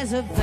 There's a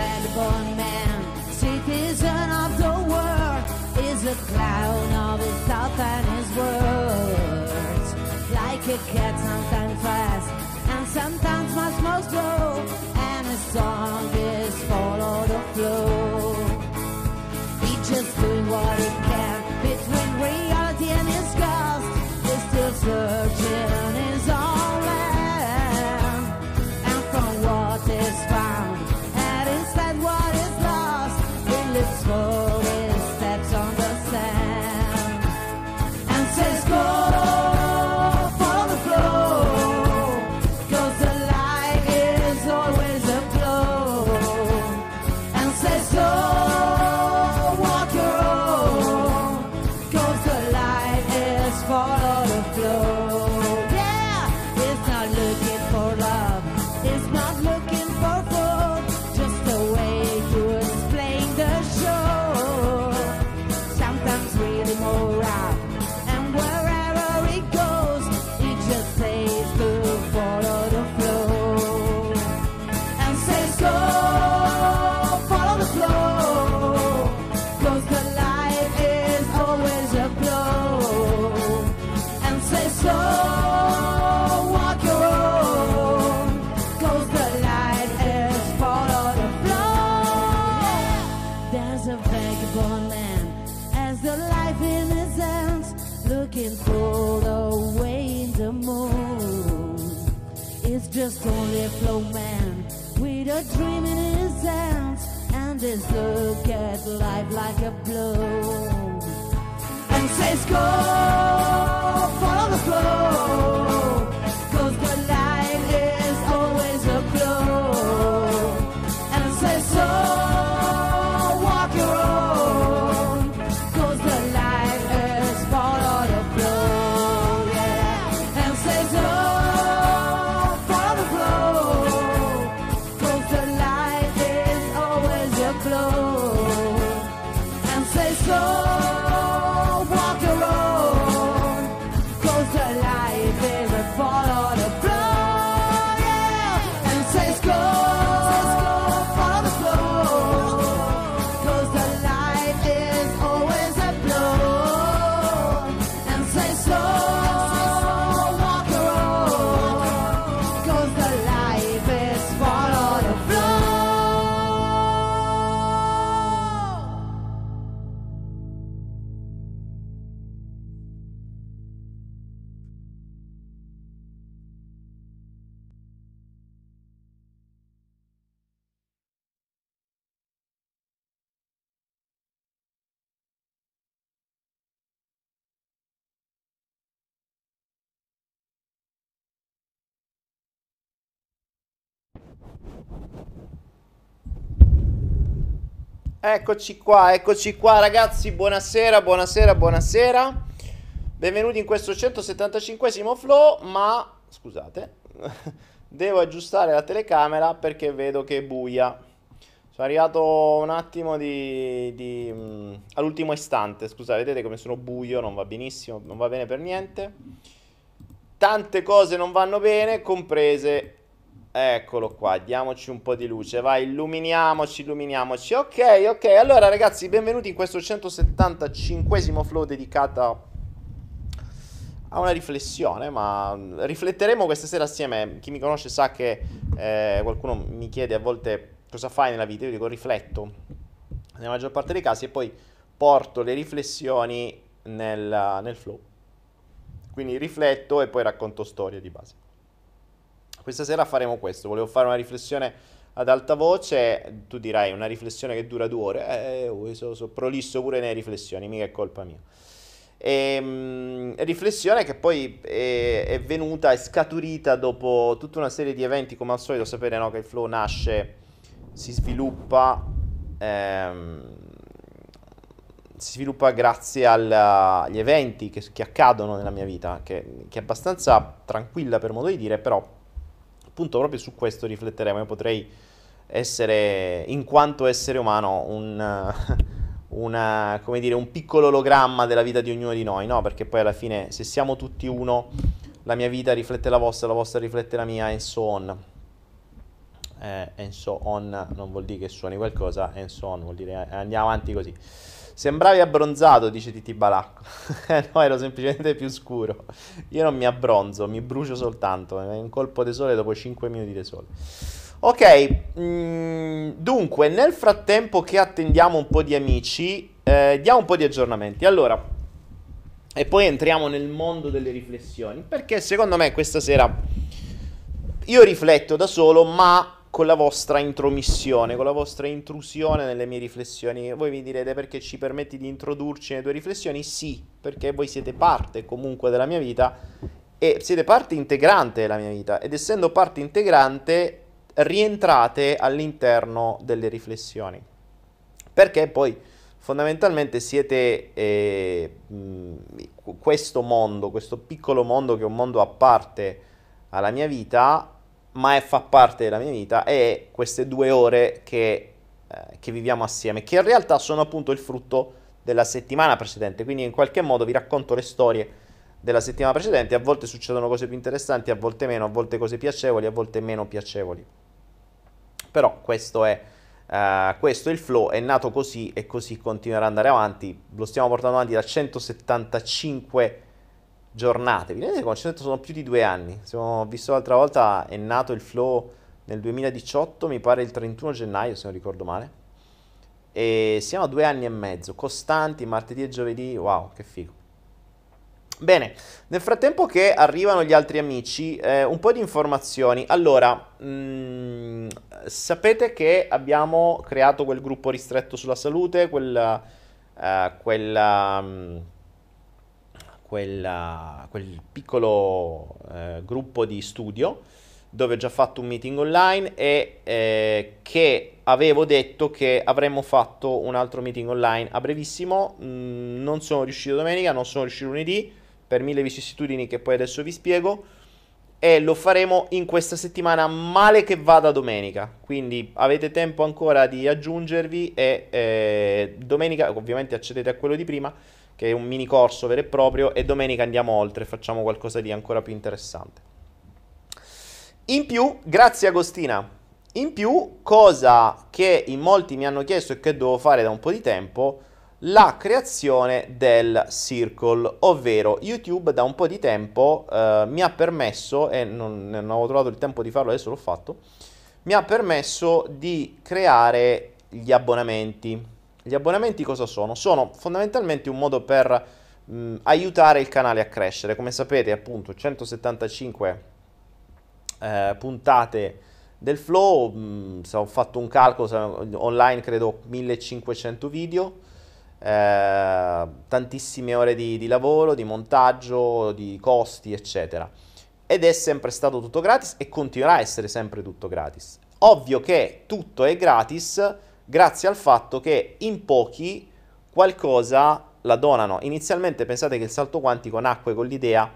Eccoci qua, eccoci qua ragazzi, buonasera, buonasera, buonasera. Benvenuti in questo 175esimo flow, ma scusate, devo aggiustare la telecamera perché vedo che è buia. Sono arrivato un attimo di, di, mm, all'ultimo istante, scusate, vedete come sono buio, non va benissimo, non va bene per niente. Tante cose non vanno bene, comprese Eccolo qua, diamoci un po' di luce, vai, illuminiamoci, illuminiamoci. Ok, ok, allora ragazzi, benvenuti in questo 175esimo flow dedicato a una riflessione, ma rifletteremo questa sera assieme. Chi mi conosce sa che eh, qualcuno mi chiede a volte cosa fai nella vita, io dico rifletto nella maggior parte dei casi e poi porto le riflessioni nel, nel flow. Quindi rifletto e poi racconto storie di base. Questa sera faremo questo, volevo fare una riflessione ad alta voce, tu dirai una riflessione che dura due ore, eh, oh, sono so prolisso pure nelle riflessioni, mica è colpa mia. E, mh, riflessione che poi è, è venuta, è scaturita dopo tutta una serie di eventi, come al solito sapere no, che il flow nasce, si sviluppa, ehm, si sviluppa grazie al- agli eventi che, che accadono nella mia vita, che, che è abbastanza tranquilla per modo di dire, però appunto proprio su questo rifletteremo. Io potrei essere, in quanto essere umano, un, una- dire, un piccolo ologramma della vita di ognuno di noi, no? Perché poi alla fine, se siamo tutti uno, la mia vita riflette la vostra, la vostra riflette la mia, e so on. eh, and so on non vuol dire che suoni qualcosa, and so on vuol dire eh, andiamo avanti così. Sembravi abbronzato, dice Titi Balacco. Eh, no, ero semplicemente più scuro. Io non mi abbronzo, mi brucio soltanto. È un colpo di sole dopo 5 minuti di sole. Ok, mm, dunque, nel frattempo che attendiamo un po' di amici, eh, diamo un po' di aggiornamenti. Allora, e poi entriamo nel mondo delle riflessioni, perché secondo me questa sera io rifletto da solo, ma con la vostra intromissione, con la vostra intrusione nelle mie riflessioni. Voi mi direte perché ci permetti di introdurci nelle tue riflessioni? Sì, perché voi siete parte comunque della mia vita e siete parte integrante della mia vita ed essendo parte integrante rientrate all'interno delle riflessioni. Perché poi fondamentalmente siete eh, questo mondo, questo piccolo mondo che è un mondo a parte alla mia vita ma fa parte della mia vita e queste due ore che, eh, che viviamo assieme, che in realtà sono appunto il frutto della settimana precedente, quindi in qualche modo vi racconto le storie della settimana precedente, a volte succedono cose più interessanti, a volte meno, a volte cose piacevoli, a volte meno piacevoli. Però questo è, uh, questo è il flow, è nato così e così continuerà ad andare avanti, lo stiamo portando avanti da 175 giornate. Vi rendete conto? Sono più di due anni. Ho visto l'altra volta, è nato il flow nel 2018, mi pare il 31 gennaio, se non ricordo male. E siamo a due anni e mezzo, costanti, martedì e giovedì. Wow, che figo. Bene, nel frattempo che arrivano gli altri amici, eh, un po' di informazioni. Allora, mh, mm, sapete che abbiamo creato quel gruppo ristretto sulla salute, quel, uh, quella... Um, quella, quel piccolo eh, gruppo di studio dove ho già fatto un meeting online e eh, che avevo detto che avremmo fatto un altro meeting online a brevissimo. Mm, non sono riuscito domenica, non sono riuscito lunedì per mille vicissitudini che poi adesso vi spiego. E lo faremo in questa settimana, male che vada domenica. Quindi avete tempo ancora di aggiungervi e eh, domenica ovviamente accedete a quello di prima che è un mini corso vero e proprio, e domenica andiamo oltre, facciamo qualcosa di ancora più interessante. In più, grazie Agostina. In più, cosa che in molti mi hanno chiesto e che devo fare da un po' di tempo, la creazione del circle, ovvero YouTube da un po' di tempo eh, mi ha permesso, e non, non avevo trovato il tempo di farlo, adesso l'ho fatto, mi ha permesso di creare gli abbonamenti gli abbonamenti cosa sono? Sono fondamentalmente un modo per mh, aiutare il canale a crescere. Come sapete, appunto, 175 eh, puntate del flow, mh, ho fatto un calcolo online, credo 1500 video, eh, tantissime ore di, di lavoro, di montaggio, di costi, eccetera. Ed è sempre stato tutto gratis e continuerà a essere sempre tutto gratis. Ovvio che tutto è gratis grazie al fatto che in pochi qualcosa la donano. Inizialmente pensate che il salto quantico nacque con l'idea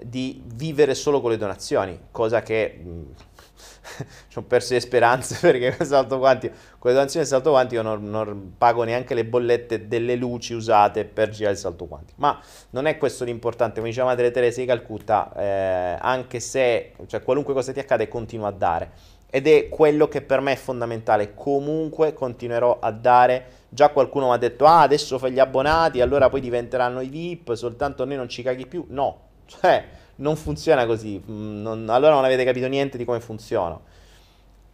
di vivere solo con le donazioni, cosa che mm, ci ho perso le speranze perché con, salto quantico, con le donazioni del salto quantico non, non, pago neanche le bollette delle luci usate per girare il salto quantico. Ma non è questo l'importante, come diceva Madre Teresa di Calcutta, eh, anche se cioè, qualunque cosa ti accade continua a dare ed è quello che per me è fondamentale. Comunque continuerò a dare. Già qualcuno mi ha detto: Ah, adesso fai gli abbonati, allora poi diventeranno i VIP, soltanto noi non ci caghi più. No, cioè, non funziona così. Mm, non, allora non avete capito niente di come funziona.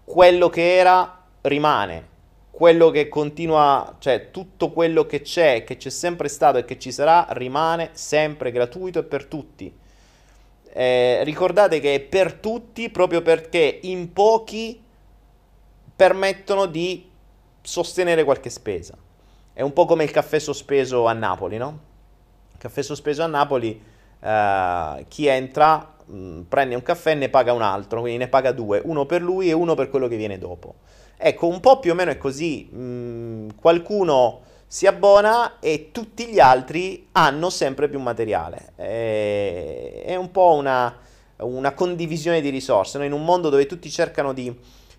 Quello che era rimane. Quello che continua, cioè tutto quello che c'è, che c'è sempre stato e che ci sarà, rimane sempre gratuito e per tutti eh, ricordate che è per tutti proprio perché in pochi permettono di sostenere qualche spesa. È un po' come il caffè sospeso a Napoli, no? Caffè sospeso a Napoli, eh, chi entra mh, mm, prende un caffè e ne paga un altro, quindi ne paga due, uno per lui e uno per quello che viene dopo. Ecco, un po' più o meno è così. Mh, mm, qualcuno si abbona e tutti gli altri hanno sempre più materiale. È, un po' una, una, condivisione di risorse. No? In un mondo dove tutti cercano di,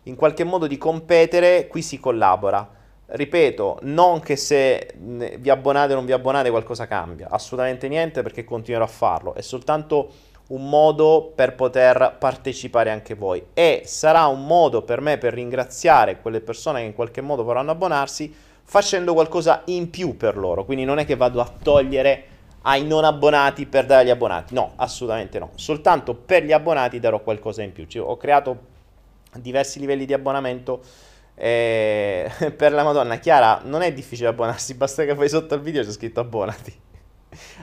in qualche modo di competere, qui si collabora. Ripeto, non che se vi abbonate o non vi abbonate qualcosa cambia, assolutamente niente perché continuerò a farlo, è soltanto un modo per poter partecipare anche voi e sarà un modo per me per ringraziare quelle persone che in qualche modo vorranno abbonarsi facendo qualcosa in più per loro. Quindi non è che vado a togliere ai non abbonati per dare agli abbonati. No, assolutamente no. Soltanto per gli abbonati darò qualcosa in più. Cioè, ho creato diversi livelli di abbonamento. Eh, per la Madonna, Chiara, non è difficile abbonarsi, basta che poi sotto il video c'è scritto abbonati.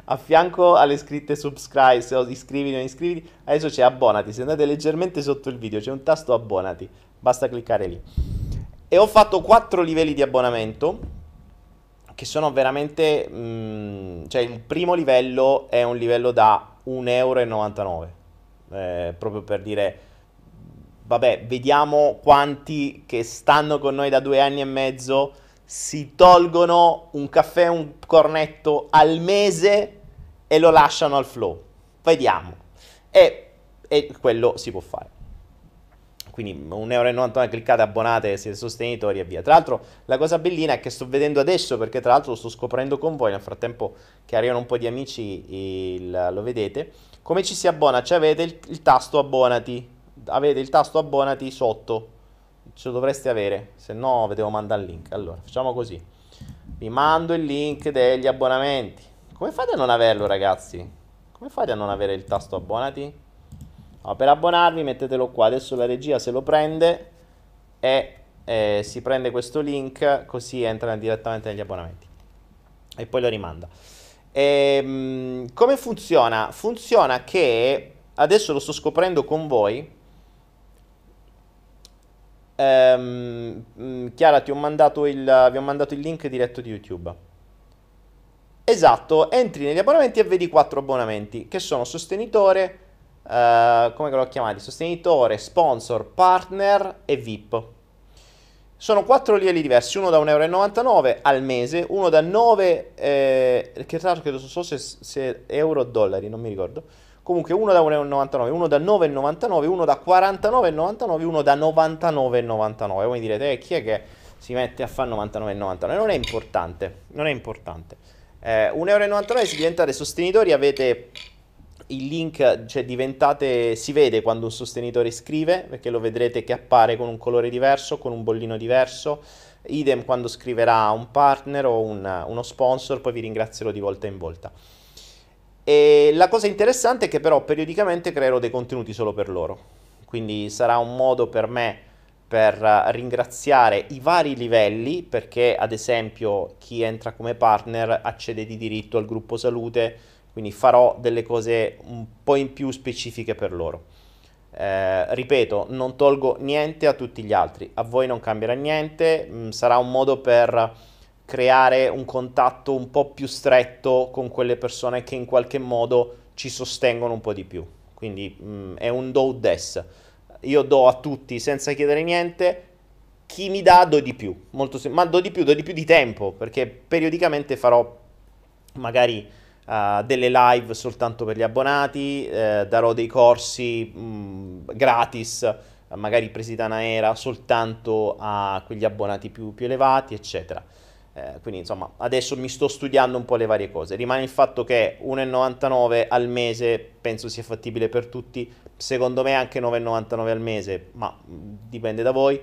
A fianco alle scritte subscribe, o iscriviti o iscriviti, adesso c'è abbonati. Se andate leggermente sotto il video c'è un tasto abbonati, basta cliccare lì. E ho fatto 4 livelli di abbonamento che sono veramente... Mh, mm, cioè il primo livello è un livello da 1,99 euro. Eh, proprio per dire vabbè, vediamo quanti che stanno con noi da due anni e mezzo si tolgono un caffè, un cornetto al mese e lo lasciano al flow. Vediamo. E, e quello si può fare. Quindi 1,99 euro cliccate, abbonate, siete sostenitori e via. Tra l'altro la cosa bellina è che sto vedendo adesso, perché tra l'altro lo sto scoprendo con voi, nel frattempo che arrivano un po' di amici il, lo vedete, come ci si abbona? Cioè avete il, il tasto abbonati, avete il tasto abbonati sotto, ce lo dovreste avere, se no vi devo mandare il link. Allora, facciamo così. Vi mando il link degli abbonamenti. Come fate a non averlo, ragazzi? Come fate a non avere il tasto abbonati? No, per abbonarvi mettetelo qua, adesso la regia se lo prende e eh, si prende questo link così entra direttamente negli abbonamenti e poi lo rimanda. E, ehm, come funziona? Funziona che adesso lo sto scoprendo con voi Ehm, Chiara, ti ho mandato il, vi ho mandato il link diretto di YouTube. Esatto, entri negli abbonamenti e vedi quattro abbonamenti che sono sostenitore, eh, come l'ho chiamati? Sostenitore, sponsor, partner e VIP. Sono quattro livelli diversi, uno da 1,99 euro al mese, uno da 9, eh, che tra l'altro credo so se, se euro o dollari, non mi ricordo, Comunque uno da 1,99, uno da 9,99, uno da 49,99, uno da 99,99. Voi direte, eh, chi è che si mette a fare 99,99? Non è importante, non è importante. Eh, 1,99 euro si diventate sostenitori, avete il link, cioè diventate, si vede quando un sostenitore scrive, perché lo vedrete che appare con un colore diverso, con un bollino diverso. Idem quando scriverà un partner o un, uno sponsor, poi vi ringrazierò di volta in volta. E la cosa interessante è che però periodicamente creerò dei contenuti solo per loro. Quindi sarà un modo per me per ringraziare i vari livelli, perché ad esempio chi entra come partner accede di diritto al gruppo salute, quindi farò delle cose un po' in più specifiche per loro. Eh, ripeto, non tolgo niente a tutti gli altri, a voi non cambierà niente, mh, mm, sarà un modo per creare un contatto un po' più stretto con quelle persone che in qualche modo ci sostengono un po' di più. Quindi mh, mm, è un do des. Io do a tutti senza chiedere niente, chi mi dà do di più, molto sem- ma do di più, do di più di tempo, perché periodicamente farò magari uh, delle live soltanto per gli abbonati, eh, darò dei corsi mh, mm, gratis, magari presi da Naera, soltanto a quegli abbonati più, più elevati, eccetera. Eh, quindi insomma adesso mi sto studiando un po' le varie cose. Rimane il fatto che 1,99 al mese penso sia fattibile per tutti, secondo me anche 9,99 al mese, ma dipende da voi.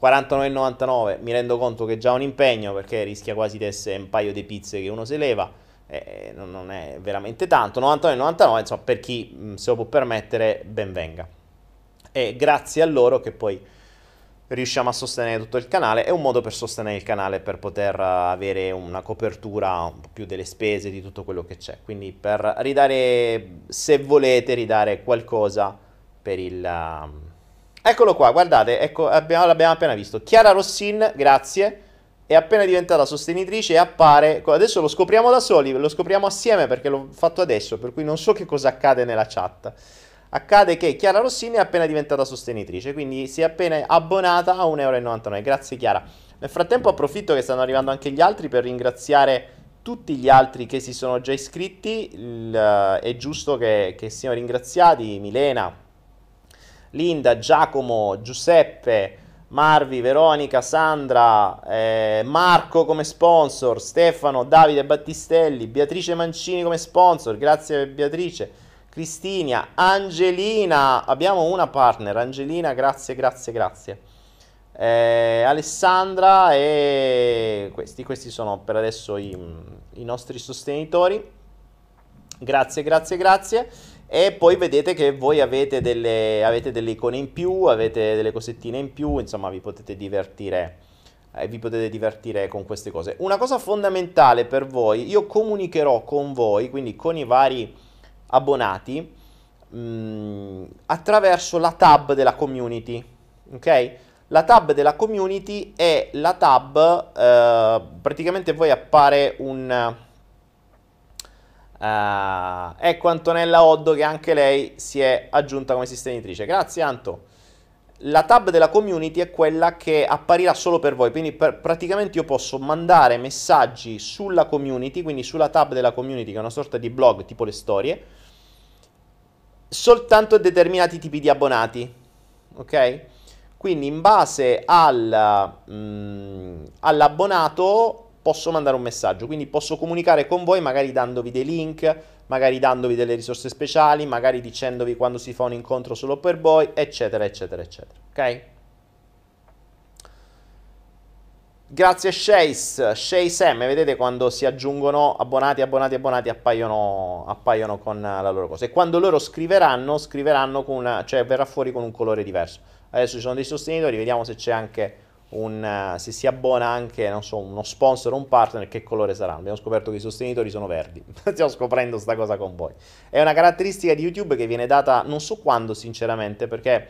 49,99 mi rendo conto che è già un impegno perché rischia quasi di essere un paio di pizze che uno si leva, eh, non è veramente tanto. 99,99 insomma per chi se lo può permettere ben venga. E grazie a loro che poi riusciamo a sostenere tutto il canale, è un modo per sostenere il canale per poter avere una copertura un po' più delle spese di tutto quello che c'è, quindi per ridare, se volete, ridare qualcosa per il... Um, eccolo qua, guardate, ecco, abbiamo, l'abbiamo appena visto, Chiara Rossin, grazie, è appena diventata sostenitrice e appare, adesso lo scopriamo da soli, lo scopriamo assieme perché l'ho fatto adesso, per cui non so che cosa accade nella chat accade che Chiara Rossini è appena diventata sostenitrice, quindi si è appena abbonata a 1,99 euro. Grazie Chiara. Nel frattempo approfitto che stanno arrivando anche gli altri per ringraziare tutti gli altri che si sono già iscritti. Il, è giusto che, che siano ringraziati Milena, Linda, Giacomo, Giuseppe, Marvi, Veronica, Sandra, eh, Marco come sponsor, Stefano, Davide Battistelli, Beatrice Mancini come sponsor. Grazie Beatrice. Cristina, Angelina, abbiamo una partner, Angelina, grazie, grazie, grazie. Eh, Alessandra e questi, questi sono per adesso i, i nostri sostenitori. Grazie, grazie, grazie. E poi vedete che voi avete delle, avete delle icone in più, avete delle cosettine in più, insomma vi potete divertire eh, vi potete divertire con queste cose. Una cosa fondamentale per voi, io comunicherò con voi, quindi con i vari abbonati, mh, mm, attraverso la tab della community, ok? La tab della community è la tab, eh, praticamente voi appare un Uh, ecco Antonella Oddo che anche lei si è aggiunta come sostenitrice. Grazie Anto. La tab della community è quella che apparirà solo per voi, quindi per, praticamente io posso mandare messaggi sulla community, quindi sulla tab della community che è una sorta di blog tipo le storie, soltanto a determinati tipi di abbonati. Ok? Quindi in base al, mm, all'abbonato posso mandare un messaggio, quindi posso comunicare con voi magari dandovi dei link, magari dandovi delle risorse speciali, magari dicendovi quando si fa un incontro solo per voi, eccetera, eccetera, eccetera. Ok? Grazie Chase, Chase M, vedete quando si aggiungono abbonati, abbonati, abbonati appaiono, appaiono con la loro cosa. E quando loro scriveranno, scriveranno con una, cioè verrà fuori con un colore diverso. Adesso ci sono dei sostenitori, vediamo se c'è anche un, uh, se si abbona anche so, uno sponsor o un partner, che colore saranno? Abbiamo scoperto che i sostenitori sono verdi. Stiamo scoprendo questa cosa con voi. È una caratteristica di YouTube che viene data non so quando, sinceramente, perché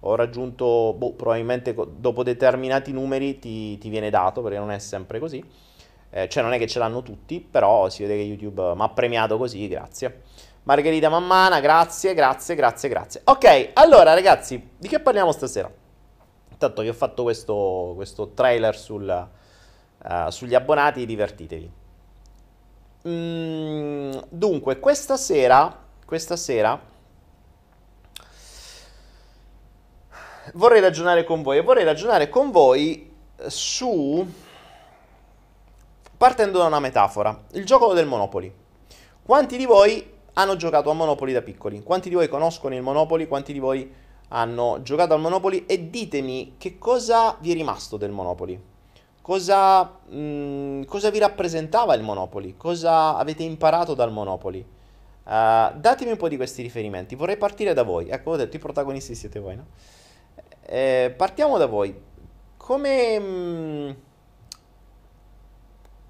ho raggiunto, boh, probabilmente dopo determinati numeri ti, ti, viene dato, perché non è sempre così. Eh, cioè non è che ce l'hanno tutti, però si vede che YouTube mi ha premiato così, grazie. Margherita Mammana, grazie, grazie, grazie, grazie. Ok, allora ragazzi, di che parliamo stasera? Tanto che ho fatto questo, questo trailer sul, uh, sugli abbonati, divertitevi. Mm, dunque, questa sera, questa sera vorrei ragionare con voi e vorrei ragionare con voi su partendo da una metafora, il gioco del Monopoli. Quanti di voi hanno giocato a Monopoli da piccoli? Quanti di voi conoscono il Monopoli? Quanti di voi hanno giocato al Monopoli e ditemi che cosa vi è rimasto del Monopoli. Cosa, mh, mm, cosa vi rappresentava il Monopoli? Cosa avete imparato dal Monopoli? Uh, datemi un po' di questi riferimenti. Vorrei partire da voi. Ecco, ho detto, i protagonisti siete voi, no? Eh, partiamo da voi. Come... Mh, mm,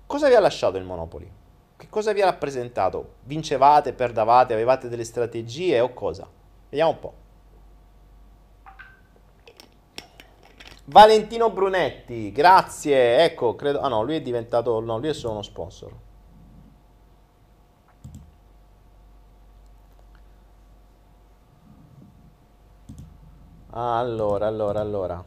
cosa vi ha lasciato il Monopoli? Che cosa vi ha rappresentato? Vincevate, perdavate, avevate delle strategie o cosa? Vediamo un po'. Valentino Brunetti, grazie. Ecco, credo... Ah no, lui è diventato... No, lui è solo uno sponsor. Allora, allora, allora.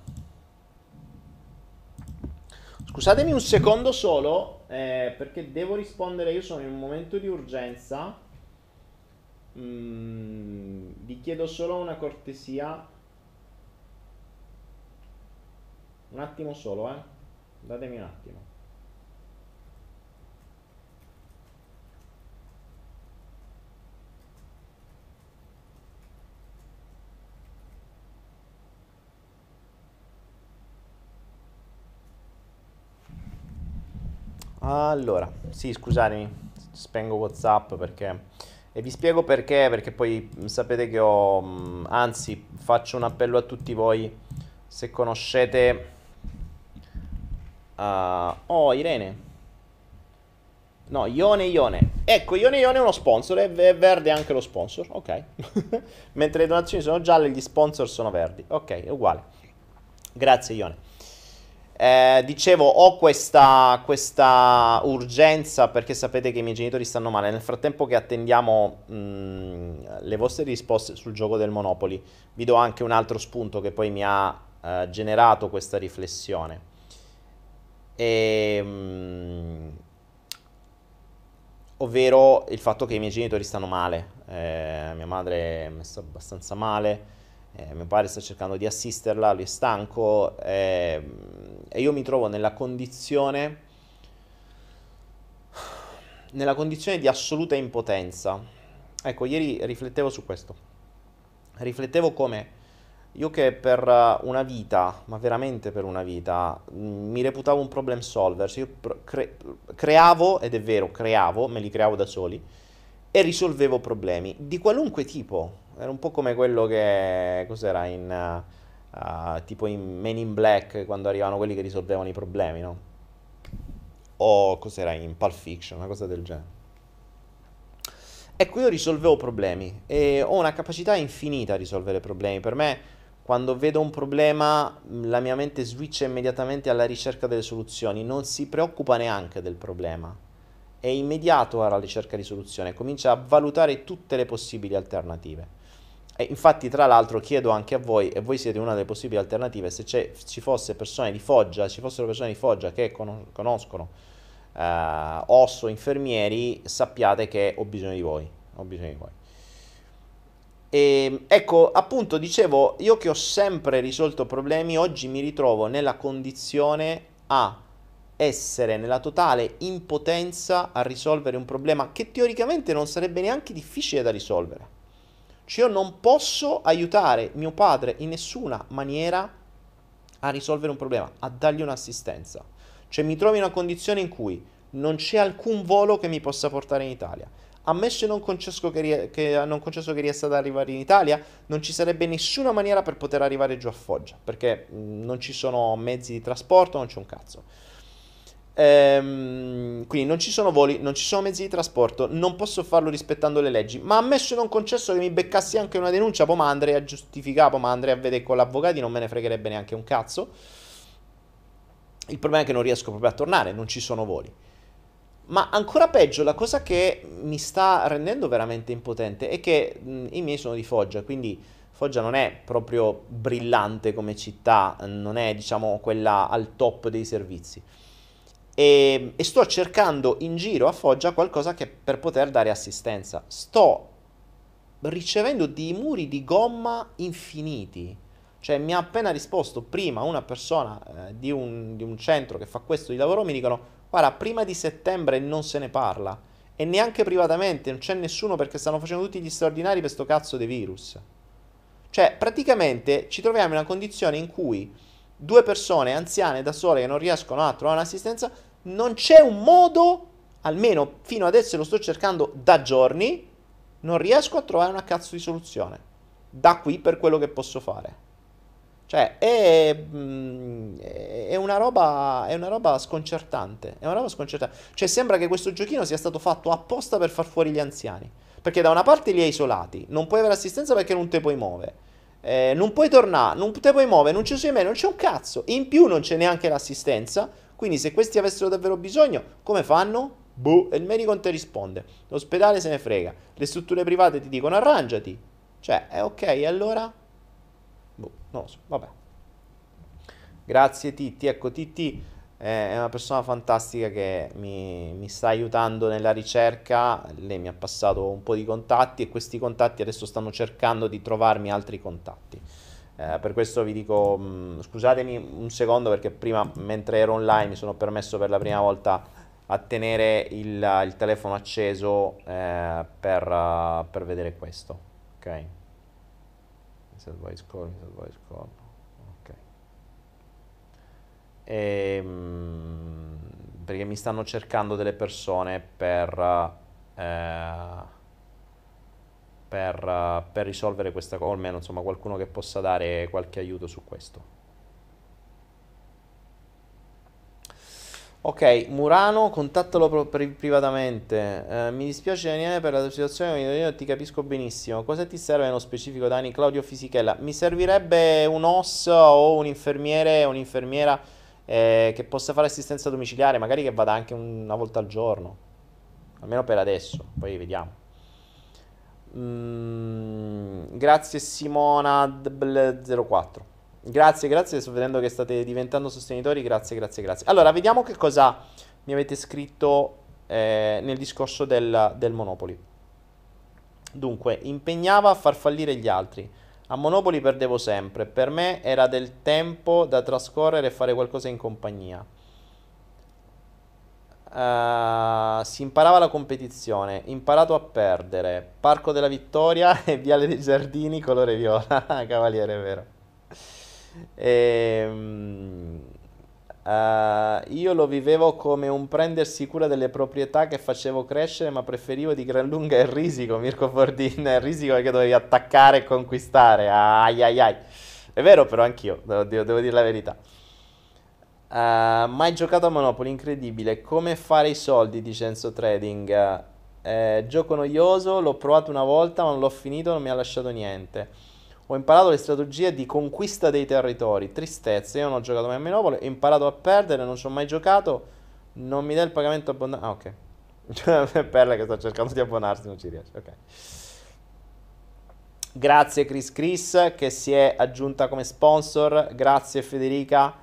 Scusatemi un secondo solo, eh, perché devo rispondere. Io sono in un momento di urgenza. Mm, vi chiedo solo una cortesia. Un attimo solo, eh. Datemi un attimo. Allora, sì, scusatemi, spengo WhatsApp perché e vi spiego perché, perché poi sapete che ho anzi, faccio un appello a tutti voi se conoscete Uh, oh, Irene. No, Ione Ione. Ecco, Ione Ione è uno sponsor, è verde anche lo sponsor, ok. Mentre le donazioni sono gialle, gli sponsor sono verdi. Ok, è uguale. Grazie Ione. Eh, dicevo, ho questa, questa, urgenza perché sapete che i miei genitori stanno male. Nel frattempo che attendiamo mh, mm, le vostre risposte sul gioco del Monopoli, vi do anche un altro spunto che poi mi ha eh, generato questa riflessione. Ehm, ovvero il fatto che i miei genitori stanno male, eh, mia madre è messa abbastanza male, eh, mio padre sta cercando di assisterla, lui è stanco eh, e io mi trovo nella condizione, nella condizione di assoluta impotenza. ecco, ieri riflettevo su questo. Riflettevo come io che per uh, una vita, ma veramente per una vita, mm, mi reputavo un problem solver, io cre- creavo, ed è vero, creavo, me li creavo da soli, e risolvevo problemi di qualunque tipo. Era un po' come quello che, cos'era, in, uh, tipo in Men in Black, quando arrivavano quelli che risolvevano i problemi, no? O cos'era in Pulp Fiction, una cosa del genere. Ecco, io risolvevo problemi e ho una capacità infinita di risolvere problemi. Per me quando vedo un problema, la mia mente switcha immediatamente alla ricerca delle soluzioni, non si preoccupa neanche del problema. È immediato alla ricerca di soluzione, comincia a valutare tutte le possibili alternative. E infatti, tra l'altro, chiedo anche a voi, e voi siete una delle possibili alternative, se ci fosse persone di Foggia, ci fossero persone di Foggia che con- conoscono eh, osso infermieri, sappiate che ho bisogno di voi. Ho bisogno di voi. E ecco, appunto, dicevo, io che ho sempre risolto problemi, oggi mi ritrovo nella condizione a essere nella totale impotenza a risolvere un problema che teoricamente non sarebbe neanche difficile da risolvere. Cioè io non posso aiutare mio padre in nessuna maniera a risolvere un problema, a dargli un'assistenza. Cioè mi trovo in una condizione in cui non c'è alcun volo che mi possa portare in Italia ammesso non concesso che, che, non concesso che riesca ad arrivare in Italia, non ci sarebbe nessuna maniera per poter arrivare giù a Foggia, perché mh, non ci sono mezzi di trasporto, non c'è un cazzo. Ehm, quindi non ci sono voli, non ci sono mezzi di trasporto, non posso farlo rispettando le leggi, ma ammesso non concesso che mi beccassi anche una denuncia, poi ma andrei a giustificare, poi ma andrei a vedere con l'avvocato, non me ne fregherebbe neanche un cazzo. Il problema è che non riesco proprio a tornare, non ci sono voli. Ma ancora peggio, la cosa che mi sta rendendo veramente impotente è che mh, i miei sono di Foggia, quindi Foggia non è proprio brillante come città, non è diciamo quella al top dei servizi. E, e sto cercando in giro a Foggia qualcosa che, per poter dare assistenza. Sto ricevendo dei muri di gomma infiniti. Cioè mi ha appena risposto prima una persona eh, di, un, di un centro che fa questo di lavoro, mi dicono Guarda, prima di settembre non se ne parla. E neanche privatamente, non c'è nessuno perché stanno facendo tutti gli straordinari per sto cazzo di virus. Cioè, praticamente ci troviamo in una condizione in cui due persone anziane da sole che non riescono a trovare un'assistenza, non c'è un modo, almeno fino adesso lo sto cercando da giorni, non riesco a trovare una cazzo di soluzione. Da qui per quello che posso fare. Cioè, è, mm, è, una roba, è una roba sconcertante. È una roba sconcertante. Cioè, sembra che questo giochino sia stato fatto apposta per far fuori gli anziani. Perché da una parte li hai isolati, non puoi avere assistenza perché non te puoi muovere. Eh, non puoi tornare, non te puoi muovere, non ci sei mai, non c'è un cazzo. In più non c'è neanche l'assistenza. Quindi se questi avessero davvero bisogno, come fanno? Boh, e il medico non ti risponde. L'ospedale se ne frega. Le strutture private ti dicono arrangiati. Cioè, è ok, allora Boh, non lo so, vabbè. Grazie Titti, ecco Titti è una persona fantastica che mi, mi, sta aiutando nella ricerca, lei mi ha passato un po' di contatti e questi contatti adesso stanno cercando di trovarmi altri contatti. Eh, per questo vi dico, mh, mm, scusatemi un secondo perché prima mentre ero online mi sono permesso per la prima volta a tenere il, il telefono acceso eh, per, uh, per vedere questo. Ok set voice call, set voice call. Ok. E, ehm, perché mi stanno cercando delle persone per, eh, per, per risolvere questa cosa, o almeno insomma qualcuno che possa dare qualche aiuto su questo. Ok, Murano, contattalo pri- privatamente. Eh, mi dispiace Daniele per la tua situazione, io ti capisco benissimo. Cosa ti serve nello specifico, Dani? Claudio Fisichella. Mi servirebbe un OS o un infermiere o un'infermiera eh, che possa fare assistenza domiciliare, magari che vada anche una volta al giorno. Almeno per adesso, poi vediamo. Mm, grazie Simona 04. Grazie, grazie, sto vedendo che state diventando sostenitori, grazie, grazie, grazie. Allora, vediamo che cosa mi avete scritto eh, nel discorso del, del Monopoli. Dunque, impegnava a far fallire gli altri. A Monopoli perdevo sempre. Per me era del tempo da trascorrere e fare qualcosa in compagnia. Uh, si imparava la competizione, imparato a perdere, Parco della Vittoria e Viale dei Giardini, colore viola, cavaliere, è vero. E, um, uh, io lo vivevo come un prendersi cura delle proprietà che facevo crescere, ma preferivo di gran lunga il risico, Mirko Fordin, il risico che dovevi attaccare e conquistare, ai ai ai. È vero però anch'io, devo, devo dire la verità. Uh, mai giocato a Monopoly, incredibile. Come fare i soldi, dice Enzo Trading. Uh, gioco noioso, l'ho provato una volta, ma non l'ho finito, non mi ha lasciato niente. Ho imparato le strategie di conquista dei territori. Tristezza, io non ho giocato mai a Monopoly, ho imparato a perdere, non ci ho mai giocato. Non mi dà il pagamento abbondato. Ah, ok. Perla che sta cercando di abbonarsi, non ci riesce. Ok. Grazie Chris Chris che si è aggiunta come sponsor. Grazie Federica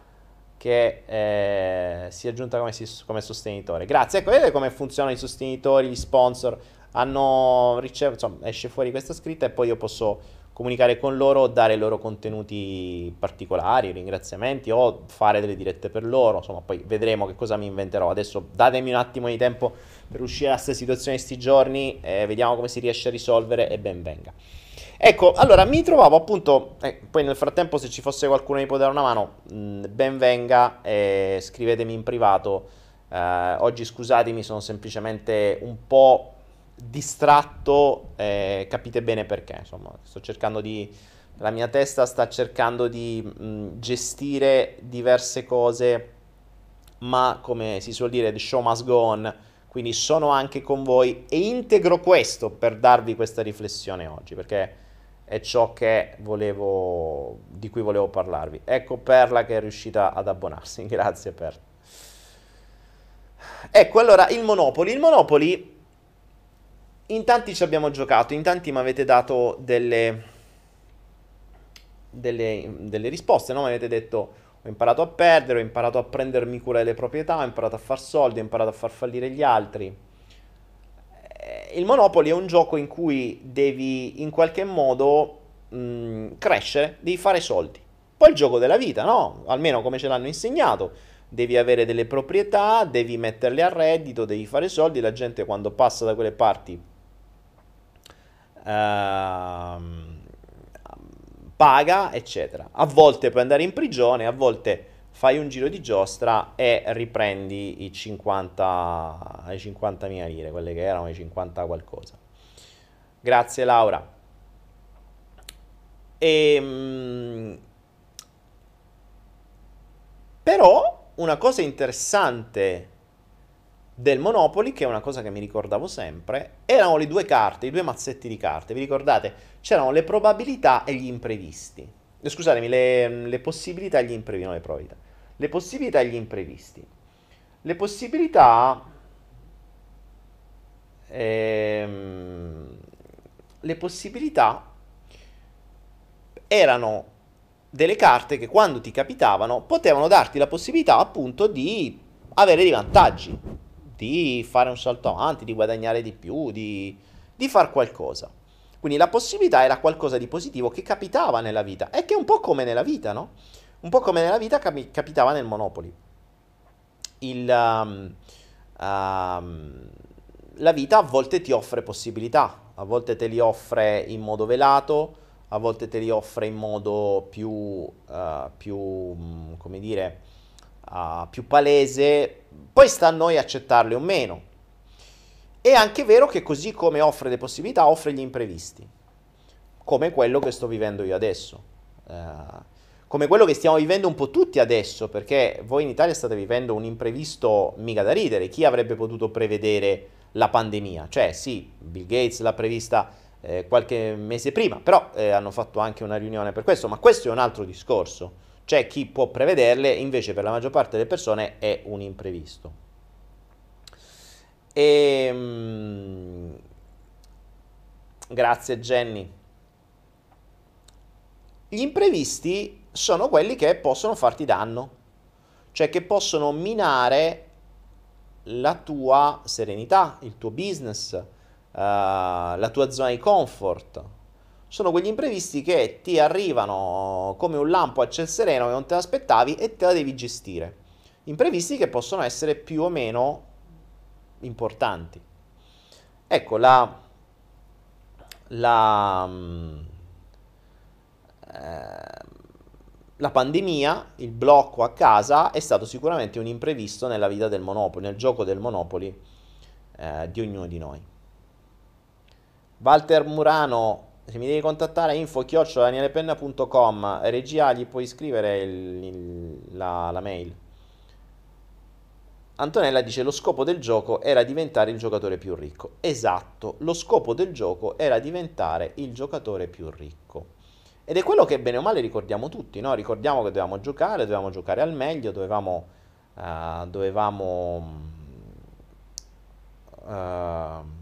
che eh, si è aggiunta come, come, sostenitore. Grazie, ecco, vedete come funzionano i sostenitori, gli sponsor, hanno ricevuto, esce fuori questa scritta e poi io posso comunicare con loro, dare loro contenuti particolari, ringraziamenti o fare delle dirette per loro, insomma, poi vedremo che cosa mi inventerò. Adesso datemi un attimo di tempo per uscire da questa situazione di sti giorni, eh, vediamo come si riesce a risolvere e ben venga. Ecco, allora mi trovavo appunto, eh, poi nel frattempo se ci fosse qualcuno che mi può dare una mano, mh, mm, ben venga, eh, scrivetemi in privato. Eh, oggi scusatemi, sono semplicemente un po' distratto, eh, capite bene perché, insomma, sto cercando di... La mia testa sta cercando di mh, mm, gestire diverse cose, ma come si suol dire, the show must go on, quindi sono anche con voi e integro questo per darvi questa riflessione oggi, perché è ciò volevo, di cui volevo parlarvi. Ecco Perla che è riuscita ad abbonarsi, grazie Perla. Ecco allora il Monopoli. Il Monopoli in tanti ci abbiamo giocato, in tanti mi avete dato delle, delle, delle risposte, no? Mi avete detto ho imparato a perdere, ho imparato a prendermi cura delle proprietà, ho imparato a far soldi, ho imparato a far fallire gli altri il Monopoly è un gioco in cui devi in qualche modo mh, crescere, devi fare soldi. Poi il gioco della vita, no? Almeno come ce l'hanno insegnato. Devi avere delle proprietà, devi metterle a reddito, devi fare soldi. La gente quando passa da quelle parti paga, eccetera. A volte puoi andare in prigione, a volte fai un giro di giostra e riprendi i 50, i 50.000 lire, quelle che erano i 50 qualcosa. Grazie Laura. E, ehm, però una cosa interessante del Monopoli, che è una cosa che mi ricordavo sempre, erano le due carte, i due mazzetti di carte. Vi ricordate? C'erano le probabilità e gli imprevisti. Scusatemi, le, le possibilità e gli imprevisti, non le probabilità le possibilità e gli imprevisti. Le possibilità... Ehm, le possibilità erano delle carte che quando ti capitavano potevano darti la possibilità appunto di avere dei vantaggi, di fare un salto avanti, di guadagnare di più, di, di fare qualcosa. Quindi la possibilità era qualcosa di positivo che capitava nella vita e che è un po' come nella vita, no? Un po' come nella vita capi- capitava nel Monopoli. Il, um, um, la vita a volte ti offre possibilità, a volte te li offre in modo velato, a volte te li offre in modo più, uh, più um, come dire, uh, più palese, poi sta a noi accettarli o meno. È anche vero che così come offre le possibilità, offre gli imprevisti, come quello che sto vivendo io adesso. Uh, come quello che stiamo vivendo un po' tutti adesso, perché voi in Italia state vivendo un imprevisto mica da ridere. Chi avrebbe potuto prevedere la pandemia? Cioè, sì, Bill Gates l'ha prevista eh, qualche mese prima, però eh, hanno fatto anche una riunione per questo, ma questo è un altro discorso. C'è chi può prevederle, invece per la maggior parte delle persone è un imprevisto. E, ehm, grazie Jenny. Gli imprevisti sono quelli che possono farti danno, cioè che possono minare la tua serenità, il tuo business, uh, la tua zona di comfort. Sono quegli imprevisti che ti arrivano come un lampo a ciel sereno che non te l'aspettavi e te la devi gestire. Imprevisti che possono essere più o meno importanti. Ecco, la, la, mm, eh, la pandemia, il blocco a casa è stato sicuramente un imprevisto nella vita del Monopoli, nel gioco del Monopoli eh, di ognuno di noi. Walter Murano, se mi devi contattare info-danielepenna.com, regia gli puoi scrivere il, il, la, la mail. Antonella dice lo scopo del gioco era diventare il giocatore più ricco. Esatto, lo scopo del gioco era diventare il giocatore più ricco. Ed è quello che bene o male ricordiamo tutti, no? Ricordiamo che dovevamo giocare, dovevamo giocare al meglio, dovevamo... Uh, dovevamo uh,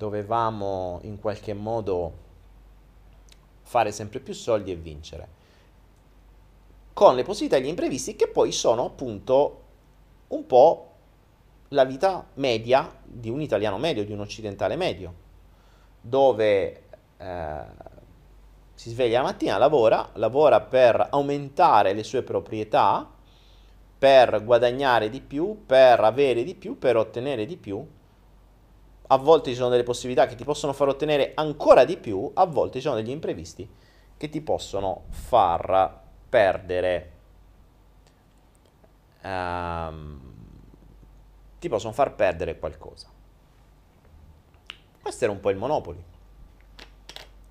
dovevamo in qualche modo fare sempre più soldi e vincere con le possibilità e gli imprevisti che poi sono appunto un po' la vita media di un italiano medio, di un occidentale medio, dove eh, si sveglia la mattina, lavora, lavora per aumentare le sue proprietà, per guadagnare di più, per avere di più, per ottenere di più. A volte ci sono delle possibilità che ti possono far ottenere ancora di più, a volte ci sono degli imprevisti che ti possono far perdere um, ti possono far perdere qualcosa. Questo era un po' il Monopoli.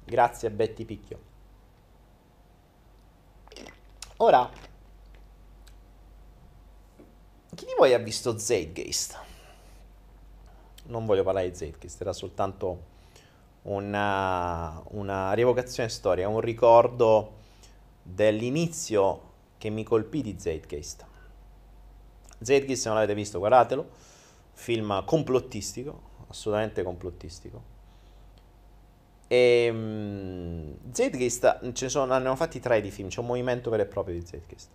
Grazie a Betty Picchio. Ora chi di voi ha visto Zeitgeist? Non voglio parlare di Zeitgeist era soltanto una, una rievocazione storica un ricordo dell'inizio che mi colpì di Zeitgeist. Zeitgeist, se non l'avete visto, guardatelo, film complottistico, assolutamente complottistico. E um, Zeitgeist, ce ne, sono, hanno fatti tre di film, c'è un movimento vero e proprio di Zeitgeist.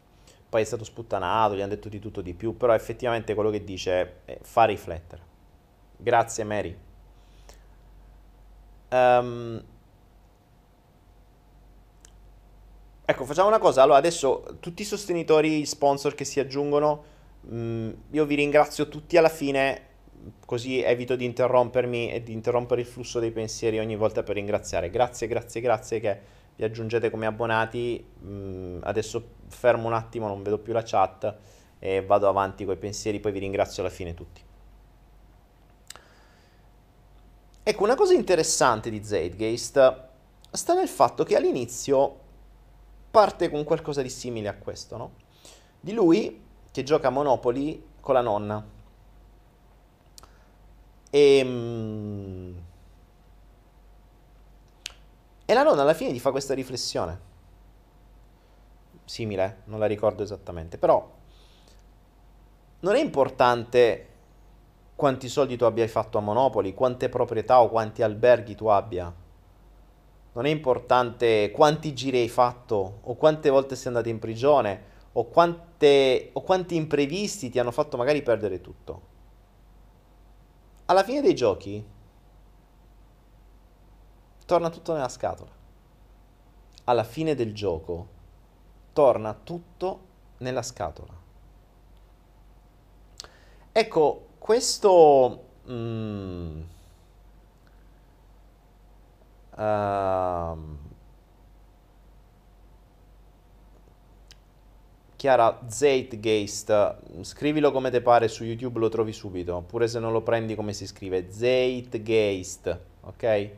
Poi è stato sputtanato, gli hanno detto di tutto di più, però effettivamente quello che dice è, fa riflettere. Grazie Mary. Um, Ecco, facciamo una cosa. Allora, adesso tutti i sostenitori, sponsor che si aggiungono, mh, mm, io vi ringrazio tutti alla fine, così evito di interrompermi e di interrompere il flusso dei pensieri ogni volta per ringraziare. Grazie, grazie, grazie che vi aggiungete come abbonati. Mh, mm, adesso fermo un attimo, non vedo più la chat e vado avanti con i pensieri, poi vi ringrazio alla fine tutti. Ecco, una cosa interessante di Zeitgeist sta nel fatto che all'inizio parte con qualcosa di simile a questo, no? Di lui che gioca a Monopoli con la nonna. E, ehm, e la nonna alla fine gli fa questa riflessione. Simile, non la ricordo esattamente, però non è importante quanti soldi tu abbia fatto a Monopoli, quante proprietà o quanti alberghi tu abbia non è importante quanti giri hai fatto o quante volte sei andato in prigione o, quante, o quanti imprevisti ti hanno fatto magari perdere tutto. Alla fine dei giochi torna tutto nella scatola. Alla fine del gioco torna tutto nella scatola. Ecco, questo... Mm, Uh, Chiara Zeitgeist, scrivilo come te pare su YouTube, lo trovi subito. Oppure se non lo prendi come si scrive, Zeitgeist, ok?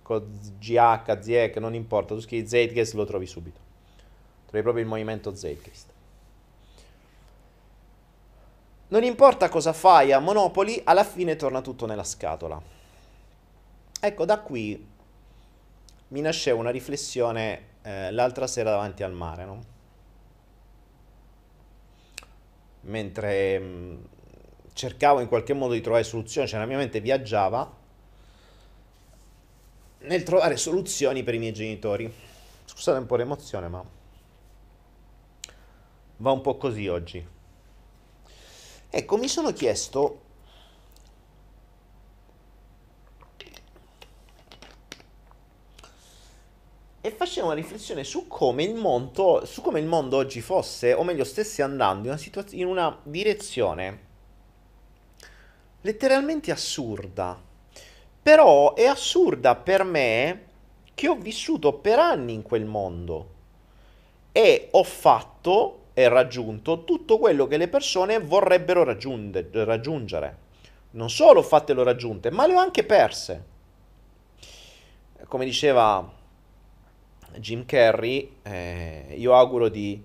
Con GH, ZH, non importa, tu scrivi Zeitgeist, lo trovi subito. Trovi proprio il movimento Zeitgeist. Non importa cosa fai a Monopoli, alla fine torna tutto nella scatola. Ecco, da qui mi nasceva una riflessione eh, l'altra sera davanti al mare, no? Mentre mh, mm, cercavo in qualche modo di trovare soluzioni, cioè la mia mente viaggiava nel trovare soluzioni per i miei genitori. Scusate un po' l'emozione, ma va un po' così oggi. Ecco, mi sono chiesto e facevo una riflessione su come il mondo, su come il mondo oggi fosse, o meglio stesse andando in una, situaz- in una direzione letteralmente assurda. Però è assurda per me che ho vissuto per anni in quel mondo e ho fatto raggiunto tutto quello che le persone vorrebbero raggiungere. Non solo l'ho raggiunte, ma le ho anche perse. Come diceva Jim Carrey, eh, io auguro, di,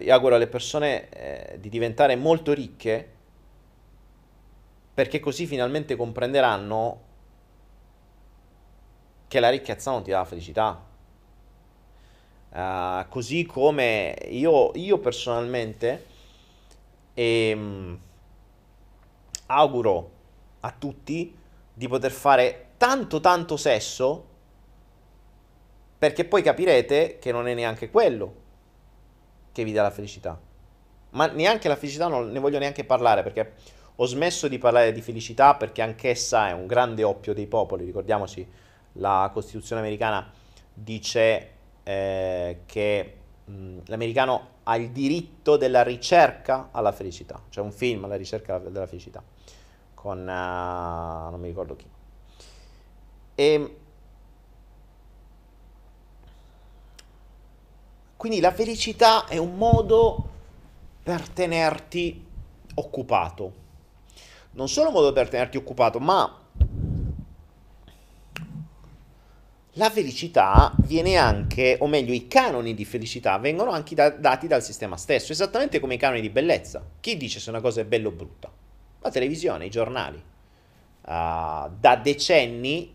io auguro alle persone eh, di diventare molto ricche perché così finalmente comprenderanno che la ricchezza non ti dà la felicità. Uh, così come io, io personalmente ehm, auguro a tutti di poter fare tanto tanto sesso perché poi capirete che non è neanche quello che vi dà la felicità. Ma neanche la felicità non ne voglio neanche parlare perché ho smesso di parlare di felicità perché anch'essa è un grande oppio dei popoli. Ricordiamoci, la Costituzione americana dice eh, che mh, l'americano ha il diritto della ricerca alla felicità. C'è un film, La ricerca della felicità, con uh, non mi ricordo chi. E quindi la felicità è un modo per tenerti occupato non solo un modo per tenerti occupato, ma la felicità viene anche, o meglio, i canoni di felicità vengono anche da, dati dal sistema stesso, esattamente come i canoni di bellezza. Chi dice se una cosa è bella o brutta? La televisione, i giornali. Uh, da decenni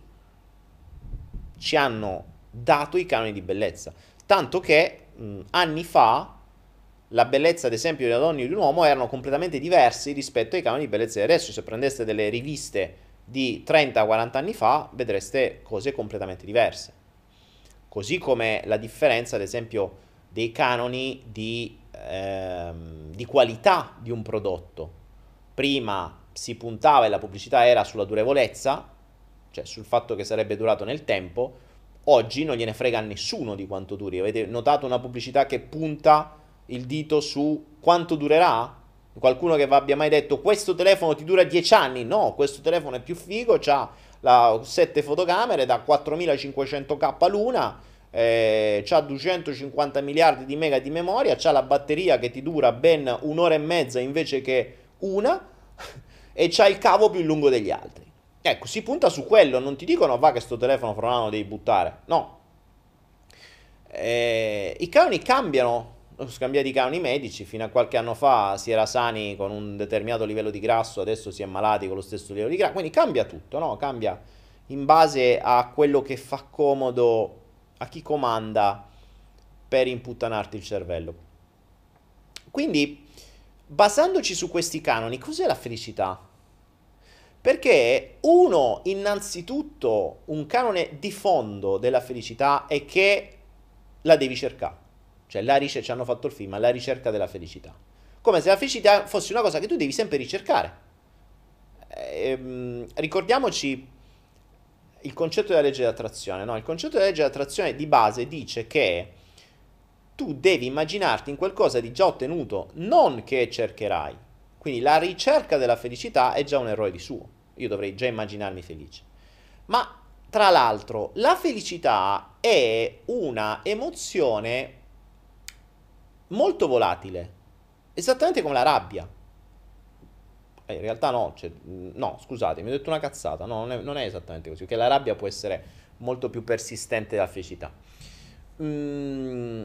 ci hanno dato i canoni di bellezza, tanto che mh, anni fa la bellezza, ad esempio, di una donna e di un uomo erano completamente diversi rispetto ai canoni di bellezza di adesso. Se prendeste delle riviste di 30-40 anni fa, vedreste cose completamente diverse. Così come la differenza, ad esempio, dei canoni di, ehm, di qualità di un prodotto. Prima si puntava e la pubblicità era sulla durevolezza, cioè sul fatto che sarebbe durato nel tempo. Oggi non gliene frega a nessuno di quanto duri. Avete notato una pubblicità che punta il dito su quanto durerà? Qualcuno che vi abbia mai detto questo telefono ti dura 10 anni? No, questo telefono è più figo, ha 7 fotocamere da 4500k l'una, eh, ha 250 miliardi di mega di memoria, ha la batteria che ti dura ben un'ora e mezza invece che una e c'ha il cavo più lungo degli altri. Ecco, si punta su quello, non ti dicono va che sto telefono fra un anno devi buttare, no. Eh, I canoni cambiano scambiati i canoni medici, fino a qualche anno fa si era sani con un determinato livello di grasso, adesso si è malati con lo stesso livello di grasso, quindi cambia tutto, no? Cambia in base a quello che fa comodo a chi comanda per imputtanarti il cervello. Quindi, basandoci su questi canoni, cos'è la felicità? Perché uno, innanzitutto, un canone di fondo della felicità è che la devi cercare. Cioè, la ricerca, ci hanno fatto il film, la ricerca della felicità. Come se la felicità fosse una cosa che tu devi sempre ricercare. Ehm, ricordiamoci il concetto della legge dell'attrazione. No? Il concetto della legge dell'attrazione di base dice che tu devi immaginarti in qualcosa di già ottenuto, non che cercherai. Quindi la ricerca della felicità è già un errore di suo. Io dovrei già immaginarmi felice. Ma tra l'altro, la felicità è una emozione molto volatile, esattamente come la rabbia. Eh, in realtà no, cioè, no, scusate, mi ho detto una cazzata, no, non è, non è, esattamente così, perché la rabbia può essere molto più persistente della felicità. Mm.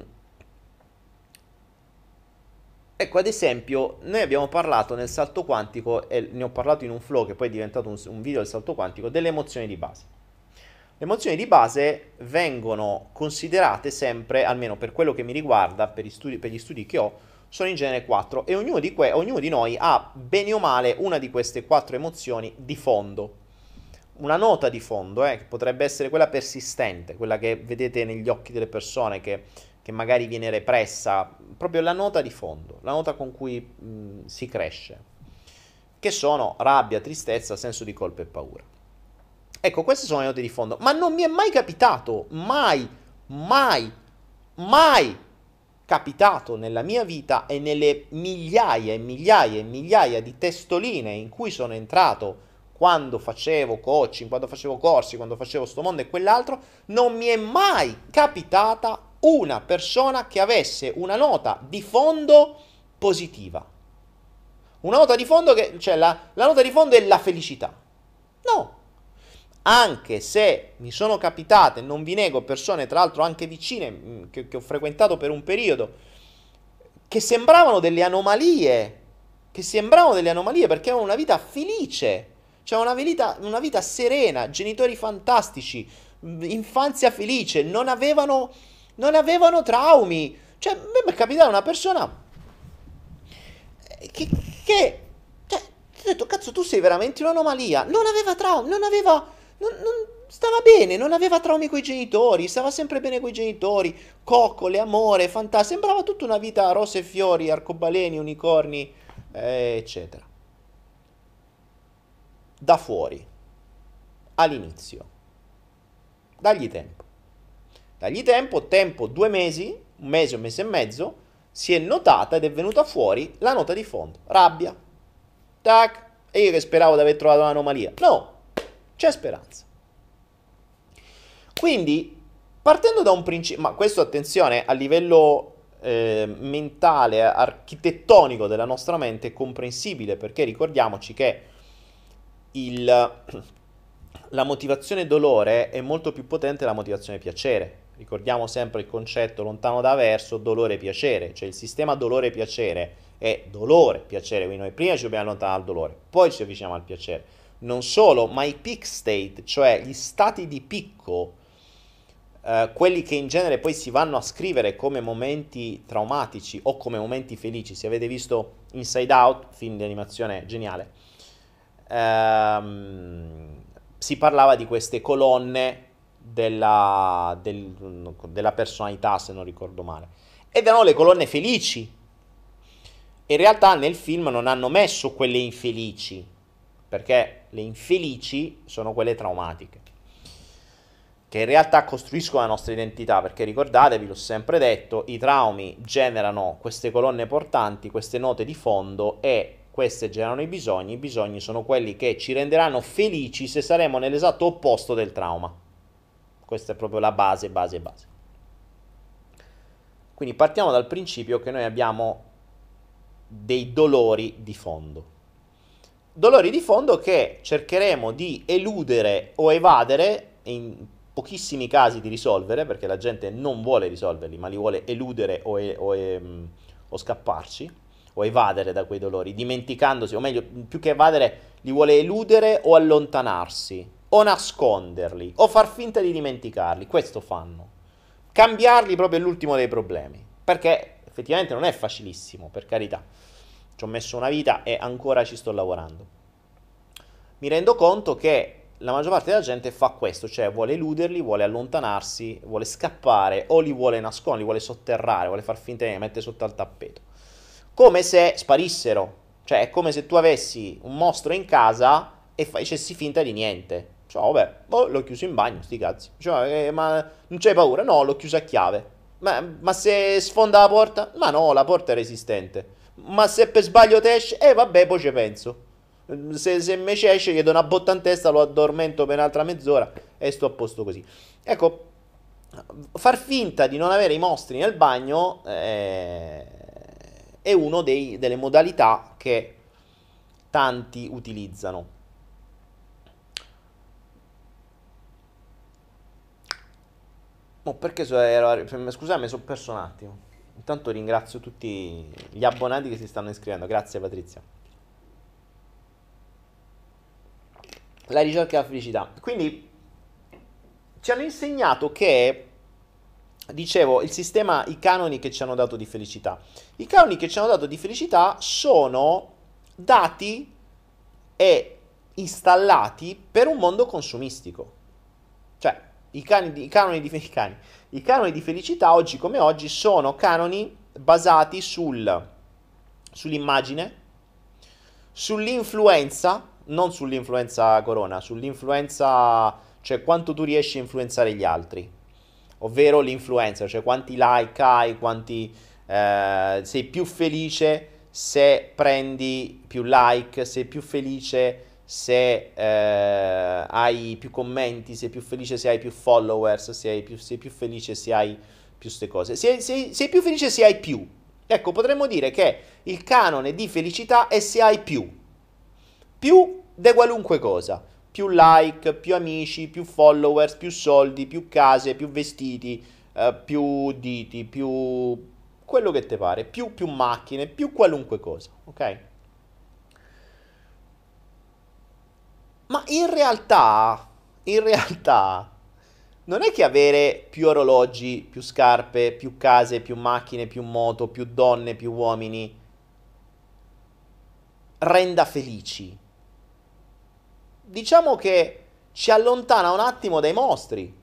Ecco, ad esempio, noi abbiamo parlato nel salto quantico, e ne ho parlato in un flow che poi è diventato un, un video del salto quantico, delle emozioni di base. Le emozioni di base vengono considerate sempre, almeno per quello che mi riguarda, per gli studi, per gli studi che ho, sono in genere quattro e ognuno di, que- ognuno di noi ha bene o male una di queste quattro emozioni di fondo. Una nota di fondo, eh, che potrebbe essere quella persistente, quella che vedete negli occhi delle persone, che, che magari viene repressa, proprio la nota di fondo, la nota con cui mh, si cresce, che sono rabbia, tristezza, senso di colpa e paura. Ecco, queste sono le note di fondo. Ma non mi è mai capitato, mai, mai, mai capitato nella mia vita e nelle migliaia e migliaia e migliaia di testoline in cui sono entrato quando facevo coaching, quando facevo corsi, quando facevo sto mondo e quell'altro, non mi è mai capitata una persona che avesse una nota di fondo positiva. Una nota di fondo che, cioè la, la nota di fondo è la felicità. No. Anche se mi sono capitate, non vi nego, persone tra l'altro anche vicine, mm, che, che ho frequentato per un periodo, che sembravano delle anomalie, che sembravano delle anomalie perché avevano una vita felice, cioè una vita, una vita serena, genitori fantastici, mm, infanzia felice, non avevano, non avevano traumi. Cioè, me è capitata una persona che, che cioè, ho detto, cazzo, tu sei veramente un'anomalia. Non aveva traumi, non aveva, non, non, stava bene, non aveva traumi con i genitori, stava sempre bene con i genitori, coccole, amore, fantastico. Sembrava tutta una vita rose e fiori, arcobaleni, unicorni, eh, eccetera. Da fuori, all'inizio. Dagli tempo. Dagli tempo, tempo due mesi, un mese, un mese e mezzo, si è notata ed è venuta fuori la nota di fondo. Rabbia. Tac. E io che speravo di aver trovato un'anomalia. No, c'è speranza. Quindi, partendo da un principio, ma questo attenzione, a livello eh, mentale, architettonico della nostra mente è comprensibile, perché ricordiamoci che il, la motivazione dolore è molto più potente della motivazione piacere. Ricordiamo sempre il concetto lontano da verso, dolore-piacere, cioè il sistema dolore-piacere è dolore-piacere, quindi noi prima ci dobbiamo allontanare dal dolore, poi ci avviciniamo al piacere. Non solo, ma i peak state, cioè gli stati di picco, eh, quelli che in genere poi si vanno a scrivere come momenti traumatici o come momenti felici, se avete visto Inside Out, film di animazione geniale, ehm, si parlava di queste colonne della, del, della personalità, se non ricordo male. Ed erano le colonne felici. In realtà nel film non hanno messo quelle infelici, perché le infelici sono quelle traumatiche, che in realtà costruiscono la nostra identità, perché ricordatevi, l'ho sempre detto, i traumi generano queste colonne portanti, queste note di fondo e queste generano i bisogni, i bisogni sono quelli che ci renderanno felici se saremo nell'esatto opposto del trauma. Questa è proprio la base, base, base. Quindi partiamo dal principio che noi abbiamo dei dolori di fondo. Dolori di fondo che cercheremo di eludere o evadere, in pochissimi casi di risolvere, perché la gente non vuole risolverli, ma li vuole eludere o, e, o, e, o scapparci, o evadere da quei dolori, dimenticandosi, o meglio, più che evadere, li vuole eludere o allontanarsi o nasconderli o far finta di dimenticarli. Questo fanno. Cambiarli proprio è l'ultimo dei problemi. Perché effettivamente non è facilissimo, per carità. Ci ho messo una vita e ancora ci sto lavorando. Mi rendo conto che la maggior parte della gente fa questo, cioè vuole eluderli, vuole allontanarsi, vuole scappare o li vuole nascondere, li vuole sotterrare, vuole far finta di mettere sotto al tappeto. Come se sparissero. Cioè è come se tu avessi un mostro in casa e facessi finta di niente. Cioè, vabbè, oh, l'ho chiuso in bagno, sti cazzi. Cioè, eh, ma non c'hai paura? No, l'ho chiuso a chiave. Ma, ma, se sfonda la porta? Ma no, la porta è resistente. Ma se per sbaglio te esce? Eh, vabbè, poi ci penso. Se, se invece esce, gli do una botta in testa, lo addormento per un'altra mezz'ora e sto a posto così. Ecco, far finta di non avere i mostri nel bagno eh, è una delle modalità che tanti utilizzano. Oh, perché so, ero, scusate, mi sono perso un attimo. Intanto ringrazio tutti gli abbonati che si stanno iscrivendo. Grazie Patrizia. La ricerca della felicità. Quindi ci hanno insegnato che, dicevo, il sistema, i canoni che ci hanno dato di felicità. I canoni che ci hanno dato di felicità sono dati e installati per un mondo consumistico. Cioè, i, cani, i, canoni di, i, cani, I canoni di felicità oggi come oggi sono canoni basati sul, sull'immagine, sull'influenza, non sull'influenza corona, sull'influenza, cioè quanto tu riesci a influenzare gli altri, ovvero l'influenza, cioè quanti like hai, quanti eh, sei più felice se prendi più like, sei più felice se eh, hai più commenti, sei più felice se hai più followers, sei più, sei più felice se hai più queste cose. Sei, sei, sei più felice se hai più. Ecco, potremmo dire che il canone di felicità è se hai più. Più di qualunque cosa. Più like, più amici, più followers, più soldi, più case, più vestiti, eh, più diti, più quello che ti pare, più, più macchine, più qualunque cosa, ok? Ma in realtà, in realtà, non è che avere più orologi, più scarpe, più case, più macchine, più moto, più donne, più uomini renda felici. Diciamo che ci allontana un attimo dai mostri.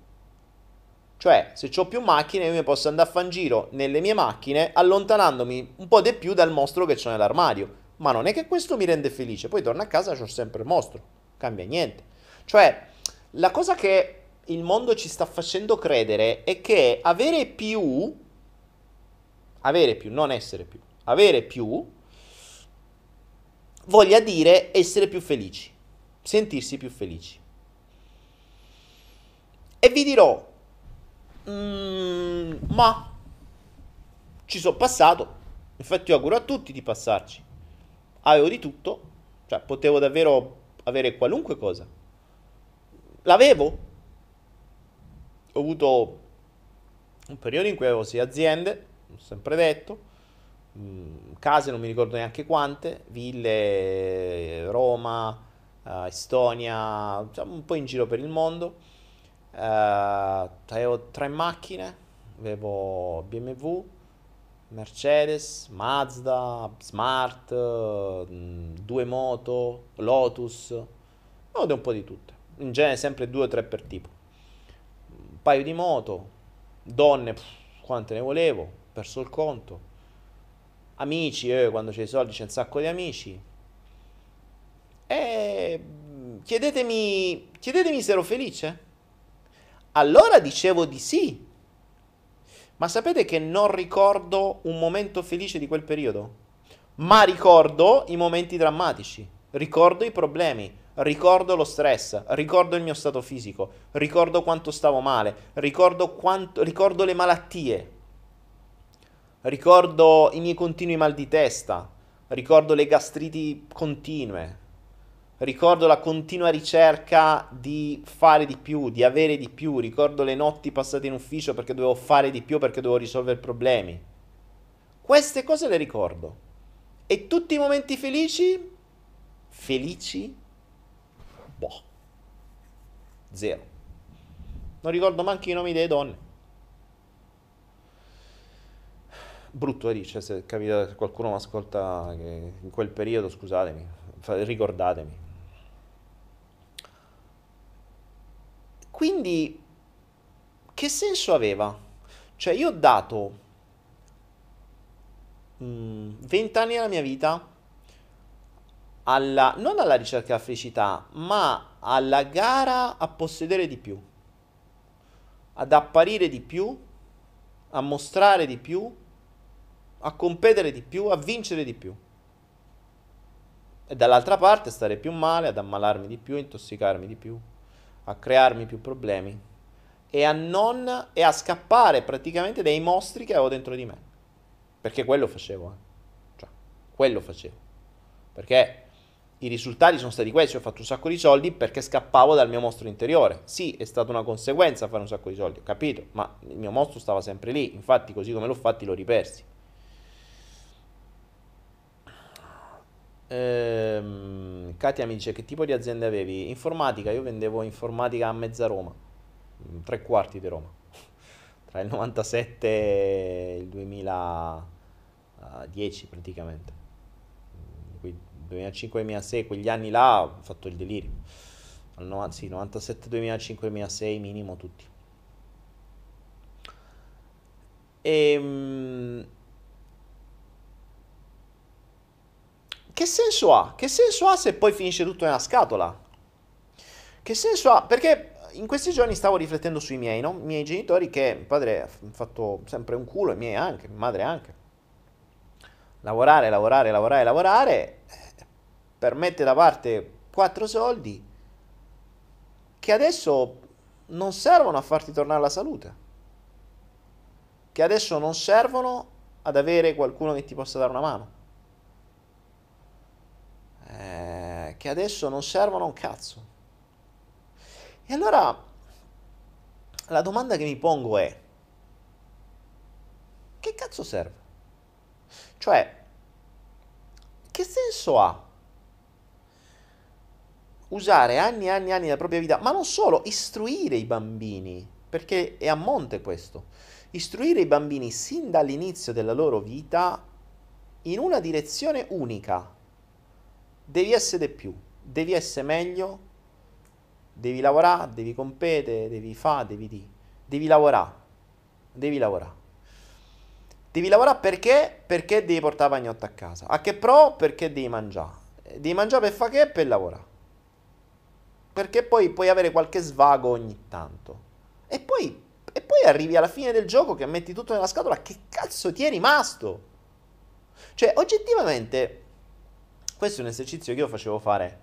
Cioè, se ho più macchine, io mi posso andare a fare in giro nelle mie macchine, allontanandomi un po' di più dal mostro che ho nell'armadio. Ma non è che questo mi rende felice. Poi torno a casa e ho sempre il mostro. Cambia niente. Cioè, la cosa che il mondo ci sta facendo credere è che avere più, avere più, non essere più, avere più, voglia dire essere più felici, sentirsi più felici. E vi dirò, mm, ma ci sono passato, infatti io auguro a tutti di passarci. Avevo di tutto, cioè potevo davvero avere qualunque cosa. L'avevo, ho avuto un periodo in cui avevo sei aziende, ho sempre detto, mm, case non mi ricordo neanche quante, ville, Roma, uh, Estonia, diciamo un po' in giro per il mondo. Uh, avevo tre macchine, avevo BMW, Mercedes, Mazda, Smart, mm, due moto, Lotus, ho un po' di tutte, in genere sempre due o tre per tipo paio di moto, donne, pff, quante ne volevo, perso il conto, amici, eh, quando c'è i soldi c'è un sacco di amici. E chiedetemi, chiedetemi se ero felice. Allora dicevo di sì. Ma sapete che non ricordo un momento felice di quel periodo? Ma ricordo i momenti drammatici, ricordo i problemi, ricordo lo stress, ricordo il mio stato fisico, ricordo quanto stavo male, ricordo, quanto, ricordo le malattie, ricordo i miei continui mal di testa, ricordo le gastriti continue, ricordo la continua ricerca di fare di più, di avere di più, ricordo le notti passate in ufficio perché dovevo fare di più, perché dovevo risolvere problemi. Queste cose le ricordo. E tutti i momenti felici? Felici? Boh. Zero. Non ricordo manco i nomi delle donne. Brutto da dire, cioè, se capita qualcuno mi ascolta in quel periodo, scusatemi, ricordatemi. Quindi, che senso aveva? Cioè, io ho dato mm, 20 anni della mia vita alla, non alla ricerca della felicità, ma alla gara a possedere di più, ad apparire di più, a mostrare di più, a competere di più, a vincere di più. E dall'altra parte stare più male, ad ammalarmi di più, a intossicarmi di più, a crearmi più problemi e a non e a scappare praticamente dai mostri che avevo dentro di me. Perché quello facevo, eh. Cioè, quello facevo. Perché i risultati sono stati questi, ho fatto un sacco di soldi perché scappavo dal mio mostro interiore. Sì, è stata una conseguenza fare un sacco di soldi, ho capito, ma il mio mostro stava sempre lì, infatti così come l'ho fatti l'ho ripersi. Ehm, Katia mi dice che tipo di azienda avevi? Informatica, io vendevo informatica a mezza Roma, mm, tre quarti di Roma, tra il 97 e il 2010 praticamente. 2005-2006, quegli anni là ho fatto il delirio. Sì, 97, 2005, 2006 minimo tutti. E, che senso ha? Che senso ha se poi finisce tutto nella scatola? Che senso ha? Perché in questi giorni stavo riflettendo sui miei, no? I miei genitori che mio padre ha fatto sempre un culo, i miei anche, mia madre anche. Lavorare, lavorare, lavorare, lavorare per mettere da parte quattro soldi che adesso non servono a farti tornare la salute, che adesso non servono ad avere qualcuno che ti possa dare una mano, eh, che adesso non servono un cazzo. E allora la domanda che mi pongo è, che cazzo serve? Cioè, che senso ha usare anni e anni e anni della propria vita, ma non solo, istruire i bambini, perché è a monte questo, istruire i bambini sin dall'inizio della loro vita in una direzione unica. Devi essere più, devi essere meglio, devi lavorare, devi competere, devi fare, devi di, devi lavorare, devi lavorare. Devi lavorare perché? Perché devi portare pagnotto a casa. A che pro? Perché devi mangiare. Devi mangiare per fare che? Per lavorare. Perché poi puoi avere qualche svago ogni tanto. E poi, e poi arrivi alla fine del gioco che metti tutto nella scatola. Che cazzo ti è rimasto? Cioè, oggettivamente, questo è un esercizio che io facevo fare.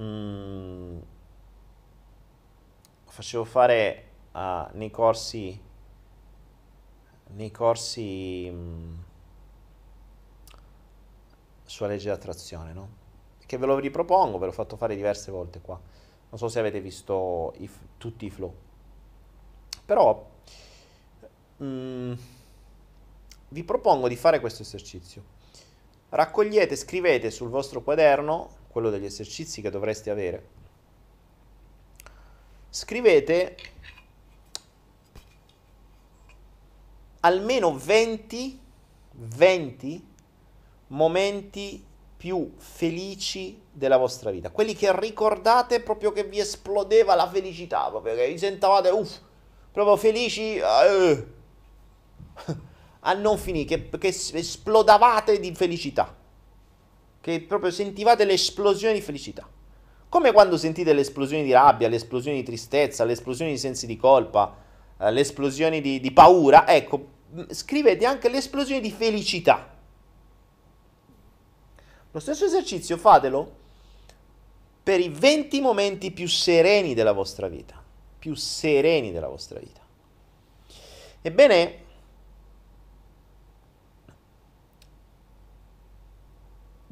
Mm, facevo fare uh, nei corsi. Nei corsi. Mm, sulla legge di attrazione, no? che ve lo ripropongo, ve l'ho fatto fare diverse volte qua. Non so se avete visto i, tutti i flow. Però mm, vi propongo di fare questo esercizio. Raccogliete, scrivete sul vostro quaderno, quello degli esercizi che dovreste avere. Scrivete almeno 20, 20 momenti più felici della vostra vita, quelli che ricordate proprio che vi esplodeva la felicità, proprio che vi sentavate uff, proprio felici eh, a non finire, che, che esplodavate di felicità, che proprio sentivate l'esplosione di felicità. Come quando sentite le esplosioni di rabbia, le esplosioni di tristezza, le esplosioni di sensi di colpa, eh, le esplosioni di, di paura, ecco, scrivete anche le esplosioni di felicità lo stesso esercizio fatelo per i 20 momenti più sereni della vostra vita. Più sereni della vostra vita. Ebbene,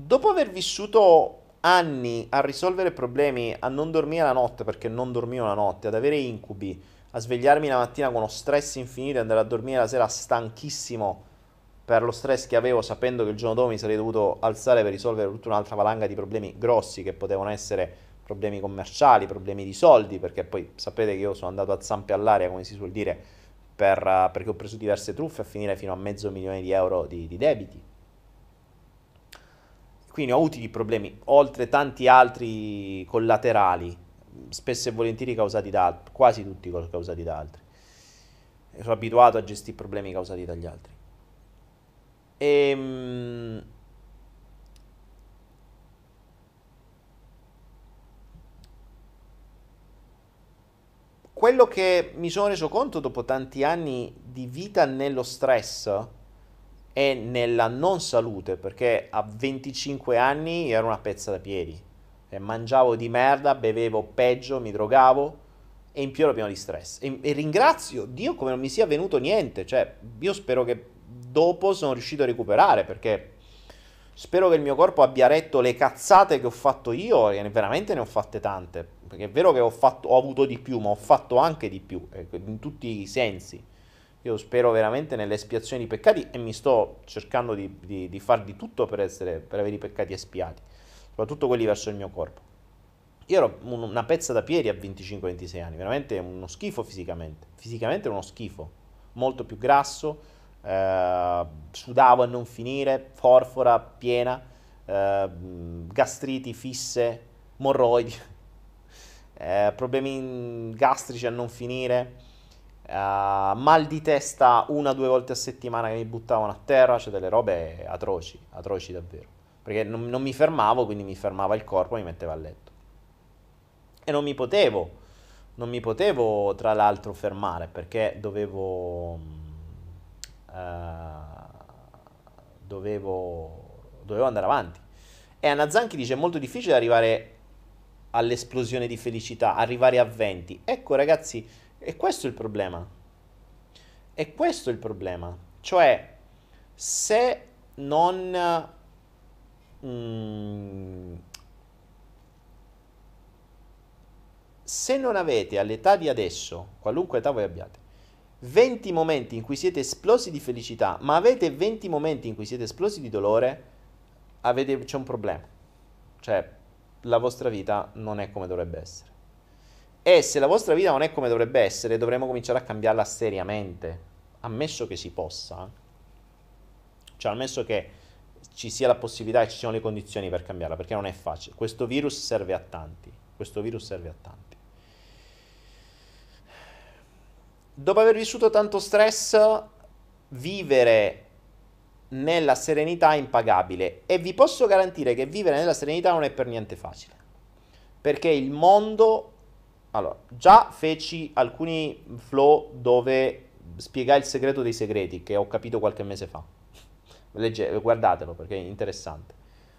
dopo aver vissuto anni a risolvere problemi, a non dormire la notte perché non dormivo la notte, ad avere incubi, a svegliarmi la mattina con uno stress infinito e andare a dormire la sera stanchissimo per lo stress che avevo sapendo che il giorno dopo mi sarei dovuto alzare per risolvere tutta un'altra valanga di problemi grossi che potevano essere problemi commerciali, problemi di soldi, perché poi sapete che io sono andato a zampe all'aria, come si suol dire, per, perché ho preso diverse truffe a finire fino a mezzo milione di euro di, di debiti. Quindi ho avuto dei problemi, oltre tanti altri collaterali, spesso e volentieri causati da altri, quasi tutti causati da altri. E sono abituato a gestire problemi causati dagli altri. Ehm... Quello che mi sono reso conto dopo tanti anni di vita nello stress e nella non salute, perché a 25 anni ero una pezza da piedi, e mangiavo di merda, bevevo peggio, mi drogavo e in più ero pieno di stress. E, e ringrazio Dio come non mi sia venuto niente, cioè io spero che dopo sono riuscito a recuperare perché spero che il mio corpo abbia retto le cazzate che ho fatto io e veramente ne ho fatte tante. Perché è vero che ho, fatto, ho avuto di più ma ho fatto anche di più ecco, in tutti i sensi io spero veramente nell'espiazione di peccati e mi sto cercando di, di, di far di tutto per, essere, per avere i peccati espiati soprattutto quelli verso il mio corpo. Io ero una pezza da piedi a 25-26 anni veramente uno schifo fisicamente fisicamente uno schifo molto più grasso eh, sudavo a non finire, forfora piena, eh, gastriti fisse, morroidi, eh, problemi gastrici a non finire, eh, mal di testa una o due volte a settimana che mi buttavano a terra, cioè delle robe atroci, atroci davvero. Perché non, non mi fermavo, quindi mi fermava il corpo e mi metteva a letto. E non mi potevo, non mi potevo tra l'altro fermare perché dovevo eh, dovevo, dovevo andare avanti. E Anna Zanchi dice è molto difficile arrivare all'esplosione di felicità, arrivare a 20. Ecco ragazzi, è questo il problema. È questo il problema. Cioè, se non... Mm, se non avete all'età di adesso, qualunque età voi abbiate, 20 momenti in cui siete esplosi di felicità, ma avete 20 momenti in cui siete esplosi di dolore, avete, c'è un problema. Cioè, la vostra vita non è come dovrebbe essere. E se la vostra vita non è come dovrebbe essere, dovremmo cominciare a cambiarla seriamente, ammesso che si possa. Cioè, ammesso che ci sia la possibilità e ci siano le condizioni per cambiarla, perché non è facile. Questo virus serve a tanti. Questo virus serve a tanti. Dopo aver vissuto tanto stress, vivere nella serenità è impagabile e vi posso garantire che vivere nella serenità non è per niente facile. Perché il mondo... Allora, già feci alcuni flow dove spiegai il segreto dei segreti che ho capito qualche mese fa. Legge, guardatelo perché è interessante.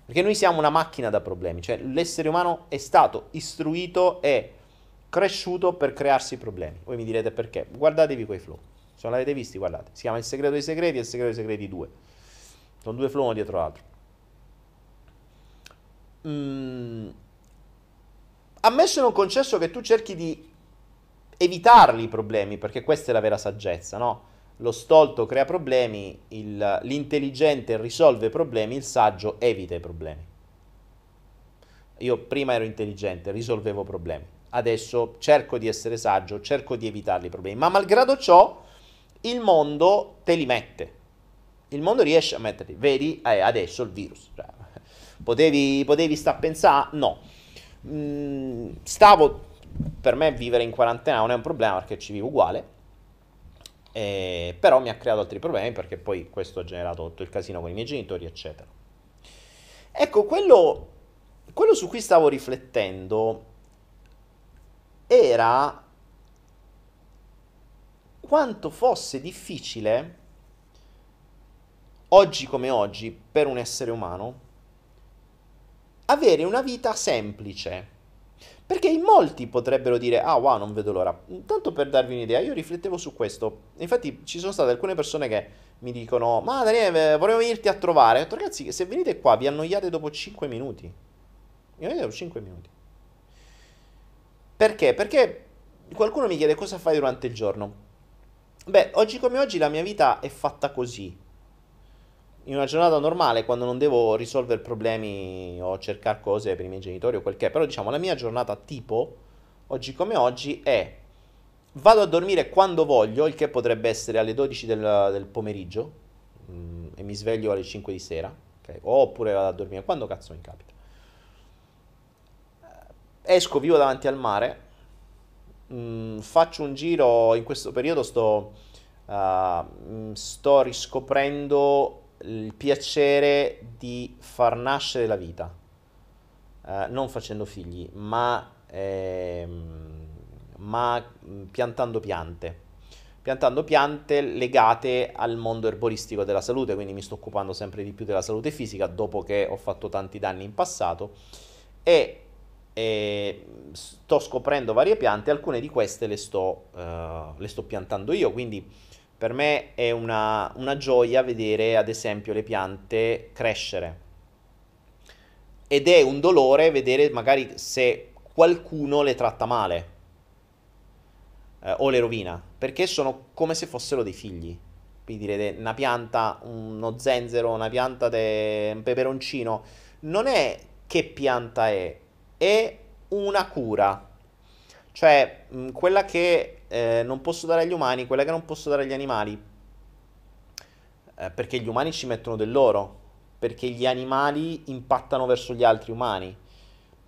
Perché noi siamo una macchina da problemi, cioè l'essere umano è stato istruito e cresciuto per crearsi problemi. Voi mi direte perché? Guardatevi quei flow. Se non l'avete visti, guardate. Si chiama Il segreto dei segreti e Il segreto dei segreti 2 sono due flow uno dietro l'altro. Mm. Ammesso e non concesso che tu cerchi di evitarli i problemi, perché questa è la vera saggezza, no? Lo stolto crea problemi, il, l'intelligente risolve problemi, il saggio evita i problemi. Io prima ero intelligente, risolvevo problemi. Adesso cerco di essere saggio, cerco di evitarli i problemi. Ma malgrado ciò, il mondo te li mette il mondo riesce a metterli. Vedi, eh, adesso il virus. Cioè, potevi, potevi sta a? No. Mm, stavo, per me vivere in quarantena non è un problema perché ci vivo uguale. Eh, però mi ha creato altri problemi perché poi questo ha generato tutto il casino con i miei genitori, eccetera. Ecco, quello, quello su cui stavo riflettendo era quanto fosse difficile oggi come oggi, per un essere umano, avere una vita semplice. Perché in molti potrebbero dire, ah wow, non vedo l'ora. Tanto per darvi un'idea, io riflettevo su questo. Infatti ci sono state alcune persone che mi dicono, ma Daniele, vorrei venirti a trovare. Ho detto, ragazzi, se venite qua vi annoiate dopo 5 minuti. Vi annoiate dopo 5 minuti. Perché? Perché qualcuno mi chiede cosa fai durante il giorno. Beh, oggi come oggi la mia vita è fatta così in una giornata normale, quando non devo risolvere problemi o cercare cose per i miei genitori o quel che è, però diciamo la mia giornata tipo, oggi come oggi, è vado a dormire quando voglio, il che potrebbe essere alle 12 del, del pomeriggio, mh, mm, e mi sveglio alle 5 di sera, okay? oppure vado a dormire quando cazzo mi capita. Esco, vivo davanti al mare, mh, mm, faccio un giro, in questo periodo sto, uh, sto riscoprendo il piacere di far nascere la vita, eh, non facendo figli, ma, ehm, ma piantando piante. Piantando piante legate al mondo erboristico della salute, quindi mi sto occupando sempre di più della salute fisica dopo che ho fatto tanti danni in passato e, e sto scoprendo varie piante, alcune di queste le sto, uh, le sto piantando io, quindi per me è una, una gioia vedere, ad esempio, le piante crescere. Ed è un dolore vedere magari se qualcuno le tratta male eh, o le rovina, perché sono come se fossero dei figli. Quindi direte, una pianta, uno zenzero, una pianta, de... un peperoncino, non è che pianta è, è una cura. Cioè, mh, quella che eh, non posso dare agli umani, quella che non posso dare agli animali. Eh, perché gli umani ci mettono del loro, perché gli animali impattano verso gli altri umani.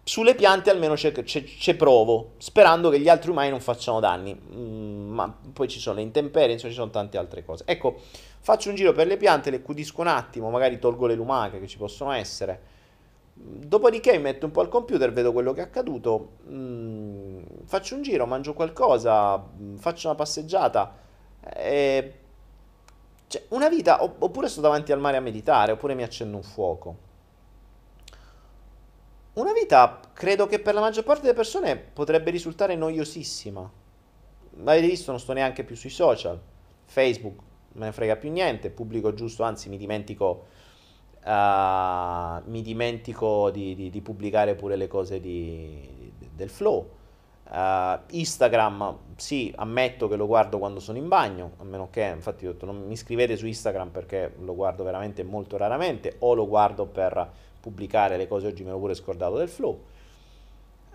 Sulle piante almeno ci provo, sperando che gli altri umani non facciano danni. Mm, ma poi ci sono le intemperie, insomma ci sono tante altre cose. Ecco, faccio un giro per le piante, le accudisco un attimo, magari tolgo le lumache che ci possono essere Dopodiché metto un po' al computer, vedo quello che è accaduto, mh, mm, faccio un giro, mangio qualcosa, mh, mm, faccio una passeggiata. E... Cioè, una vita, oppure sto davanti al mare a meditare, oppure mi accendo un fuoco. una vita credo che per la maggior parte delle persone potrebbe risultare noiosissima. Avete visto, non sto neanche più sui social. Facebook, me ne frega più niente, pubblico giusto, anzi mi dimentico, uh, mi dimentico di, di, di, pubblicare pure le cose di, del flow. Uh, Instagram, sì, ammetto che lo guardo quando sono in bagno, a meno che, infatti, non mi scrivete su Instagram perché lo guardo veramente molto raramente, o lo guardo per pubblicare le cose, oggi me l'ho pure scordato del flow.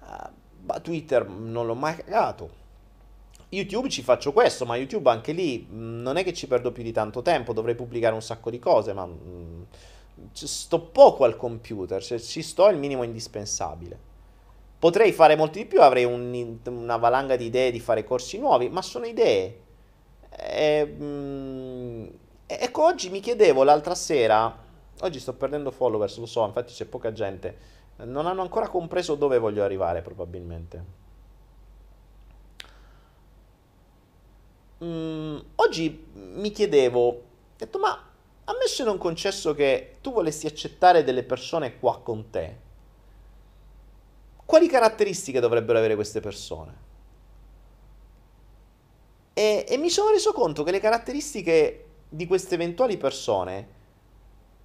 Uh, Twitter non l'ho mai cagato. YouTube ci faccio questo, ma YouTube anche lì mm, non è che ci perdo più di tanto tempo, dovrei pubblicare un sacco di cose, ma mh, mm, sto poco al computer, cioè ci sto il minimo indispensabile. Potrei fare molto di più, avrei un, una valanga di idee di fare corsi nuovi, ma sono idee. E, mh, mm, ecco, oggi mi chiedevo l'altra sera, oggi sto perdendo followers, lo so, infatti c'è poca gente, non hanno ancora compreso dove voglio arrivare probabilmente. Mm, oggi mi chiedevo, ho detto, ma ammesso e non concesso che tu volessi accettare delle persone qua con te, quali caratteristiche dovrebbero avere queste persone? E, e mi sono reso conto che le caratteristiche di queste eventuali persone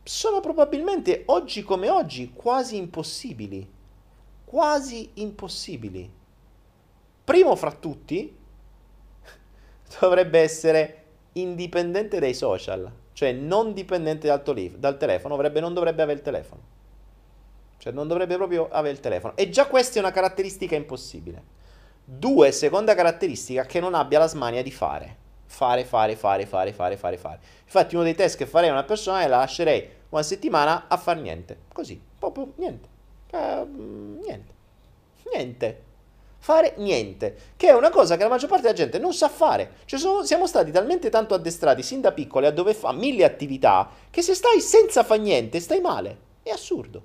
sono probabilmente oggi come oggi quasi impossibili. Quasi impossibili. Primo fra tutti, dovrebbe essere indipendente dai social, cioè non dipendente dal, tolif- dal telefono, dovrebbe, non dovrebbe avere il telefono. Cioè non dovrebbe proprio avere il telefono. E già questa è una caratteristica impossibile. Due, seconda caratteristica, che non abbia la smania di fare. Fare, fare, fare, fare, fare, fare, fare. Infatti uno dei test che farei a una persona è la lascerei una settimana a far niente. Così, proprio niente. Eh, niente. Niente fare niente, che è una cosa che la maggior parte della gente non sa fare. Cioè sono, siamo stati talmente tanto addestrati sin da piccoli a dove fa mille attività che se stai senza fare niente stai male. È assurdo.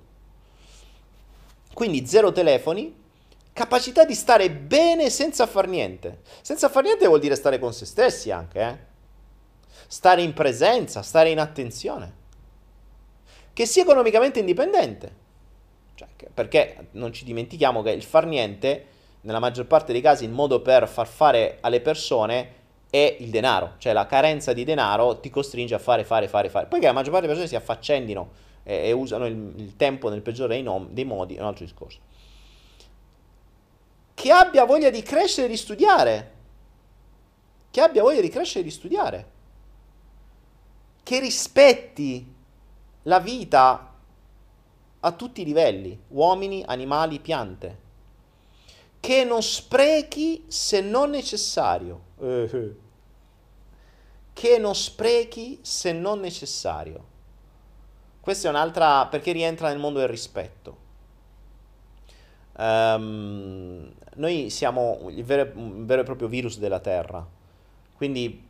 Quindi zero telefoni, capacità di stare bene senza far niente. Senza far niente vuol dire stare con se stessi anche, eh? Stare in presenza, stare in attenzione. Che sia economicamente indipendente. Cioè, perché non ci dimentichiamo che il far niente nella maggior parte dei casi il modo per far fare alle persone è il denaro, cioè la carenza di denaro ti costringe a fare, fare, fare, fare. Poi che la maggior parte delle persone si affaccendino e, e usano il, il, tempo nel peggiore dei, nom- dei modi è un altro discorso. Che abbia voglia di crescere e di studiare, che abbia voglia di crescere e di studiare, che rispetti la vita a tutti i livelli, uomini, animali, piante che non sprechi se non necessario. Che non sprechi se non necessario. Questa è un'altra perché rientra nel mondo del rispetto. Um, noi siamo il vero, il vero, e proprio virus della Terra. Quindi,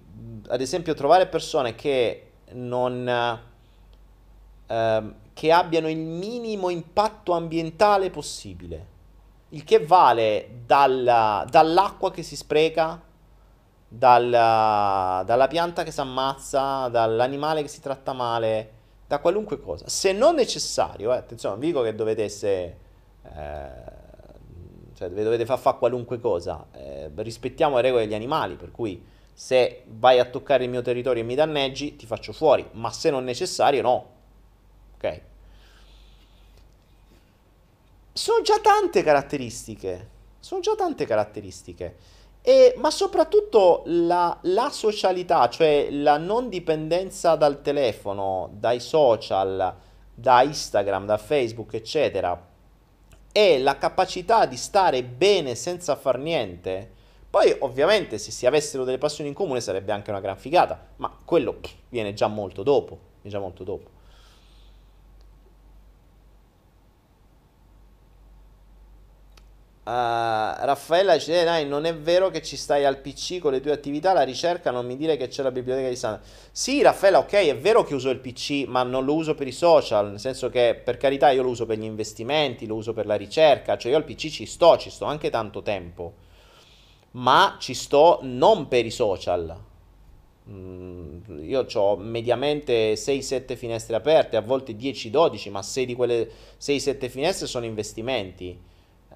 ad esempio, trovare persone che non uh, che abbiano il minimo impatto ambientale possibile il che vale dal, dall'acqua che si spreca, dal, dalla pianta che si ammazza, dall'animale che si tratta male, da qualunque cosa. Se non necessario, eh, attenzione, non dico che dovete essere... Eh, cioè dovete far fare qualunque cosa. Eh, rispettiamo le regole degli animali, per cui se vai a toccare il mio territorio e mi danneggi, ti faccio fuori, ma se non necessario, no. Ok? Sono già tante caratteristiche. Sono già tante caratteristiche. E, ma soprattutto la, la, socialità, cioè la non dipendenza dal telefono, dai social, da Instagram, da Facebook, eccetera, e la capacità di stare bene senza far niente. Poi, ovviamente, se si avessero delle passioni in comune sarebbe anche una gran figata, ma quello pff, viene già molto dopo. Viene già molto dopo. Uh, Raffaella dice: Dai, non è vero che ci stai al PC con le tue attività, la ricerca, non mi dire che c'è la biblioteca di Sandra. Sì, Raffaella, ok, è vero che uso il PC, ma non lo uso per i social, nel senso che per carità io lo uso per gli investimenti, lo uso per la ricerca, cioè io al PC ci sto, ci sto anche tanto tempo, ma ci sto non per i social, Mm, io ho mediamente 6-7 finestre aperte, a volte 10-12, ma 6 di quelle 6-7 finestre sono investimenti.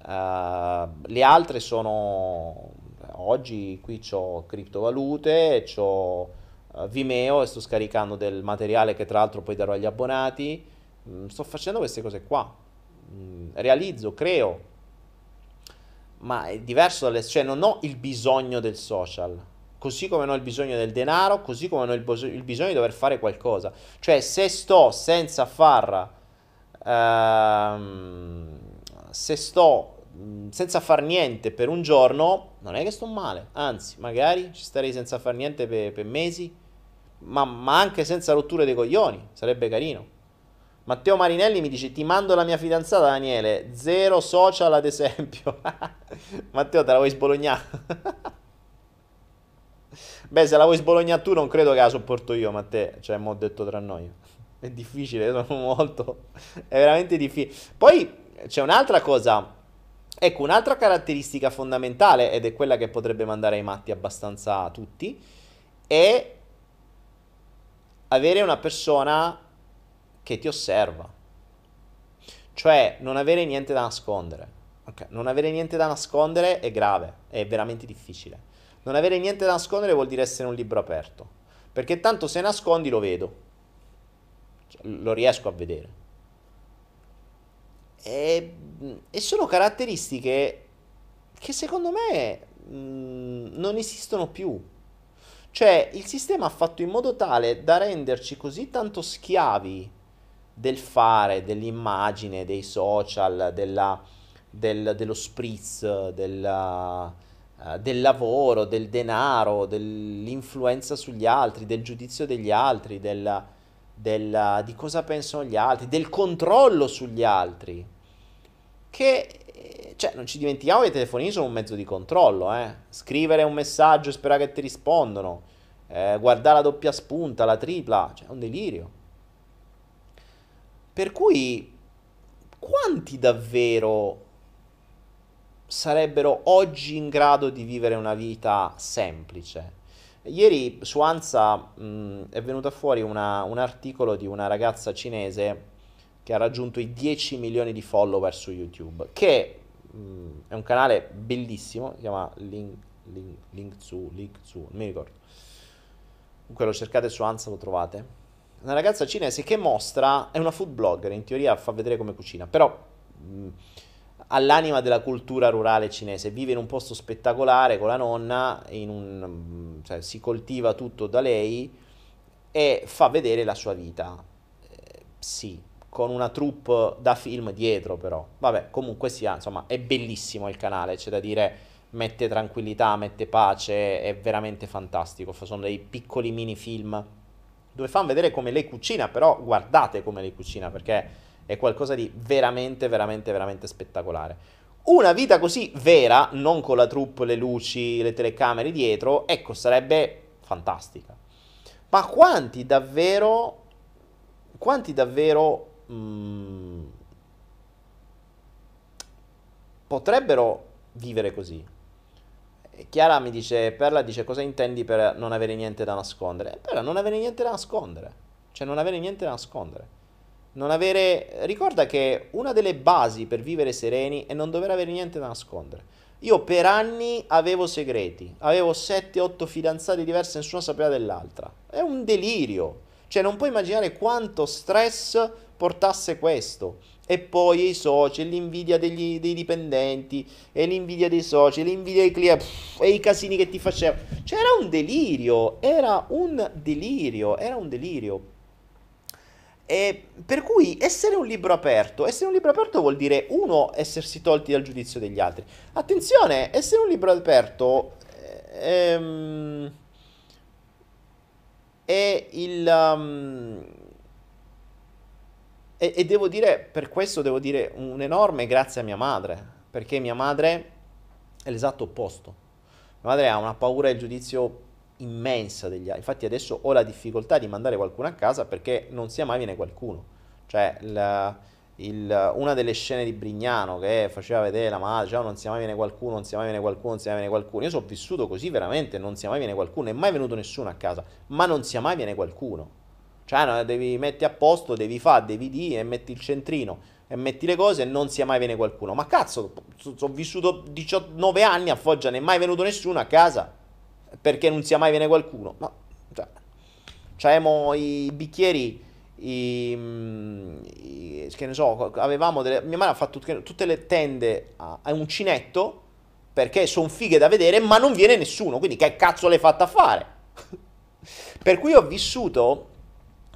Uh, le altre sono oggi qui ho criptovalute, ho uh, Vimeo e sto scaricando del materiale che tra l'altro poi darò agli abbonati. Mm, sto facendo queste cose qua. Mm, realizzo, creo. Ma è diverso dalle, cioè non ho il bisogno del social così come non ho il bisogno del denaro, così come non ho il, bos- il bisogno di dover fare qualcosa. Cioè, se sto senza far... Ehm, se sto senza far niente per un giorno, non è che sto male. Anzi, magari ci starei senza far niente per, per mesi, ma, ma anche senza rotture dei coglioni. Sarebbe carino. Matteo Marinelli mi dice: Ti mando la mia fidanzata Daniele. Zero social, ad esempio. Matteo, te la vuoi sbolognare? Beh, se la vuoi sbolognare tu, non credo che la sopporto io, ma te, cioè, mo' detto tra noi. È difficile, sono molto. È veramente difficile. Poi c'è un'altra cosa. Ecco, un'altra caratteristica fondamentale, ed è quella che potrebbe mandare ai matti abbastanza tutti, è avere una persona che ti osserva. Cioè, non avere niente da nascondere. Okay. Non avere niente da nascondere è grave, è veramente difficile. Non avere niente da nascondere vuol dire essere un libro aperto. Perché tanto se nascondi lo vedo. Cioè, lo riesco a vedere. E, e, sono caratteristiche che secondo me mh, mm, non esistono più. Cioè, il sistema ha fatto in modo tale da renderci così tanto schiavi del fare, dell'immagine, dei social, della, del, dello spritz, della, eh, del lavoro, del denaro, dell'influenza sugli altri, del giudizio degli altri, della, di cosa pensano gli altri, del controllo sugli altri. Che, cioè, non ci dimentichiamo che i telefonini sono un mezzo di controllo, eh. Scrivere un messaggio e sperare che ti rispondono, eh, guardare la doppia spunta, la tripla, cioè, è un delirio. Per cui, quanti davvero sarebbero oggi in grado di vivere una vita semplice. Ieri su Ansa mh, è venuto fuori una, un articolo di una ragazza cinese che ha raggiunto i 10 milioni di follower su YouTube, che mh, è un canale bellissimo, si chiama Link, Link, Link Zu, Link Zu, non mi ricordo. Comunque lo cercate su Ansa, lo trovate. Una ragazza cinese che mostra, è una food blogger, in teoria fa vedere come cucina, però... Mh, all'anima della cultura rurale cinese. Vive in un posto spettacolare con la nonna, un, cioè, si coltiva tutto da lei e fa vedere la sua vita. Eh, sì, con una troupe da film dietro però. Vabbè, comunque sia, insomma, è bellissimo il canale, c'è da dire, mette tranquillità, mette pace, è veramente fantastico. Sono dei piccoli mini film dove fanno vedere come lei cucina, però guardate come lei cucina perché è qualcosa di veramente, veramente, veramente spettacolare. Una vita così vera, non con la troupe, le luci, le telecamere dietro, ecco, sarebbe fantastica. Ma quanti davvero, quanti davvero mm, potrebbero vivere così? Chiara mi dice, Perla dice cosa intendi per non avere niente da nascondere? Perla, non avere niente da nascondere. Cioè non avere niente da nascondere. Non avere... Ricorda che una delle basi per vivere sereni è non dover avere niente da nascondere. Io per anni avevo segreti, avevo 7-8 fidanzate diverse, nessuno sapeva dell'altra. È un delirio. Cioè non puoi immaginare quanto stress portasse questo. E poi i soci, l'invidia degli, dei dipendenti, e l'invidia dei soci, l'invidia dei clienti, e i casini che ti facevano. Cioè era un delirio, era un delirio, era un delirio. E per cui essere un libro aperto, essere un libro aperto vuol dire uno, essersi tolti dal giudizio degli altri. Attenzione, essere un libro aperto ehm, è il... Um, e, e devo dire, per questo devo dire un enorme grazie a mia madre, perché mia madre è l'esatto opposto. Mia madre ha una paura del giudizio immensa degli altri. Infatti adesso ho la difficoltà di mandare qualcuno a casa perché non sia mai viene qualcuno. Cioè, la, il, una delle scene di Brignano che faceva vedere la madre, cioè, non sia mai viene qualcuno, non sia mai viene qualcuno, non sia mai viene qualcuno. Io sono vissuto così veramente, non sia mai viene qualcuno, è mai venuto nessuno a casa, ma non sia mai viene qualcuno. Cioè, no, devi metti a posto, devi fare, devi dire, e metti il centrino e metti le cose e non sia mai viene qualcuno. Ma cazzo, ho vissuto 19 anni a Foggia, non è mai venuto nessuno a casa perché non sia mai viene qualcuno. Ma, cioè, c'avevamo i bicchieri i, mm, i, che ne so, avevamo delle, mia madre ha fatto tutte le tende a, a uncinetto perché sono fighe da vedere, ma non viene nessuno, quindi che cazzo l'hai fatta fare? per cui ho vissuto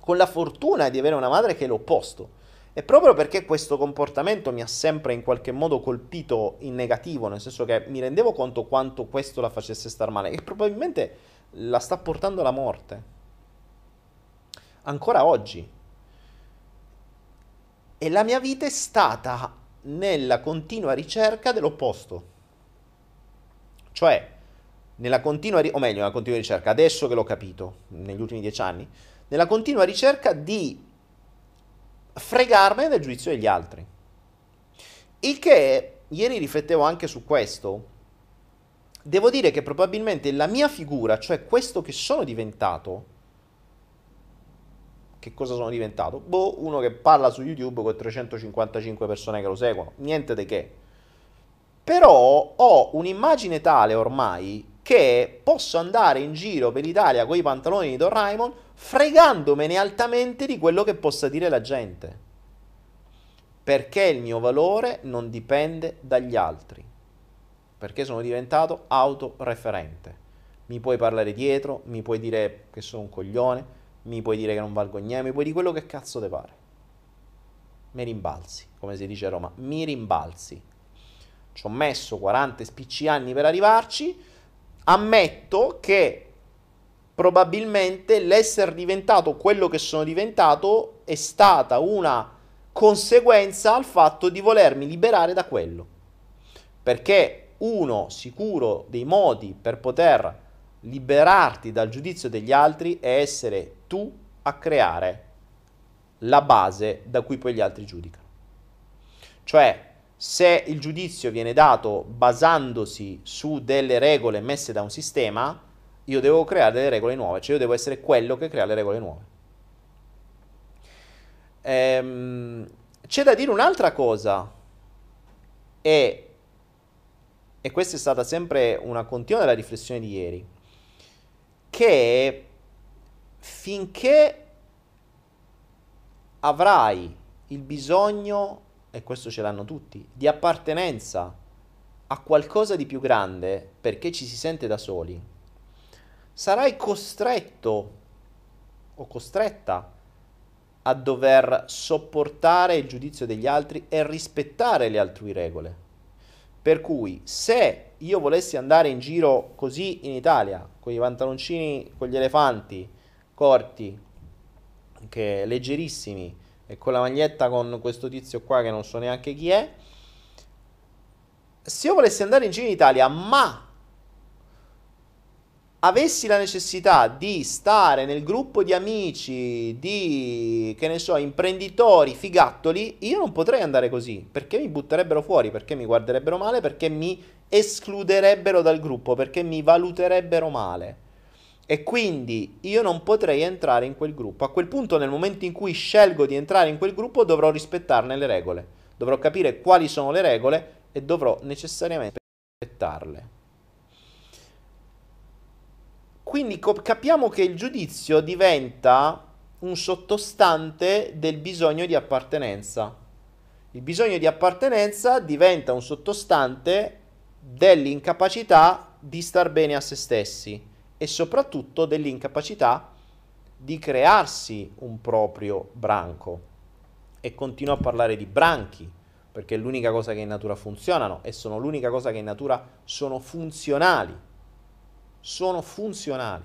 con la fortuna di avere una madre che è l'opposto. E proprio perché questo comportamento mi ha sempre in qualche modo colpito in negativo, nel senso che mi rendevo conto quanto questo la facesse star male, e probabilmente la sta portando alla morte. Ancora oggi. E la mia vita è stata nella continua ricerca dell'opposto. Cioè, nella continua, ri- o meglio, nella continua ricerca, adesso che l'ho capito, negli ultimi dieci anni, nella continua ricerca di fregarmene del giudizio degli altri. Il che, ieri riflettevo anche su questo, devo dire che probabilmente la mia figura, cioè questo che sono diventato, che cosa sono diventato? Boh, uno che parla su YouTube con 355 persone che lo seguono, niente di che. Però ho un'immagine tale ormai che posso andare in giro per l'Italia con i pantaloni di Doraemon fregandomene altamente di quello che possa dire la gente. Perché il mio valore non dipende dagli altri. Perché sono diventato autoreferente. Mi puoi parlare dietro, mi puoi dire che sono un coglione, mi puoi dire che non valgo niente, mi puoi dire quello che cazzo te pare. Mi rimbalzi, come si dice a Roma, mi rimbalzi. Ci ho messo 40 spicci anni per arrivarci, ammetto che probabilmente l'essere diventato quello che sono diventato è stata una conseguenza al fatto di volermi liberare da quello. Perché uno sicuro dei modi per poter liberarti dal giudizio degli altri è essere tu a creare la base da cui poi gli altri giudicano. Cioè, se il giudizio viene dato basandosi su delle regole messe da un sistema, io devo creare delle regole nuove, cioè io devo essere quello che crea le regole nuove. Ehm, c'è da dire un'altra cosa, e, e questa è stata sempre una continua della riflessione di ieri, che finché avrai il bisogno e questo ce l'hanno tutti, di appartenenza a qualcosa di più grande perché ci si sente da soli, sarai costretto o costretta a dover sopportare il giudizio degli altri e rispettare le altrui regole. Per cui se io volessi andare in giro così in Italia, con i pantaloncini con gli elefanti corti, che leggerissimi, e con la maglietta con questo tizio qua che non so neanche chi è. Se io volessi andare in giro in Italia, ma avessi la necessità di stare nel gruppo di amici, di, che ne so, imprenditori, figattoli, io non potrei andare così, perché mi butterebbero fuori, perché mi guarderebbero male, perché mi escluderebbero dal gruppo, perché mi valuterebbero male. E quindi io non potrei entrare in quel gruppo. A quel punto, nel momento in cui scelgo di entrare in quel gruppo, dovrò rispettarne le regole. Dovrò capire quali sono le regole e dovrò necessariamente rispettarle. Quindi capiamo che il giudizio diventa un sottostante del bisogno di appartenenza. Il bisogno di appartenenza diventa un sottostante dell'incapacità di star bene a se stessi e soprattutto dell'incapacità di crearsi un proprio branco. E continuo a parlare di branchi, perché è l'unica cosa che in natura funzionano e sono l'unica cosa che in natura sono funzionali. Sono funzionali.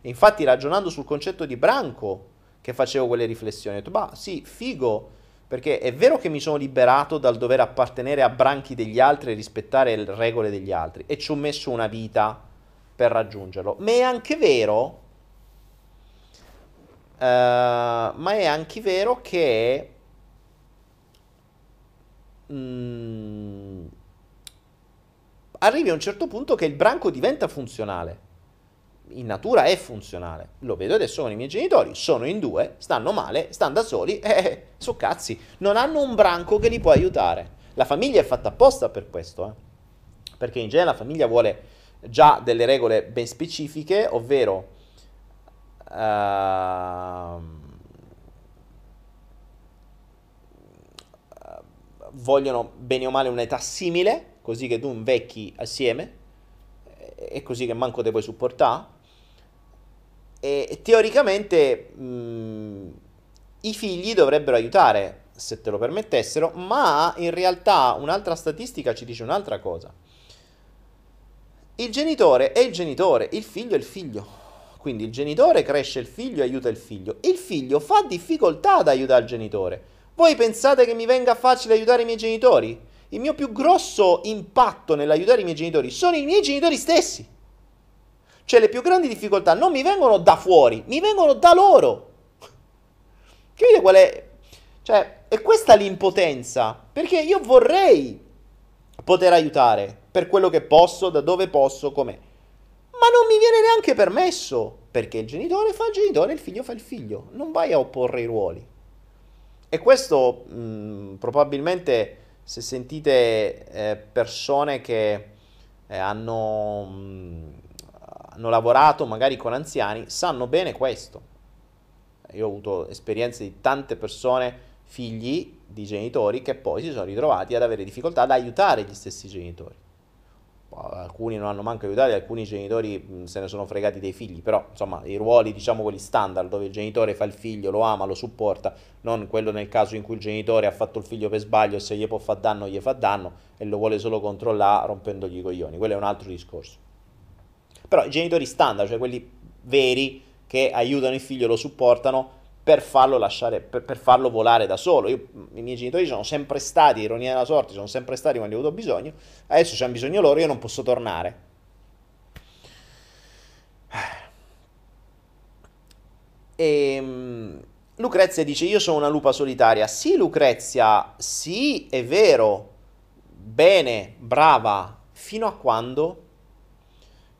E infatti ragionando sul concetto di branco che facevo quelle riflessioni, ho detto, bah sì, figo, perché è vero che mi sono liberato dal dover appartenere a branchi degli altri e rispettare le regole degli altri e ci ho messo una vita per raggiungerlo. Ma è anche vero, uh, ma è anche vero che mm, arrivi a un certo punto che il branco diventa funzionale. In natura è funzionale. Lo vedo adesso con i miei genitori. Sono in due, stanno male, stanno da soli, eh, eh so cazzi. Non hanno un branco che li può aiutare. La famiglia è fatta apposta per questo, eh. Perché in genere la famiglia vuole già delle regole ben specifiche, ovvero... Uh, vogliono bene o male un'età simile, così che tu invecchi assieme e così che manco te puoi supportare. E teoricamente mh, i figli dovrebbero aiutare se te lo permettessero, ma in realtà un'altra statistica ci dice un'altra cosa. Il genitore è il genitore, il figlio è il figlio. Quindi il genitore cresce il figlio e aiuta il figlio. Il figlio fa difficoltà ad aiutare il genitore voi pensate che mi venga facile aiutare i miei genitori? Il mio più grosso impatto nell'aiutare i miei genitori sono i miei genitori stessi. Cioè le più grandi difficoltà non mi vengono da fuori, mi vengono da loro. Capite qual è? Cioè, è questa l'impotenza. Perché io vorrei poter aiutare per quello che posso, da dove posso, com'è. Ma non mi viene neanche permesso. Perché il genitore fa il genitore il figlio fa il figlio. Non vai a opporre i ruoli. E questo mh, mm, probabilmente se sentite eh, persone che eh, hanno, mh, mm, hanno lavorato magari con anziani, sanno bene questo. Io ho avuto esperienze di tante persone, figli di genitori, che poi si sono ritrovati ad avere difficoltà ad aiutare gli stessi genitori alcuni non hanno manco aiutato, alcuni genitori se ne sono fregati dei figli, però insomma i ruoli diciamo quelli standard dove il genitore fa il figlio, lo ama, lo supporta, non quello nel caso in cui il genitore ha fatto il figlio per sbaglio e se gli può fare danno gli fa danno e lo vuole solo controllare rompendogli i coglioni, quello è un altro discorso. Però i genitori standard, cioè quelli veri che aiutano il figlio, lo supportano, per farlo lasciare, per, per, farlo volare da solo. Io, I miei genitori sono sempre stati, ironia della sorte, sono sempre stati quando ho avuto bisogno, adesso c'hanno bisogno loro, io non posso tornare. E ehm, Lucrezia dice: Io sono una lupa solitaria. Sì, Lucrezia, sì, è vero, bene, brava, fino a quando?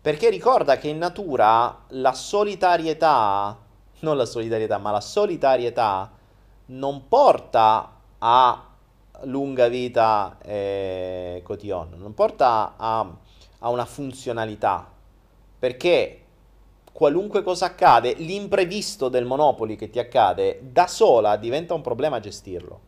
Perché ricorda che in natura la solitarietà non la solidarietà, ma la solitarietà non porta a lunga vita eh, cotillon, non porta a, a una funzionalità, perché qualunque cosa accade, l'imprevisto del Monopoli che ti accade, da sola diventa un problema gestirlo.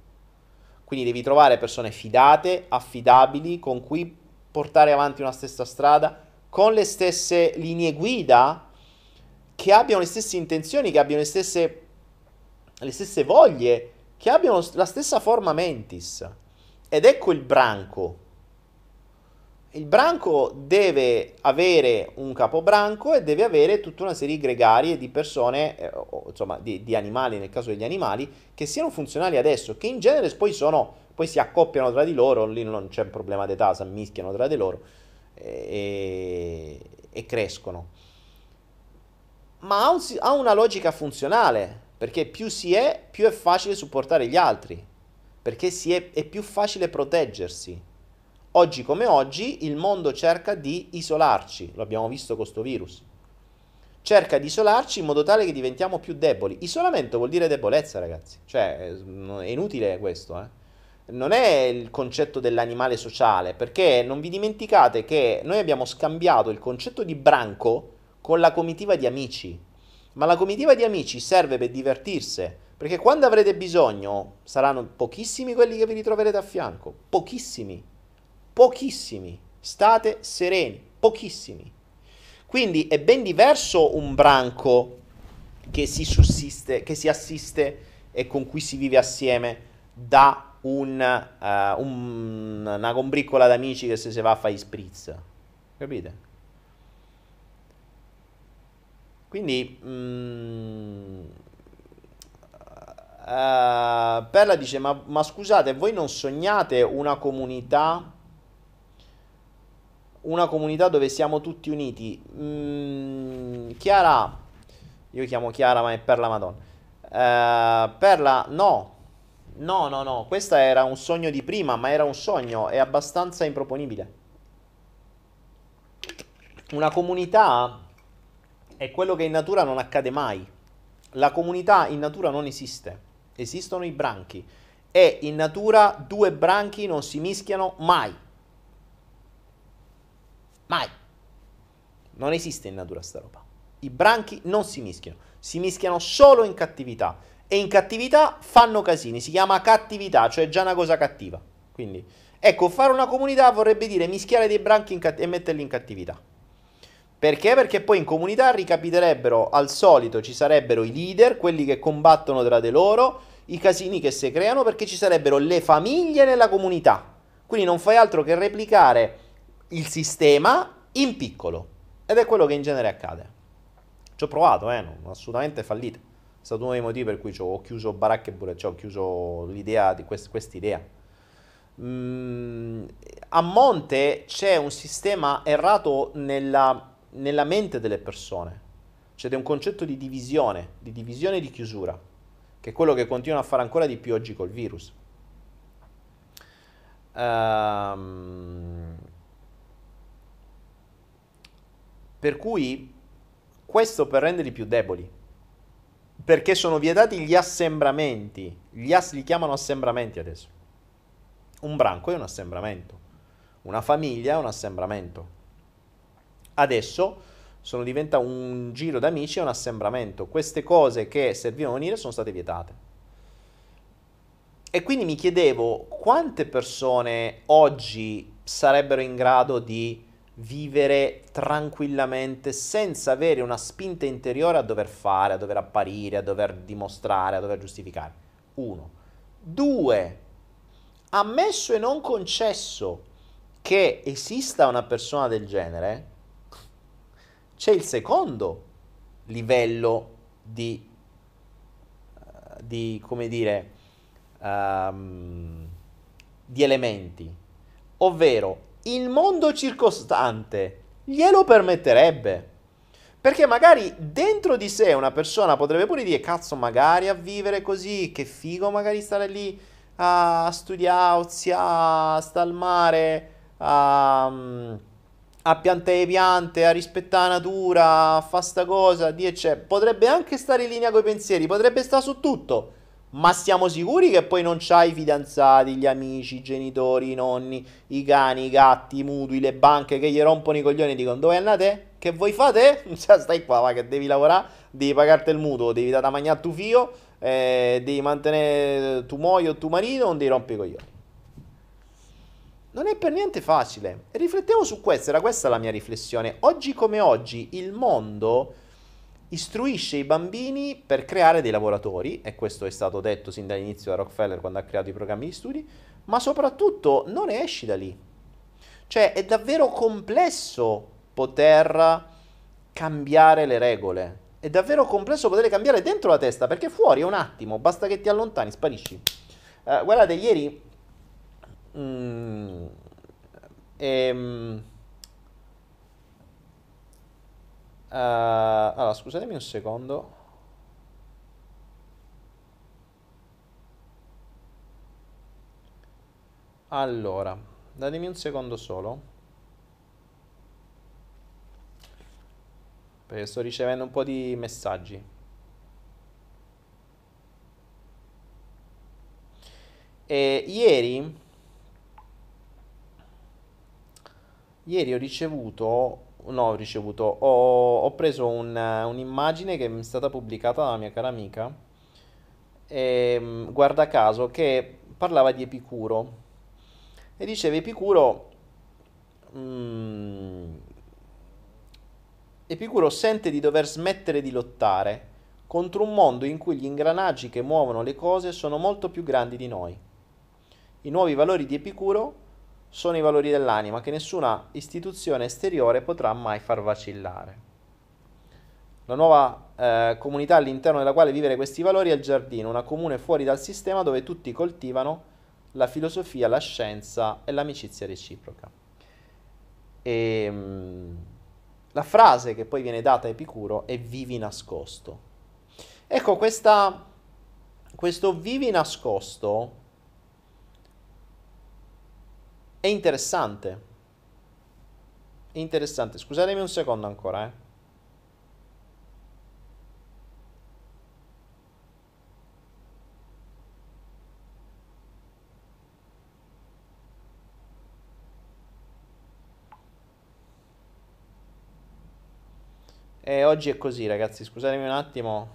Quindi devi trovare persone fidate, affidabili, con cui portare avanti una stessa strada, con le stesse linee guida che abbiano le stesse intenzioni, che abbiano le stesse, le stesse voglie, che abbiano la stessa forma mentis. Ed ecco il branco. Il branco deve avere un capobranco e deve avere tutta una serie di gregari di persone, eh, o, insomma di, di, animali nel caso degli animali, che siano funzionali adesso, che in genere poi sono, poi si accoppiano tra di loro, lì non c'è un problema d'età, si ammischiano tra di loro e, e crescono ma ha, un, ha una logica funzionale, perché più si è, più è facile supportare gli altri, perché è, è più facile proteggersi. Oggi come oggi il mondo cerca di isolarci, lo abbiamo visto con questo virus. Cerca di isolarci in modo tale che diventiamo più deboli. Isolamento vuol dire debolezza, ragazzi. Cioè, è inutile questo, eh non è il concetto dell'animale sociale, perché non vi dimenticate che noi abbiamo scambiato il concetto di branco con la comitiva di amici. Ma la comitiva di amici serve per divertirsi, perché quando avrete bisogno saranno pochissimi quelli che vi ritroverete a fianco, pochissimi, pochissimi, state sereni, pochissimi. Quindi è ben diverso un branco che si sussiste, che si assiste e con cui si vive assieme da un, uh, un, una combriccola d'amici che se si va a fare spritz. Capite? Quindi, mm, uh, Perla dice, ma, ma, scusate, voi non sognate una comunità, una comunità dove siamo tutti uniti? Mm, Chiara, io chiamo Chiara, ma è Perla Madonna. Uh, Perla, no, No, no, no, questo era un sogno di prima, ma era un sogno, è abbastanza improponibile. Una comunità è quello che in natura non accade mai. La comunità in natura non esiste, esistono i branchi e in natura due branchi non si mischiano mai. Mai. Non esiste in natura sta roba. I branchi non si mischiano, si mischiano solo in cattività e in cattività fanno casini, si chiama cattività, cioè già una cosa cattiva. Quindi, ecco, fare una comunità vorrebbe dire mischiare dei branchi cat- e metterli in cattività. Perché? Perché poi in comunità ricapiterebbero al solito, ci sarebbero i leader, quelli che combattono tra di loro, i casini che si creano, perché ci sarebbero le famiglie nella comunità. Quindi non fai altro che replicare il sistema in piccolo. Ed è quello che in genere accade. Ci ho provato, eh, non, assolutamente fallito. È stato uno dei motivi per cui ho chiuso baracche pure, cioè ho chiuso l'idea di quest- quest'idea. Mm, a monte c'è un sistema errato nella nella mente delle persone. C'è un concetto di divisione, di divisione e di chiusura, che è quello che continuano a fare ancora di più oggi col virus. Um, per cui questo per renderli più deboli, perché sono vietati gli assembramenti, gli ass- li chiamano assembramenti adesso. Un branco è un assembramento, una famiglia è un assembramento. Adesso sono diventa un giro d'amici e un assembramento. Queste cose che servivano a unire sono state vietate. E quindi mi chiedevo quante persone oggi sarebbero in grado di vivere tranquillamente senza avere una spinta interiore a dover fare, a dover apparire, a dover dimostrare, a dover giustificare. Uno. Due. Ammesso e non concesso che esista una persona del genere, c'è il secondo livello di, uh, di come dire, um, di elementi, ovvero il mondo circostante glielo permetterebbe. Perché magari dentro di sé una persona potrebbe pure dire, cazzo, magari a vivere così, che figo magari stare lì a studiare, a stare al mare, a... A piantare piante, a rispettare la natura, a fare sta cosa, di potrebbe anche stare in linea con i pensieri, potrebbe stare su tutto. Ma siamo sicuri che poi non c'hai i fidanzati, gli amici, i genitori, i nonni, i cani, i gatti, i mutui, le banche che gli rompono i coglioni e dicono dove andate? Che voi fate? Cioè, stai qua, va, che devi lavorare, devi pagarti il mutuo, devi dare da mangiare a tuo figlio, eh, devi mantenere tu moglie o tuo marito, non devi rompere i coglioni. Non è per niente facile. riflettevo su questo, era questa la mia riflessione. Oggi come oggi il mondo istruisce i bambini per creare dei lavoratori, e questo è stato detto sin dall'inizio da Rockefeller quando ha creato i programmi di studi, ma soprattutto non esci da lì. Cioè è davvero complesso poter cambiare le regole. È davvero complesso poter cambiare dentro la testa, perché fuori è un attimo, basta che ti allontani, sparisci. Uh, guardate, ieri Mm, ehm, uh, allora, scusatemi un secondo. Allora, datemi un secondo solo. Perché sto ricevendo un po' di messaggi. E ieri Ieri ho ricevuto, no, ho ricevuto, ho, ho preso un- un'immagine che mi è stata pubblicata dalla mia cara amica, e, guarda caso, che parlava di Epicuro. E diceva Epicuro, mm, Epicuro sente di dover smettere di lottare contro un mondo in cui gli ingranaggi che muovono le cose sono molto più grandi di noi. I nuovi valori di Epicuro sono i valori dell'anima che nessuna istituzione esteriore potrà mai far vacillare. La nuova eh, comunità all'interno della quale vivere questi valori è il giardino, una comune fuori dal sistema dove tutti coltivano la filosofia, la scienza e l'amicizia reciproca. E, mh, mm, la frase che poi viene data a Epicuro è vivi nascosto. Ecco, questa, questo vivi nascosto è interessante. È interessante. Scusatemi un secondo ancora, eh. E oggi è così, ragazzi. Scusatemi un attimo,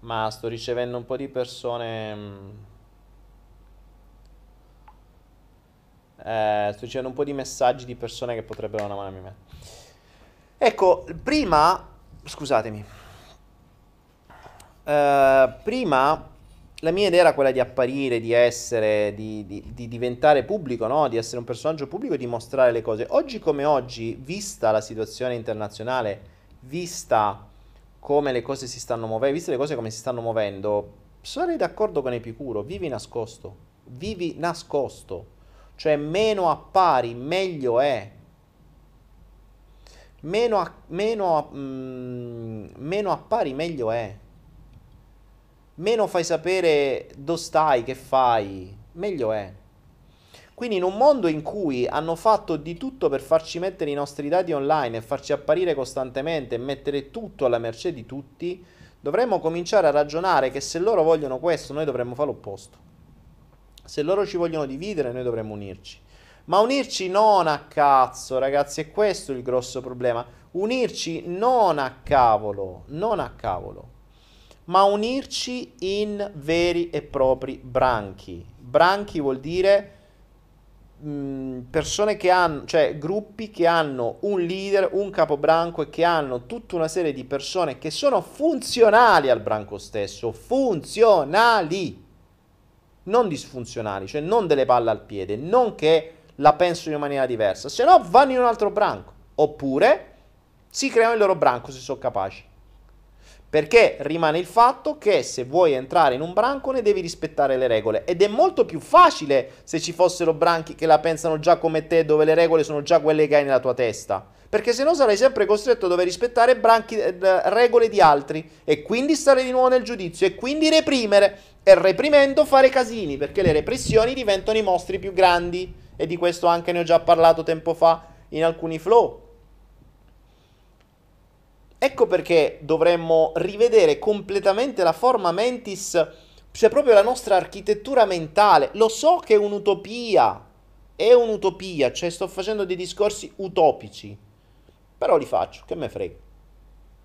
ma sto ricevendo un po' di persone. Eh, sto ricevendo un po' di messaggi di persone che potrebbero una mano a me. Ecco, prima, scusatemi, Eh, prima la mia idea era quella di apparire, di essere, di, di- di diventare pubblico, no? Di essere un personaggio pubblico e di mostrare le cose. Oggi come oggi, vista la situazione internazionale, vista come le cose si stanno muovendo, viste le cose come si stanno muovendo, sarei d'accordo con Epicuro, vivi nascosto, vivi nascosto, cioè meno appari, meglio è. Meno, a- meno, a- mm, meno appari, meglio è. Meno fai sapere dove stai, che fai, meglio è. Quindi in un mondo in cui hanno fatto di tutto per farci mettere i nostri dati online e farci apparire costantemente e mettere tutto alla mercé di tutti, dovremmo cominciare a ragionare che se loro vogliono questo, noi dovremmo fare l'opposto. Se loro ci vogliono dividere, noi dovremmo unirci. Ma unirci non a cazzo, ragazzi, è questo il grosso problema. Unirci non a cavolo, non a cavolo, ma unirci in veri e propri branchi. Branchi vuol dire mh, persone che hanno, cioè gruppi che hanno un leader, un capobranco e che hanno tutta una serie di persone che sono funzionali al branco stesso, funzionali, non disfunzionali, cioè non delle palle al piede, non che la pensano in maniera diversa, se no vanno in un altro branco, oppure si creano il loro branco se sono capaci. Perché rimane il fatto che se vuoi entrare in un branco ne devi rispettare le regole. Ed è molto più facile se ci fossero branchi che la pensano già come te, dove le regole sono già quelle che hai nella tua testa. Perché se no sarai sempre costretto a dover rispettare branchi, eh, regole di altri. E quindi stare di nuovo nel giudizio. E quindi reprimere. E reprimendo fare casini. Perché le repressioni diventano i mostri più grandi. E di questo anche ne ho già parlato tempo fa in alcuni flow. Ecco perché dovremmo rivedere completamente la forma mentis, cioè proprio la nostra architettura mentale. Lo so che è un'utopia, è un'utopia, cioè sto facendo dei discorsi utopici, però li faccio, che me frega.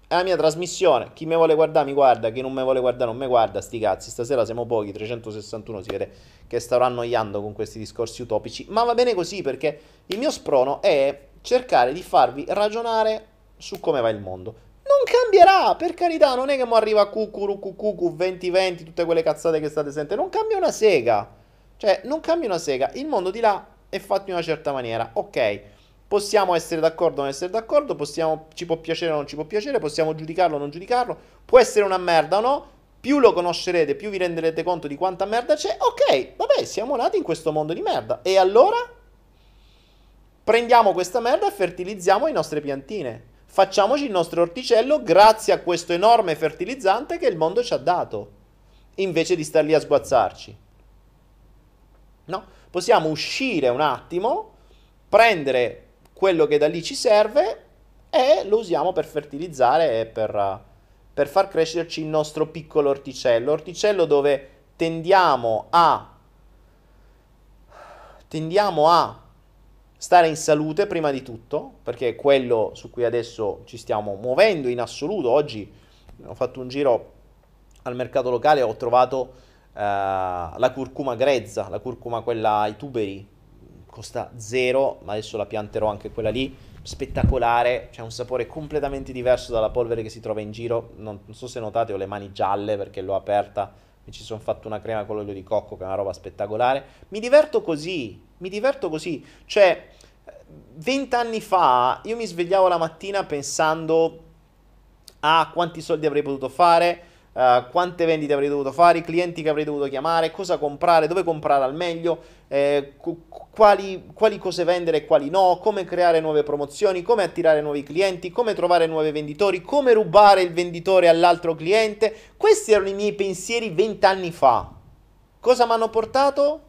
È la mia trasmissione, chi mi vuole guardare mi guarda, chi non mi vuole guardare non mi guarda, sti cazzi, stasera siamo pochi, 361 si vede che starò annoiando con questi discorsi utopici, ma va bene così perché il mio sprono è cercare di farvi ragionare su come va il mondo. Non cambierà, per carità, non è che mo arriva Cucuru, Cucucu, 2020, tutte quelle cazzate che state sentendo, non cambia una sega. Cioè, non cambia una sega. Il mondo di là è fatto in una certa maniera. Ok, possiamo essere d'accordo o non essere d'accordo, possiamo, ci può piacere o non ci può piacere, possiamo giudicarlo o non giudicarlo, può essere una merda o no. Più lo conoscerete, più vi renderete conto di quanta merda c'è. Ok, vabbè, siamo nati in questo mondo di merda. E allora? Prendiamo questa merda e fertilizziamo le nostre piantine. Facciamoci il nostro orticello grazie a questo enorme fertilizzante che il mondo ci ha dato, invece di star lì a sguazzarci. No? Possiamo uscire un attimo, prendere quello che da lì ci serve e lo usiamo per fertilizzare e per, per far crescerci il nostro piccolo orticello. Orticello dove tendiamo a tendiamo a stare in salute prima di tutto, perché è quello su cui adesso ci stiamo muovendo in assoluto. Oggi ho fatto un giro al mercato locale e ho trovato eh, la curcuma grezza, la curcuma quella ai tuberi, costa zero, ma adesso la pianterò anche quella lì, spettacolare, c'è un sapore completamente diverso dalla polvere che si trova in giro, non, non so se notate ho le mani gialle perché l'ho aperta mi ci sono fatto una crema con l'olio di cocco che è una roba spettacolare. Mi diverto così, mi diverto così. Cioè, vent'anni fa io mi svegliavo la mattina pensando a quanti soldi avrei potuto fare, uh, quante vendite avrei dovuto fare, i clienti che avrei dovuto chiamare, cosa comprare, dove comprare al meglio, eh, quali, quali, cose vendere e quali no, come creare nuove promozioni, come attirare nuovi clienti, come trovare nuovi venditori, come rubare il venditore all'altro cliente. Questi erano i miei pensieri vent'anni fa. Cosa mi hanno portato?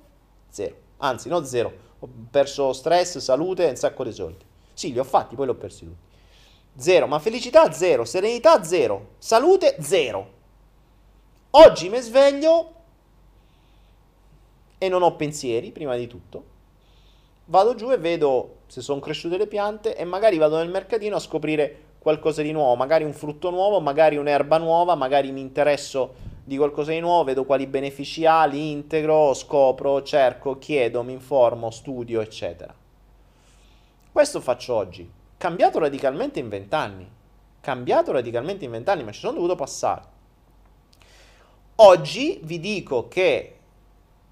Zero. Anzi, no zero. Ho perso stress, salute e un sacco di soldi. Sì, li ho fatti, poi li ho persi tutti. Zero, ma felicità zero, serenità zero, salute zero. Oggi mi sveglio e non ho pensieri, prima di tutto. Vado giù e vedo se sono cresciute le piante e magari vado nel mercatino a scoprire qualcosa di nuovo, magari un frutto nuovo, magari un'erba nuova, magari mi interesso di qualcosa di nuovo, vedo quali benefici ha, li integro, scopro, cerco, chiedo, mi informo, studio, eccetera. Questo faccio oggi. Cambiato radicalmente in vent'anni. Cambiato radicalmente in vent'anni, ma ci sono dovuto passare. Oggi vi dico che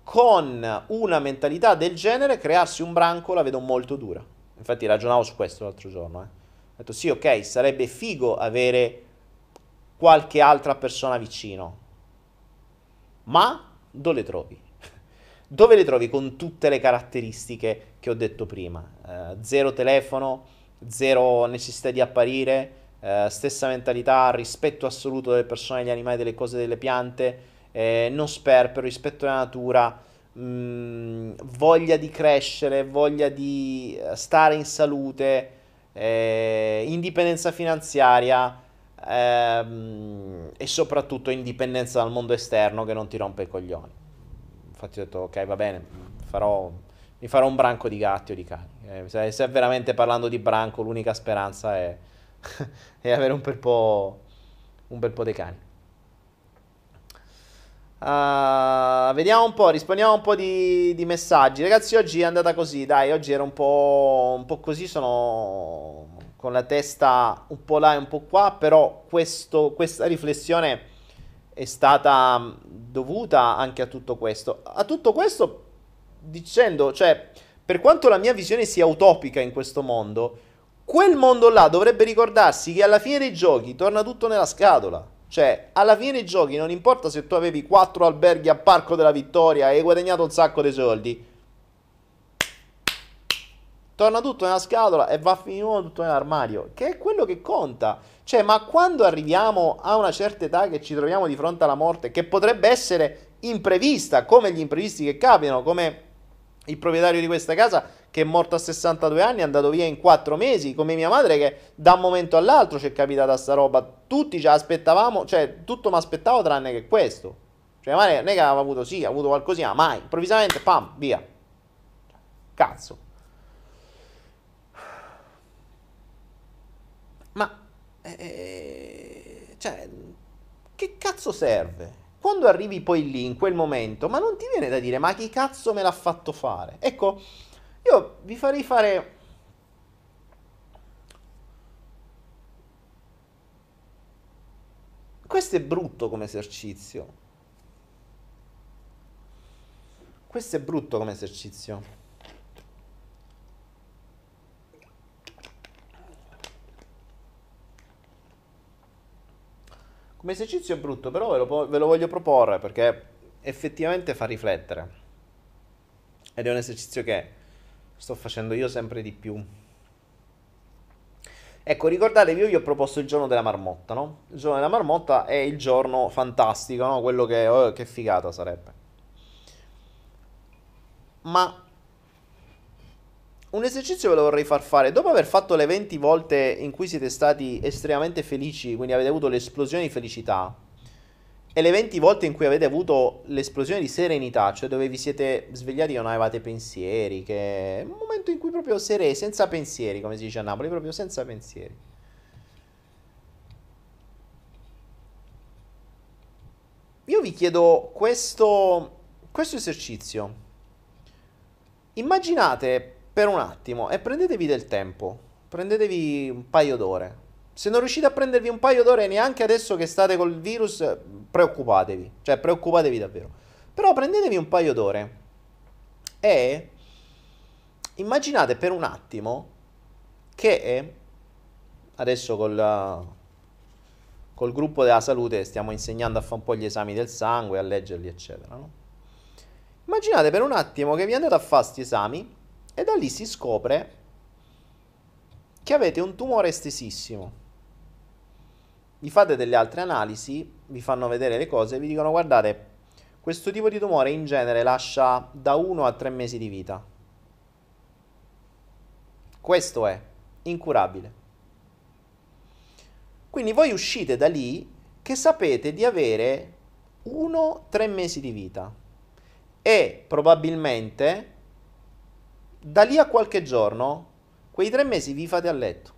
con una mentalità del genere crearsi un branco la vedo molto dura. Infatti ragionavo su questo l'altro giorno. Eh. Ho detto sì, ok, sarebbe figo avere qualche altra persona vicino. Ma dove le trovi? Dove le trovi con tutte le caratteristiche che ho detto prima? Eh, zero telefono, zero necessità di apparire, eh, stessa mentalità, rispetto assoluto delle persone, degli animali, delle cose, delle piante, eh, non sperpero, rispetto alla natura, mh, mm, voglia di crescere, voglia di eh, stare in salute, eh, indipendenza finanziaria ehm, e soprattutto indipendenza dal mondo esterno che non ti rompe i coglioni. Infatti ho detto ok va bene, farò, mi farò un branco di gatti o di cani. Eh, se, se veramente parlando di branco l'unica speranza è e avere un bel po', un bel po' dei cani. Uh, vediamo un po', rispondiamo un po' di, di, messaggi. Ragazzi, oggi è andata così, dai, oggi era un po', un po' così, sono con la testa un po' là e un po' qua, però questo, questa riflessione è stata dovuta anche a tutto questo. A tutto questo dicendo, cioè, per quanto la mia visione sia utopica in questo mondo, quel mondo là dovrebbe ricordarsi che alla fine dei giochi torna tutto nella scatola. Cioè, alla fine dei giochi non importa se tu avevi quattro alberghi a Parco della Vittoria e hai guadagnato un sacco di soldi. Torna tutto nella scatola e va nuovo tutto nell'armadio, che è quello che conta. Cioè, ma quando arriviamo a una certa età che ci troviamo di fronte alla morte, che potrebbe essere imprevista, come gli imprevisti che capitano, come il proprietario di questa casa che è morto a 62 anni, è andato via in 4 mesi, come mia madre che da un momento all'altro ci è capitata sta roba. Tutti ci aspettavamo, cioè tutto mi aspettavo tranne che questo. Cioè, ma non è che aveva avuto sì, ha avuto qualcosina, mai. Improvvisamente, pam, via. Cazzo. Ma, eh, cioè, che cazzo serve? Quando arrivi poi lì, in quel momento, ma non ti viene da dire, ma chi cazzo me l'ha fatto fare? Ecco, io vi farei fare... Questo è brutto come esercizio. Questo è brutto come esercizio. Come esercizio è brutto, però ve lo, ve lo voglio proporre perché effettivamente fa riflettere. Ed è un esercizio che sto facendo io sempre di più. Ecco, ricordatevi, io vi ho proposto il giorno della marmotta, no? Il giorno della marmotta è il giorno fantastico, no? Quello che, oh, che figata sarebbe. Ma un esercizio ve lo vorrei far fare. Dopo aver fatto le 20 volte in cui siete stati estremamente felici, quindi avete avuto l'esplosione di felicità, e le 20 volte in cui avete avuto l'esplosione di serenità, cioè dove vi siete svegliati e non avevate pensieri, che è un momento in cui proprio serè, senza pensieri, come si dice a Napoli, proprio senza pensieri. Io vi chiedo questo, questo esercizio. Immaginate per un attimo e prendetevi del tempo, prendetevi un paio d'ore se non riuscite a prendervi un paio d'ore neanche adesso che state col virus, preoccupatevi. Cioè, preoccupatevi davvero. Però prendetevi un paio d'ore e immaginate per un attimo che adesso col, col gruppo della salute stiamo insegnando a fare un po' gli esami del sangue, a leggerli, eccetera. No? Immaginate per un attimo che vi andate a fare questi esami e da lì si scopre che avete un tumore estesissimo. Vi fate delle altre analisi, vi fanno vedere le cose e vi dicono guardate, questo tipo di tumore in genere lascia da 1 a 3 mesi di vita. Questo è incurabile. Quindi voi uscite da lì che sapete di avere 1-3 mesi di vita e probabilmente da lì a qualche giorno quei tre mesi vi fate a letto.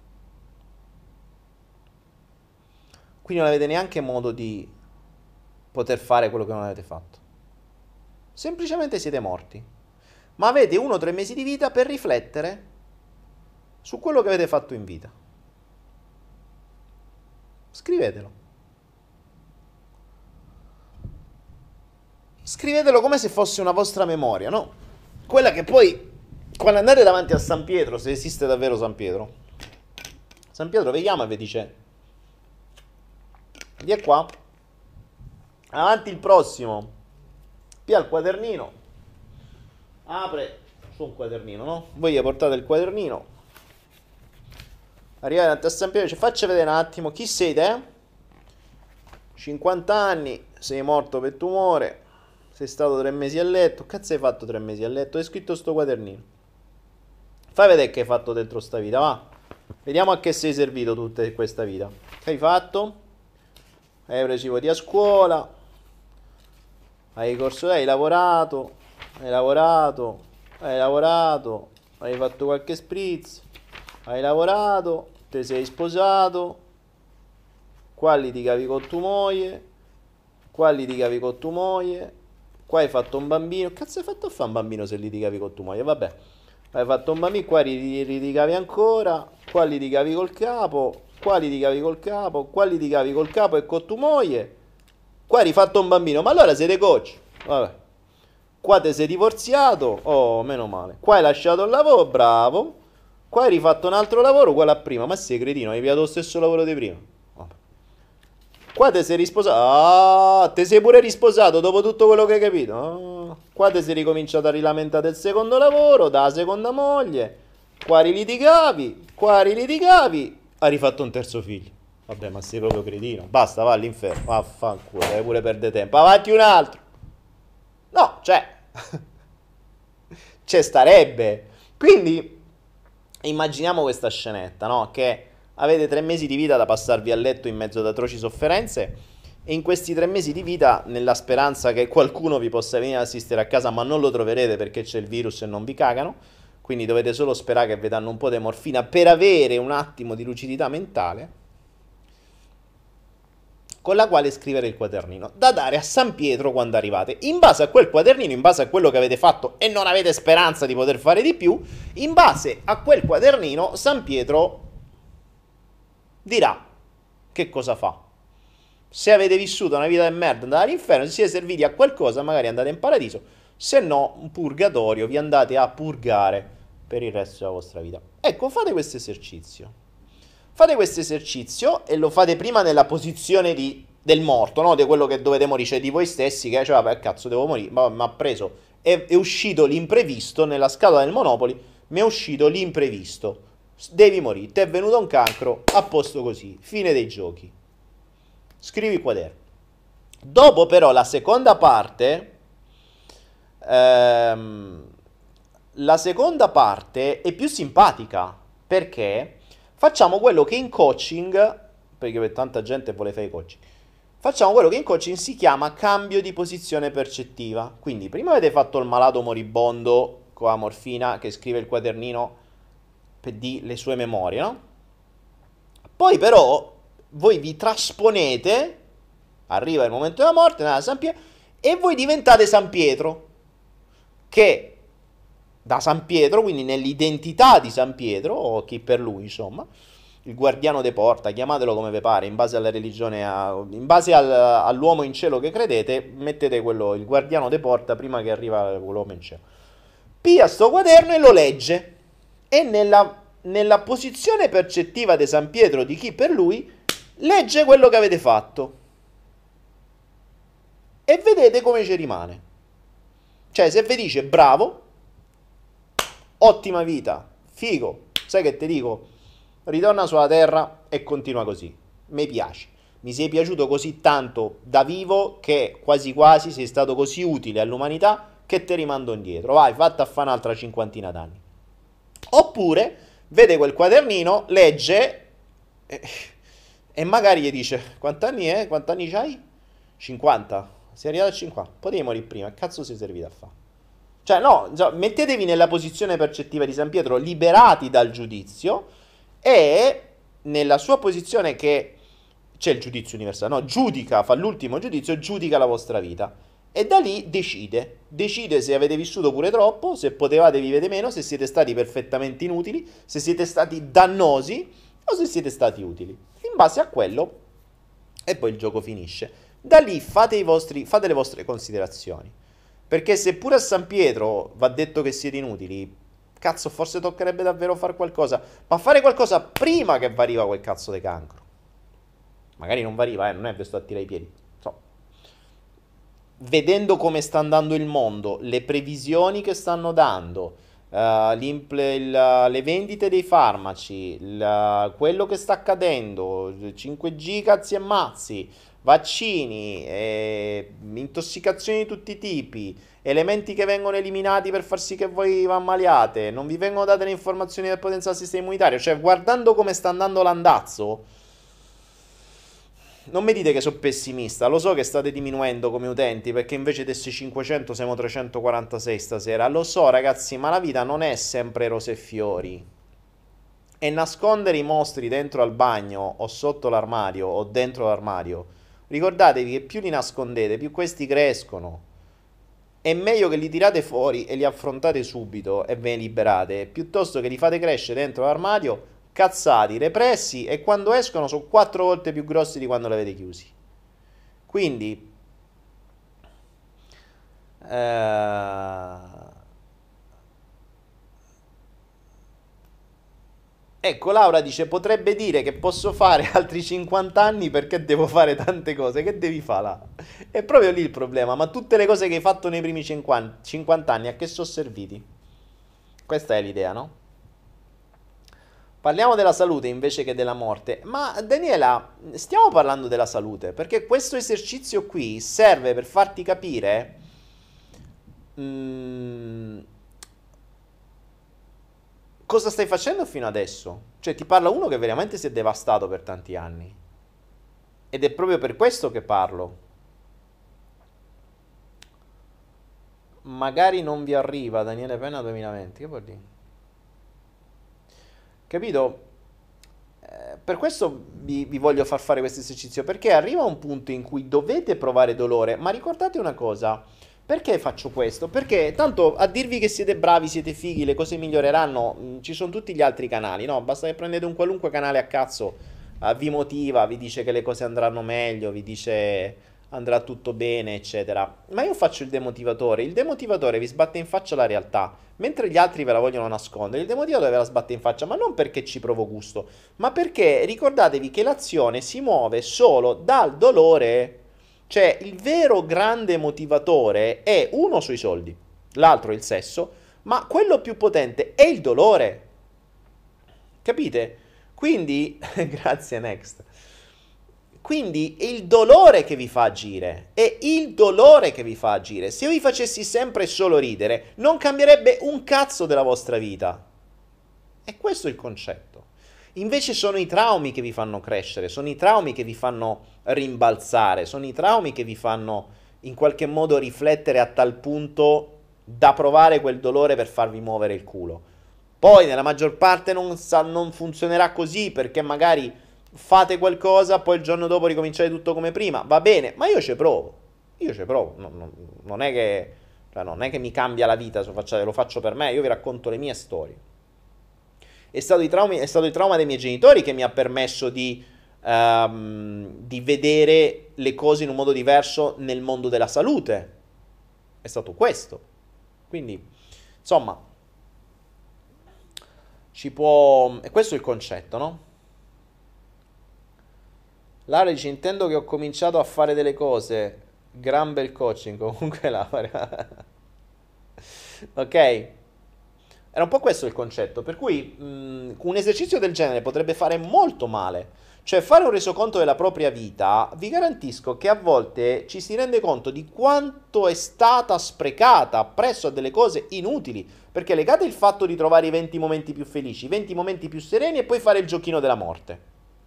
Quindi non avete neanche modo di poter fare quello che non avete fatto. Semplicemente siete morti. Ma avete uno o tre mesi di vita per riflettere su quello che avete fatto in vita. Scrivetelo. Scrivetelo come se fosse una vostra memoria, no? Quella che poi quando andate davanti a San Pietro, se esiste davvero San Pietro, San Pietro vi chiama e vi dice, di qua, avanti il prossimo, pia il quadernino, apre su un quadernino, no? Voi gli portate il quadernino, arrivate davanti a San Pietro e dice, faccia vedere un attimo, chi sei te? 50 anni, sei morto per tumore, sei stato tre mesi a letto, cazzo hai fatto tre mesi a letto? Hai scritto sto quadernino. Fai vedere che hai fatto dentro sta vita, va. Vediamo a che sei servito tutta questa vita. Che hai fatto? Hai preso i voti a scuola. Hai corso, hai lavorato. Hai lavorato. Hai lavorato. Hai fatto qualche spritz. Hai lavorato. Ti sei sposato. Qua litigavi con tua moglie. Qua litigavi con tua moglie. Qua hai fatto un bambino. Cazzo hai fatto a fare un bambino se litigavi con tua moglie? Vabbè hai fatto un bambino, qua litigavi ancora, qua litigavi col capo, qua litigavi col capo, qua litigavi col capo e con tua moglie, qua hai fatto un bambino, ma allora siete coach, vabbè. Qua ti sei divorziato, oh, meno male. Qua hai lasciato il lavoro, bravo. Qua hai rifatto un altro lavoro uguale a prima, ma sei cretino, hai piato lo stesso lavoro di prima. Qua ti sei risposato. Ah, ti sei pure risposato dopo tutto quello che hai capito. Ah, qua ti sei ricominciato a rilamentare del secondo lavoro, dalla seconda moglie. Qua rilitigavi, qua rilitigavi. Hai rifatto un terzo figlio. Vabbè, ma sei proprio cretino. Basta, va all'inferno. Vaffanculo, devi pure perdere tempo. Avanti un altro. No, cioè. C'è starebbe. Quindi, immaginiamo questa scenetta, no? Che avete tre mesi di vita da passarvi a letto in mezzo ad atroci sofferenze e in questi tre mesi di vita, nella speranza che qualcuno vi possa venire ad assistere a casa, ma non lo troverete perché c'è il virus e non vi cagano, quindi dovete solo sperare che vi danno un po' di morfina per avere un attimo di lucidità mentale, con la quale scrivere il quadernino, da dare a San Pietro quando arrivate. In base a quel quadernino, in base a quello che avete fatto e non avete speranza di poter fare di più, in base a quel quadernino, San Pietro dirà che cosa fa. Se avete vissuto una vita di merda andate all'inferno, se siete serviti a qualcosa magari andate in paradiso, se no un purgatorio vi andate a purgare per il resto della vostra vita. Ecco, fate questo esercizio. Fate questo esercizio e lo fate prima nella posizione di, del morto, no? Di quello che dovete morire, di voi stessi, che cioè, vabbè, cazzo, devo morire, ma mi ha preso, è, è uscito l'imprevisto nella scatola del Monopoli, mi è uscito l'imprevisto devi morire, ti è venuto un cancro, a posto così, fine dei giochi. Scrivi quaderno. Dopo però la seconda parte, ehm, la seconda parte è più simpatica perché facciamo quello che in coaching, perché per tanta gente vuole fare i coaching, facciamo quello che in coaching si chiama cambio di posizione percettiva. Quindi prima avete fatto il malato moribondo con la morfina che scrive il quadernino di le sue memorie, no? Poi però voi vi trasponete, arriva il momento della morte, nella San Pietro, e voi diventate San Pietro, che da San Pietro, quindi nell'identità di San Pietro, o chi per lui, insomma, il guardiano de porta, chiamatelo come vi pare, in base alla religione, a, in base al, all'uomo in cielo che credete, mettete quello, il guardiano de porta prima che arriva l'uomo in cielo. Pia sto quaderno e lo legge e nella, nella posizione percettiva di San Pietro di chi per lui legge quello che avete fatto e vedete come ci rimane. Cioè, se vi dice bravo, ottima vita, figo, sai che ti dico? Ritorna sulla terra e continua così. Mi piace. Mi sei piaciuto così tanto da vivo che quasi quasi sei stato così utile all'umanità che ti rimando indietro. Vai, fatta a fare un'altra cinquantina d'anni. Oppure vede quel quadernino, legge e, e magari gli dice: Quant'anni è? Quant'anni c'hai? 50. Sei arrivato a 50. Potevi morire prima. Cazzo sei servito a fare? Cioè, no, mettetevi nella posizione percettiva di San Pietro, liberati dal giudizio e nella sua posizione che c'è il giudizio universale, no, giudica, fa l'ultimo giudizio, giudica la vostra vita e da lì decide, decide se avete vissuto pure troppo, se potevate vivere meno, se siete stati perfettamente inutili, se siete stati dannosi o se siete stati utili. Base a quello e poi il gioco finisce. Da lì fate, vostri, fate le vostre considerazioni. Perché se pure a San Pietro va detto che siete inutili, cazzo, forse toccherebbe davvero fare qualcosa. Ma fare qualcosa prima che variva quel cazzo di cancro. Magari non variva, eh, non è che a tirare i piedi. So. Vedendo come sta andando il mondo, le previsioni che stanno dando, uh, il, le vendite dei farmaci, quello che sta accadendo, 5G cazzi e mazzi, vaccini, eh, intossicazioni di tutti i tipi, elementi che vengono eliminati per far sì che voi vi ammaliate, non vi vengono date le informazioni per potenziare il sistema immunitario, cioè guardando come sta andando l'andazzo, non mi dite che sono pessimista, lo so che state diminuendo come utenti perché invece di essere 500 siamo 346 stasera, lo so ragazzi, ma la vita non è sempre rose e fiori. E nascondere i mostri dentro al bagno o sotto l'armadio o dentro l'armadio Ricordatevi che più li nascondete, più questi crescono. È meglio che li tirate fuori e li affrontate subito e ve ne liberate, piuttosto che li fate crescere dentro l'armadio, cazzati, repressi e quando escono sono quattro volte più grossi di quando li avete chiusi. Quindi... Eh Ecco, Laura dice, potrebbe dire che posso fare altri 50 anni perché devo fare tante cose. Che devi fare là? È proprio lì il problema. Ma tutte le cose che hai fatto nei primi 50, 50 anni, a che sono serviti? Questa è l'idea, no? Parliamo della salute invece che della morte. Ma Daniela, stiamo parlando della salute perché questo esercizio qui serve per farti capire... Mm, cosa stai facendo fino adesso? Cioè, ti parla uno che veramente si è devastato per tanti anni. Ed è proprio per questo che parlo. Magari non vi arriva Daniele Penna 2020. Che vuol dire? Capito? Eh, per questo vi, vi voglio far fare questo esercizio. Perché arriva un punto in cui dovete provare dolore. Ma ricordate una cosa perché faccio questo? Perché tanto a dirvi che siete bravi, siete fighi, le cose miglioreranno, mm, ci sono tutti gli altri canali, no? Basta che prendete un qualunque canale a cazzo, vi motiva, vi dice che le cose andranno meglio, vi dice andrà tutto bene, eccetera. Ma io faccio il demotivatore, il demotivatore vi sbatte in faccia la realtà, mentre gli altri ve la vogliono nascondere, il demotivatore ve la sbatte in faccia, ma non perché ci provo gusto, ma perché ricordatevi che l'azione si muove solo dal dolore cioè, il vero grande motivatore è uno sui soldi, l'altro il sesso, ma quello più potente è il dolore. Capite? Quindi, grazie Next. Quindi è il dolore che vi fa agire, è il dolore che vi fa agire. Se io vi facessi sempre solo ridere, non cambierebbe un cazzo della vostra vita. E questo è il concetto. Invece sono i traumi che vi fanno crescere, sono i traumi che vi fanno rimbalzare, sono i traumi che vi fanno in qualche modo riflettere a tal punto da provare quel dolore per farvi muovere il culo. Poi nella maggior parte non, sa, non funzionerà così perché magari fate qualcosa, poi il giorno dopo ricominciate tutto come prima. Va bene, ma io ci provo. Io ci provo. Non, non, non, è che, cioè non è che mi cambia la vita se lo faccio per me, io vi racconto le mie storie è stato, traumi, è stato il trauma dei miei genitori che mi ha permesso di, um, di vedere le cose in un modo diverso nel mondo della salute. È stato questo. Quindi, insomma, ci può... E questo è il concetto, no? Laura dice, intendo che ho cominciato a fare delle cose. Gran bel coaching, comunque Laura. ok? Era un po' questo il concetto, per cui mh, un esercizio del genere potrebbe fare molto male. Cioè, fare un resoconto della propria vita, vi garantisco che a volte ci si rende conto di quanto è stata sprecata presso a delle cose inutili. Perché legate il fatto di trovare i 20 momenti più felici, i 20 momenti più sereni e poi fare il giochino della morte.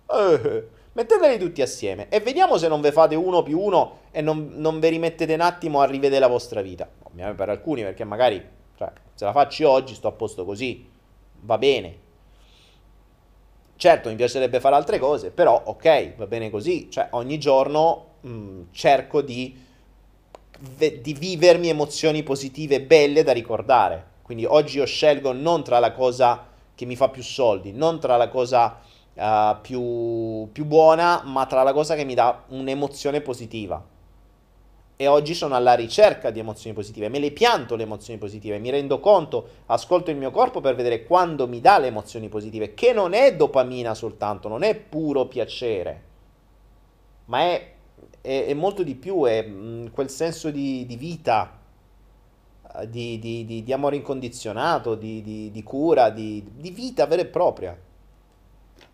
Eh, metteteli tutti assieme e vediamo se non ve fate uno più uno e non, non vi rimettete un attimo a rivedere la vostra vita. Ovviamente per alcuni, perché magari cioè, se la faccio oggi sto a posto così, va bene Certo, mi piacerebbe fare altre cose, però ok, va bene così. Cioè, ogni giorno mh, mm, cerco di, di vivermi emozioni positive belle da ricordare. Quindi oggi io scelgo non tra la cosa che mi fa più soldi, non tra la cosa uh, più, più buona, ma tra la cosa che mi dà un'emozione positiva e oggi sono alla ricerca di emozioni positive, me le pianto le emozioni positive, mi rendo conto, ascolto il mio corpo per vedere quando mi dà le emozioni positive, che non è dopamina soltanto, non è puro piacere, ma è, è, è molto di più, è mh, mm, quel senso di, di vita, eh, di, di, di, amore incondizionato, di, cura, di, vita vera e propria.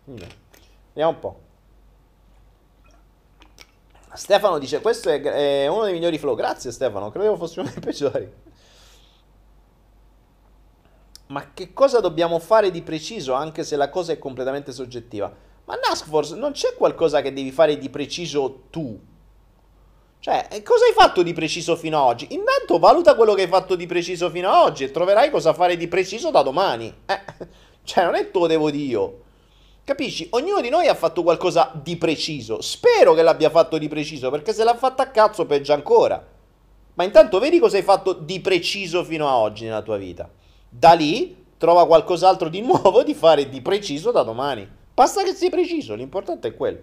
Vediamo un po'. Stefano dice: Questo è, è, uno dei migliori flow. Grazie, Stefano. Credevo fosse uno dei peggiori. Ma che cosa dobbiamo fare di preciso, anche se la cosa è completamente soggettiva? Ma Naskforce, non c'è qualcosa che devi fare di preciso tu. Cioè, cosa hai fatto di preciso fino ad oggi? Intanto valuta quello che hai fatto di preciso fino ad oggi e troverai cosa fare di preciso da domani. Eh, cioè, non è te lo devo dire io. Capisci? Ognuno di noi ha fatto qualcosa di preciso. Spero che l'abbia fatto di preciso, perché se l'ha fatta a cazzo peggio ancora. Ma intanto vedi cosa hai fatto di preciso fino a oggi nella tua vita. Da lì trova qualcos'altro di nuovo di fare di preciso da domani. Basta che sia preciso, l'importante è quello.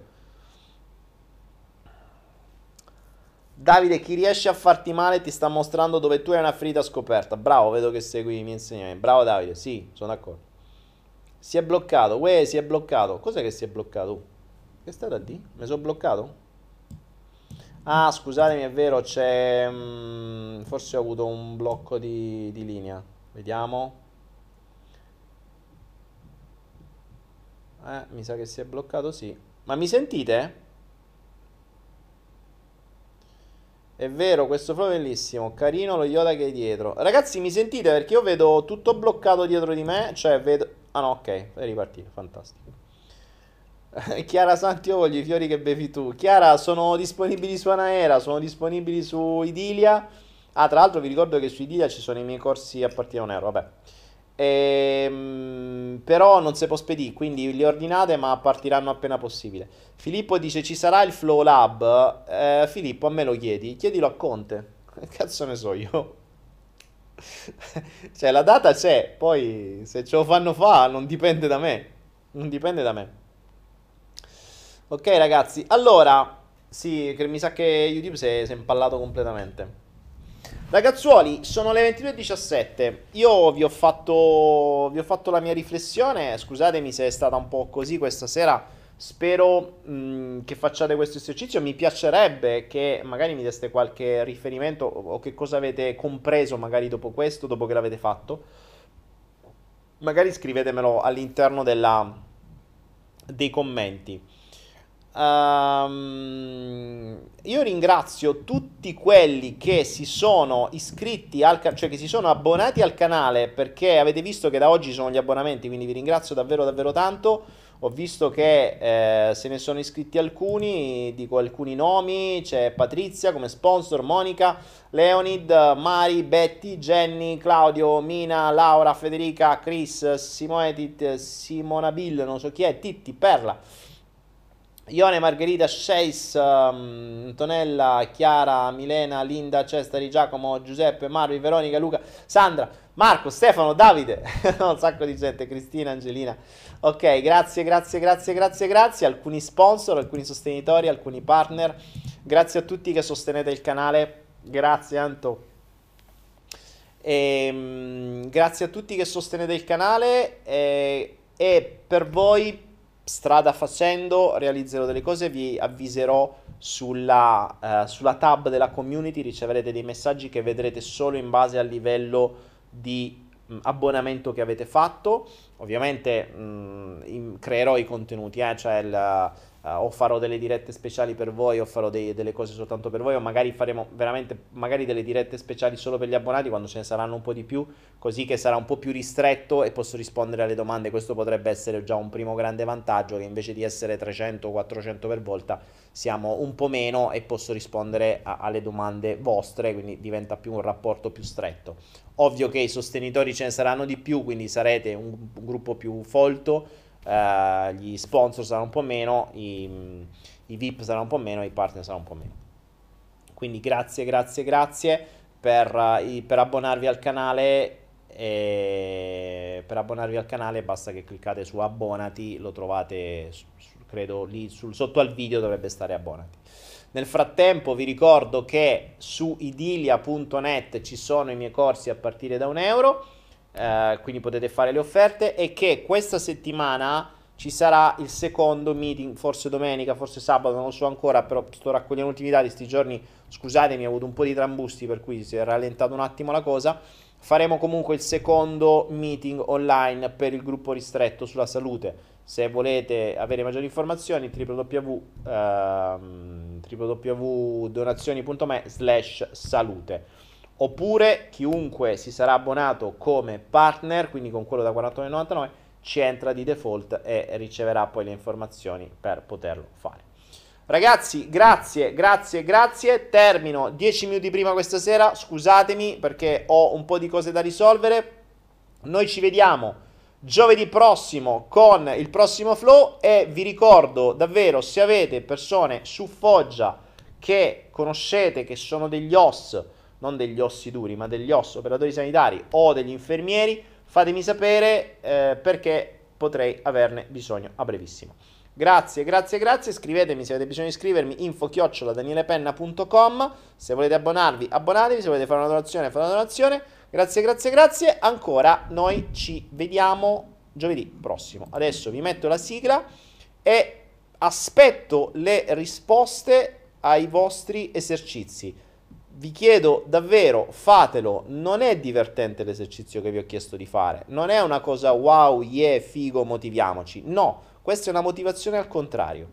Davide, chi riesce a farti male ti sta mostrando dove tu hai una ferita scoperta. Bravo, vedo che segui i miei insegnamenti. Bravo Davide, sì, sono d'accordo. Si è bloccato. Uè, si è bloccato. Cos'è che si è bloccato? Che è stato a di? Mi sono bloccato? Ah, scusatemi, è vero, c'è... Mh, mm, forse ho avuto un blocco di, di linea. Vediamo. Eh, mi sa che si è bloccato, sì. Ma mi sentite? È vero, questo flow è bellissimo. Carino lo Yoda che è dietro. Ragazzi, mi sentite? Perché io vedo tutto bloccato dietro di me. Cioè, vedo... Ah no, ok, è ripartito, fantastico. Chiara Santi, io voglio i fiori che bevi tu. Chiara, sono disponibili su Anaera, sono disponibili su Idilia. Ah, tra l'altro vi ricordo che su Idilia ci sono i miei corsi a partire da un euro, vabbè. Ehm, però non si può spedire, quindi li ordinate ma partiranno appena possibile. Filippo dice ci sarà il Flow Lab? Eh, Filippo, a me lo chiedi? Chiedilo a Conte. Che cazzo ne so io? Cioè, la data c'è, poi se ce lo fanno fa non dipende da me. Non dipende da me. Ok, ragazzi, allora, sì, mi sa che YouTube si è, si è impallato completamente. Ragazzuoli, sono le 22.17. Io vi ho, fatto, vi ho fatto la mia riflessione. Scusatemi se è stata un po' così questa sera Spero mh, mm, che facciate questo esercizio. Mi piacerebbe che magari mi deste qualche riferimento o, che cosa avete compreso magari dopo questo, dopo che l'avete fatto. Magari scrivetemelo all'interno della, dei commenti. Um, io ringrazio tutti quelli che si sono iscritti al canale, cioè che si sono abbonati al canale perché avete visto che da oggi sono gli abbonamenti, quindi vi ringrazio davvero davvero tanto. Ho visto che eh, se ne sono iscritti alcuni, dico alcuni nomi, c'è Patrizia come sponsor, Monica, Leonid, Mari, Betty, Jenny, Claudio, Mina, Laura, Federica, Chris, Simone, Simona Bill, non so chi è, Titti, Perla. Ione, Margherita, Sceis, um, Antonella, Chiara, Milena, Linda, Cestari, Giacomo, Giuseppe, Marvi, Veronica, Luca, Sandra, Marco, Stefano, Davide, un sacco di gente, Cristina, Angelina. Ok, grazie, grazie, grazie, grazie, grazie. Alcuni sponsor, alcuni sostenitori, alcuni partner. Grazie a tutti che sostenete il canale. Grazie Anto. E, um, grazie a tutti che sostenete il canale e, e per voi strada facendo realizzerò delle cose, vi avviserò sulla, uh, sulla tab della community, riceverete dei messaggi che vedrete solo in base al livello di mh, abbonamento che avete fatto. Ovviamente mh, in, creerò i contenuti, eh, cioè il uh, o farò delle dirette speciali per voi o farò dei, delle cose soltanto per voi o magari faremo veramente magari delle dirette speciali solo per gli abbonati quando ce ne saranno un po' di più così che sarà un po' più ristretto e posso rispondere alle domande. Questo potrebbe essere già un primo grande vantaggio che invece di essere 300 o 400 per volta siamo un po' meno e posso rispondere a, alle domande vostre quindi diventa più un rapporto più stretto. Ovvio che i sostenitori ce ne saranno di più quindi sarete un, un gruppo più folto Uh, gli sponsor saranno un po' meno, i, i, VIP saranno un po' meno, i partner saranno un po' meno. Quindi grazie, grazie, grazie per, uh, per abbonarvi al canale. Per abbonarvi al canale basta che cliccate su abbonati, lo trovate credo lì sul, sotto al video dovrebbe stare abbonati. Nel frattempo vi ricordo che su idilia.net ci sono i miei corsi a partire da un euro eh, quindi potete fare le offerte e che questa settimana ci sarà il secondo meeting, forse domenica, forse sabato, non lo so ancora, però sto raccogliendo ultimi dati, questi giorni, scusatemi, ho avuto un po' di trambusti per cui si è rallentato un attimo la cosa, faremo comunque il secondo meeting online per il gruppo ristretto sulla salute. Se volete avere maggiori informazioni, www, ehm, www.donazioni.me slash salute oppure chiunque si sarà abbonato come partner, quindi con quello da 49,99, ci entra di default e riceverà poi le informazioni per poterlo fare. Ragazzi, grazie, grazie, grazie. Termino 10 minuti prima questa sera. Scusatemi perché ho un po' di cose da risolvere. Noi ci vediamo giovedì prossimo con il prossimo flow e vi ricordo davvero se avete persone su Foggia che conoscete che sono degli OS non degli ossi duri, ma degli osso, operatori sanitari o degli infermieri, fatemi sapere eh, perché potrei averne bisogno a brevissimo. Grazie, grazie, grazie. Scrivetemi se avete bisogno di iscrivermi info danielepenna.com. Se volete abbonarvi, abbonatevi. Se volete fare una donazione, fate una donazione. Grazie, grazie, grazie. Ancora noi ci vediamo giovedì prossimo. Adesso vi metto la sigla e aspetto le risposte ai vostri esercizi vi chiedo davvero, fatelo, non è divertente l'esercizio che vi ho chiesto di fare, non è una cosa wow, yeah, figo, motiviamoci, no, questa è una motivazione al contrario,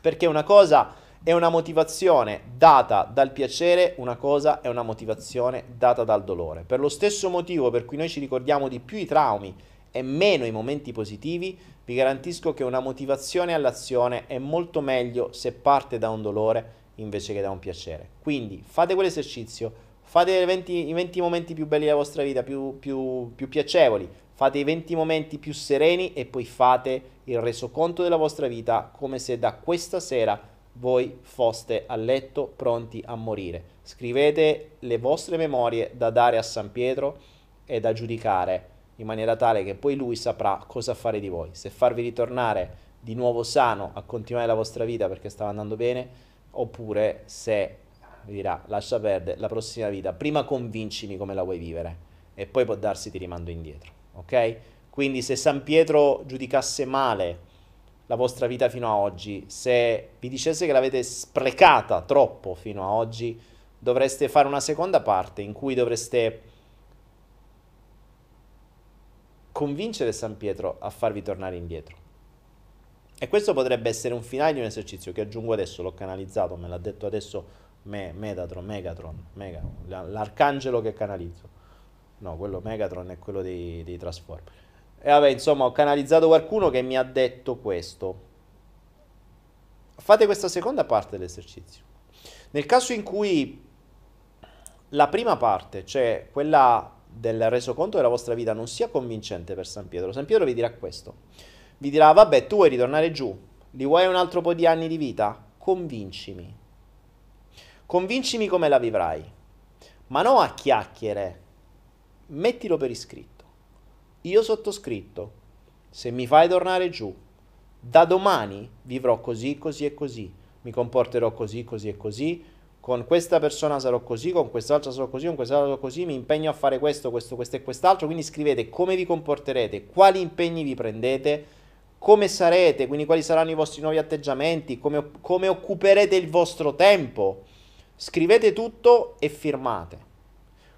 perché una cosa è una motivazione data dal piacere, una cosa è una motivazione data dal dolore. Per lo stesso motivo per cui noi ci ricordiamo di più i traumi e meno i momenti positivi, vi garantisco che una motivazione all'azione è molto meglio se parte da un dolore invece che da un piacere. Quindi fate quell'esercizio, fate i 20, i 20 momenti più belli della vostra vita, più, più, più piacevoli, fate i 20 momenti più sereni e poi fate il resoconto della vostra vita come se da questa sera voi foste a letto pronti a morire. Scrivete le vostre memorie da dare a San Pietro e da giudicare in maniera tale che poi lui saprà cosa fare di voi. Se farvi ritornare di nuovo sano a continuare la vostra vita perché stava andando bene, oppure se vi dirà lascia perdere la prossima vita, prima convincimi come la vuoi vivere e poi può darsi ti rimando indietro, ok? Quindi se San Pietro giudicasse male la vostra vita fino a oggi, se vi dicesse che l'avete sprecata troppo fino a oggi, dovreste fare una seconda parte in cui dovreste convincere San Pietro a farvi tornare indietro. E questo potrebbe essere un finale di un esercizio che aggiungo adesso, l'ho canalizzato, me l'ha detto adesso me, Metatron, Megatron, Mega, l'arcangelo che canalizzo. No, quello Megatron è quello dei, dei Transformer. E vabbè, insomma, ho canalizzato qualcuno che mi ha detto questo. Fate questa seconda parte dell'esercizio. Nel caso in cui la prima parte, cioè quella del resoconto della vostra vita, non sia convincente per San Pietro, San Pietro vi dirà questo vi dirà, vabbè, tu vuoi ritornare giù, li vuoi un altro po' di anni di vita? Convincimi. Convincimi come la vivrai. Ma non a chiacchiere. Mettilo per iscritto. Io sottoscritto. Se mi fai tornare giù, da domani vivrò così, così e così. Mi comporterò così, così e così. Con questa persona sarò così, con quest'altra sarò così, con quest'altra sarò così. Mi impegno a fare questo, questo, questo e quest'altro. Quindi scrivete come vi comporterete, quali impegni vi prendete come sarete, quindi quali saranno i vostri nuovi atteggiamenti, come, come occuperete il vostro tempo. Scrivete tutto e firmate,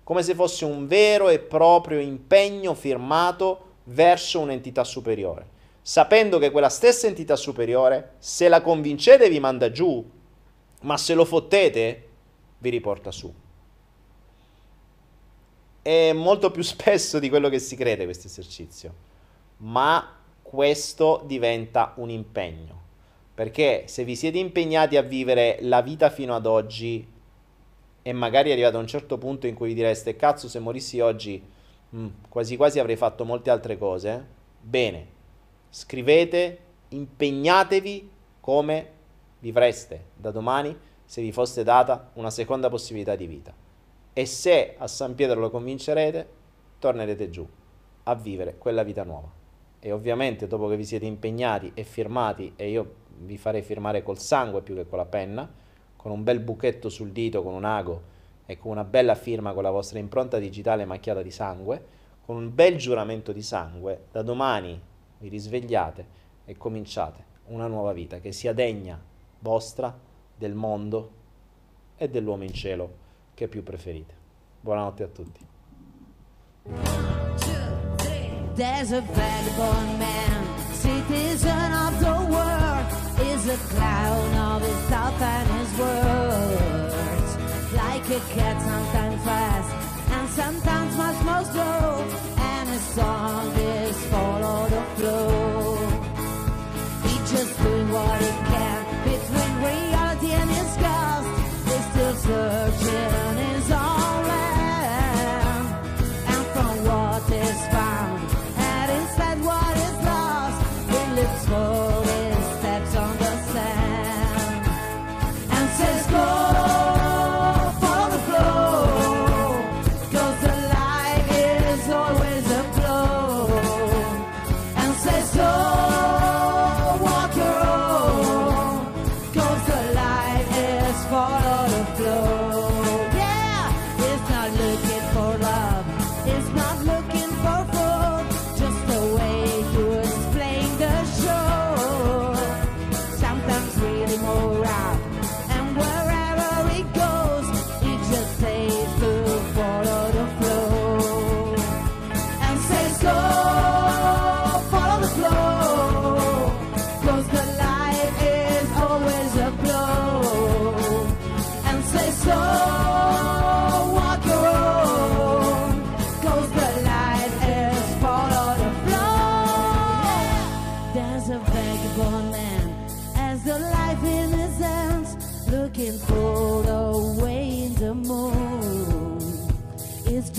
come se fosse un vero e proprio impegno firmato verso un'entità superiore, sapendo che quella stessa entità superiore, se la convincete, vi manda giù, ma se lo fottete, vi riporta su. È molto più spesso di quello che si crede questo esercizio, ma questo diventa un impegno. Perché se vi siete impegnati a vivere la vita fino ad oggi e magari arrivato a un certo punto in cui vi direste cazzo se morissi oggi mh, mm, quasi quasi avrei fatto molte altre cose, bene, scrivete, impegnatevi come vivreste da domani se vi fosse data una seconda possibilità di vita. E se a San Pietro lo convincerete, tornerete giù a vivere quella vita nuova e ovviamente dopo che vi siete impegnati e firmati, e io vi farei firmare col sangue più che con la penna, con un bel buchetto sul dito, con un ago e con una bella firma con la vostra impronta digitale macchiata di sangue, con un bel giuramento di sangue, da domani vi risvegliate e cominciate una nuova vita che sia degna vostra, del mondo e dell'uomo in cielo che più preferite. Buonanotte a tutti. There's a vagabond man, citizen of the world, is a clown of his and his words. Like a cat, sometimes fast and sometimes much more slow, and his song is follow the flow. He just doing what he can between reality and his ghost. He's still searching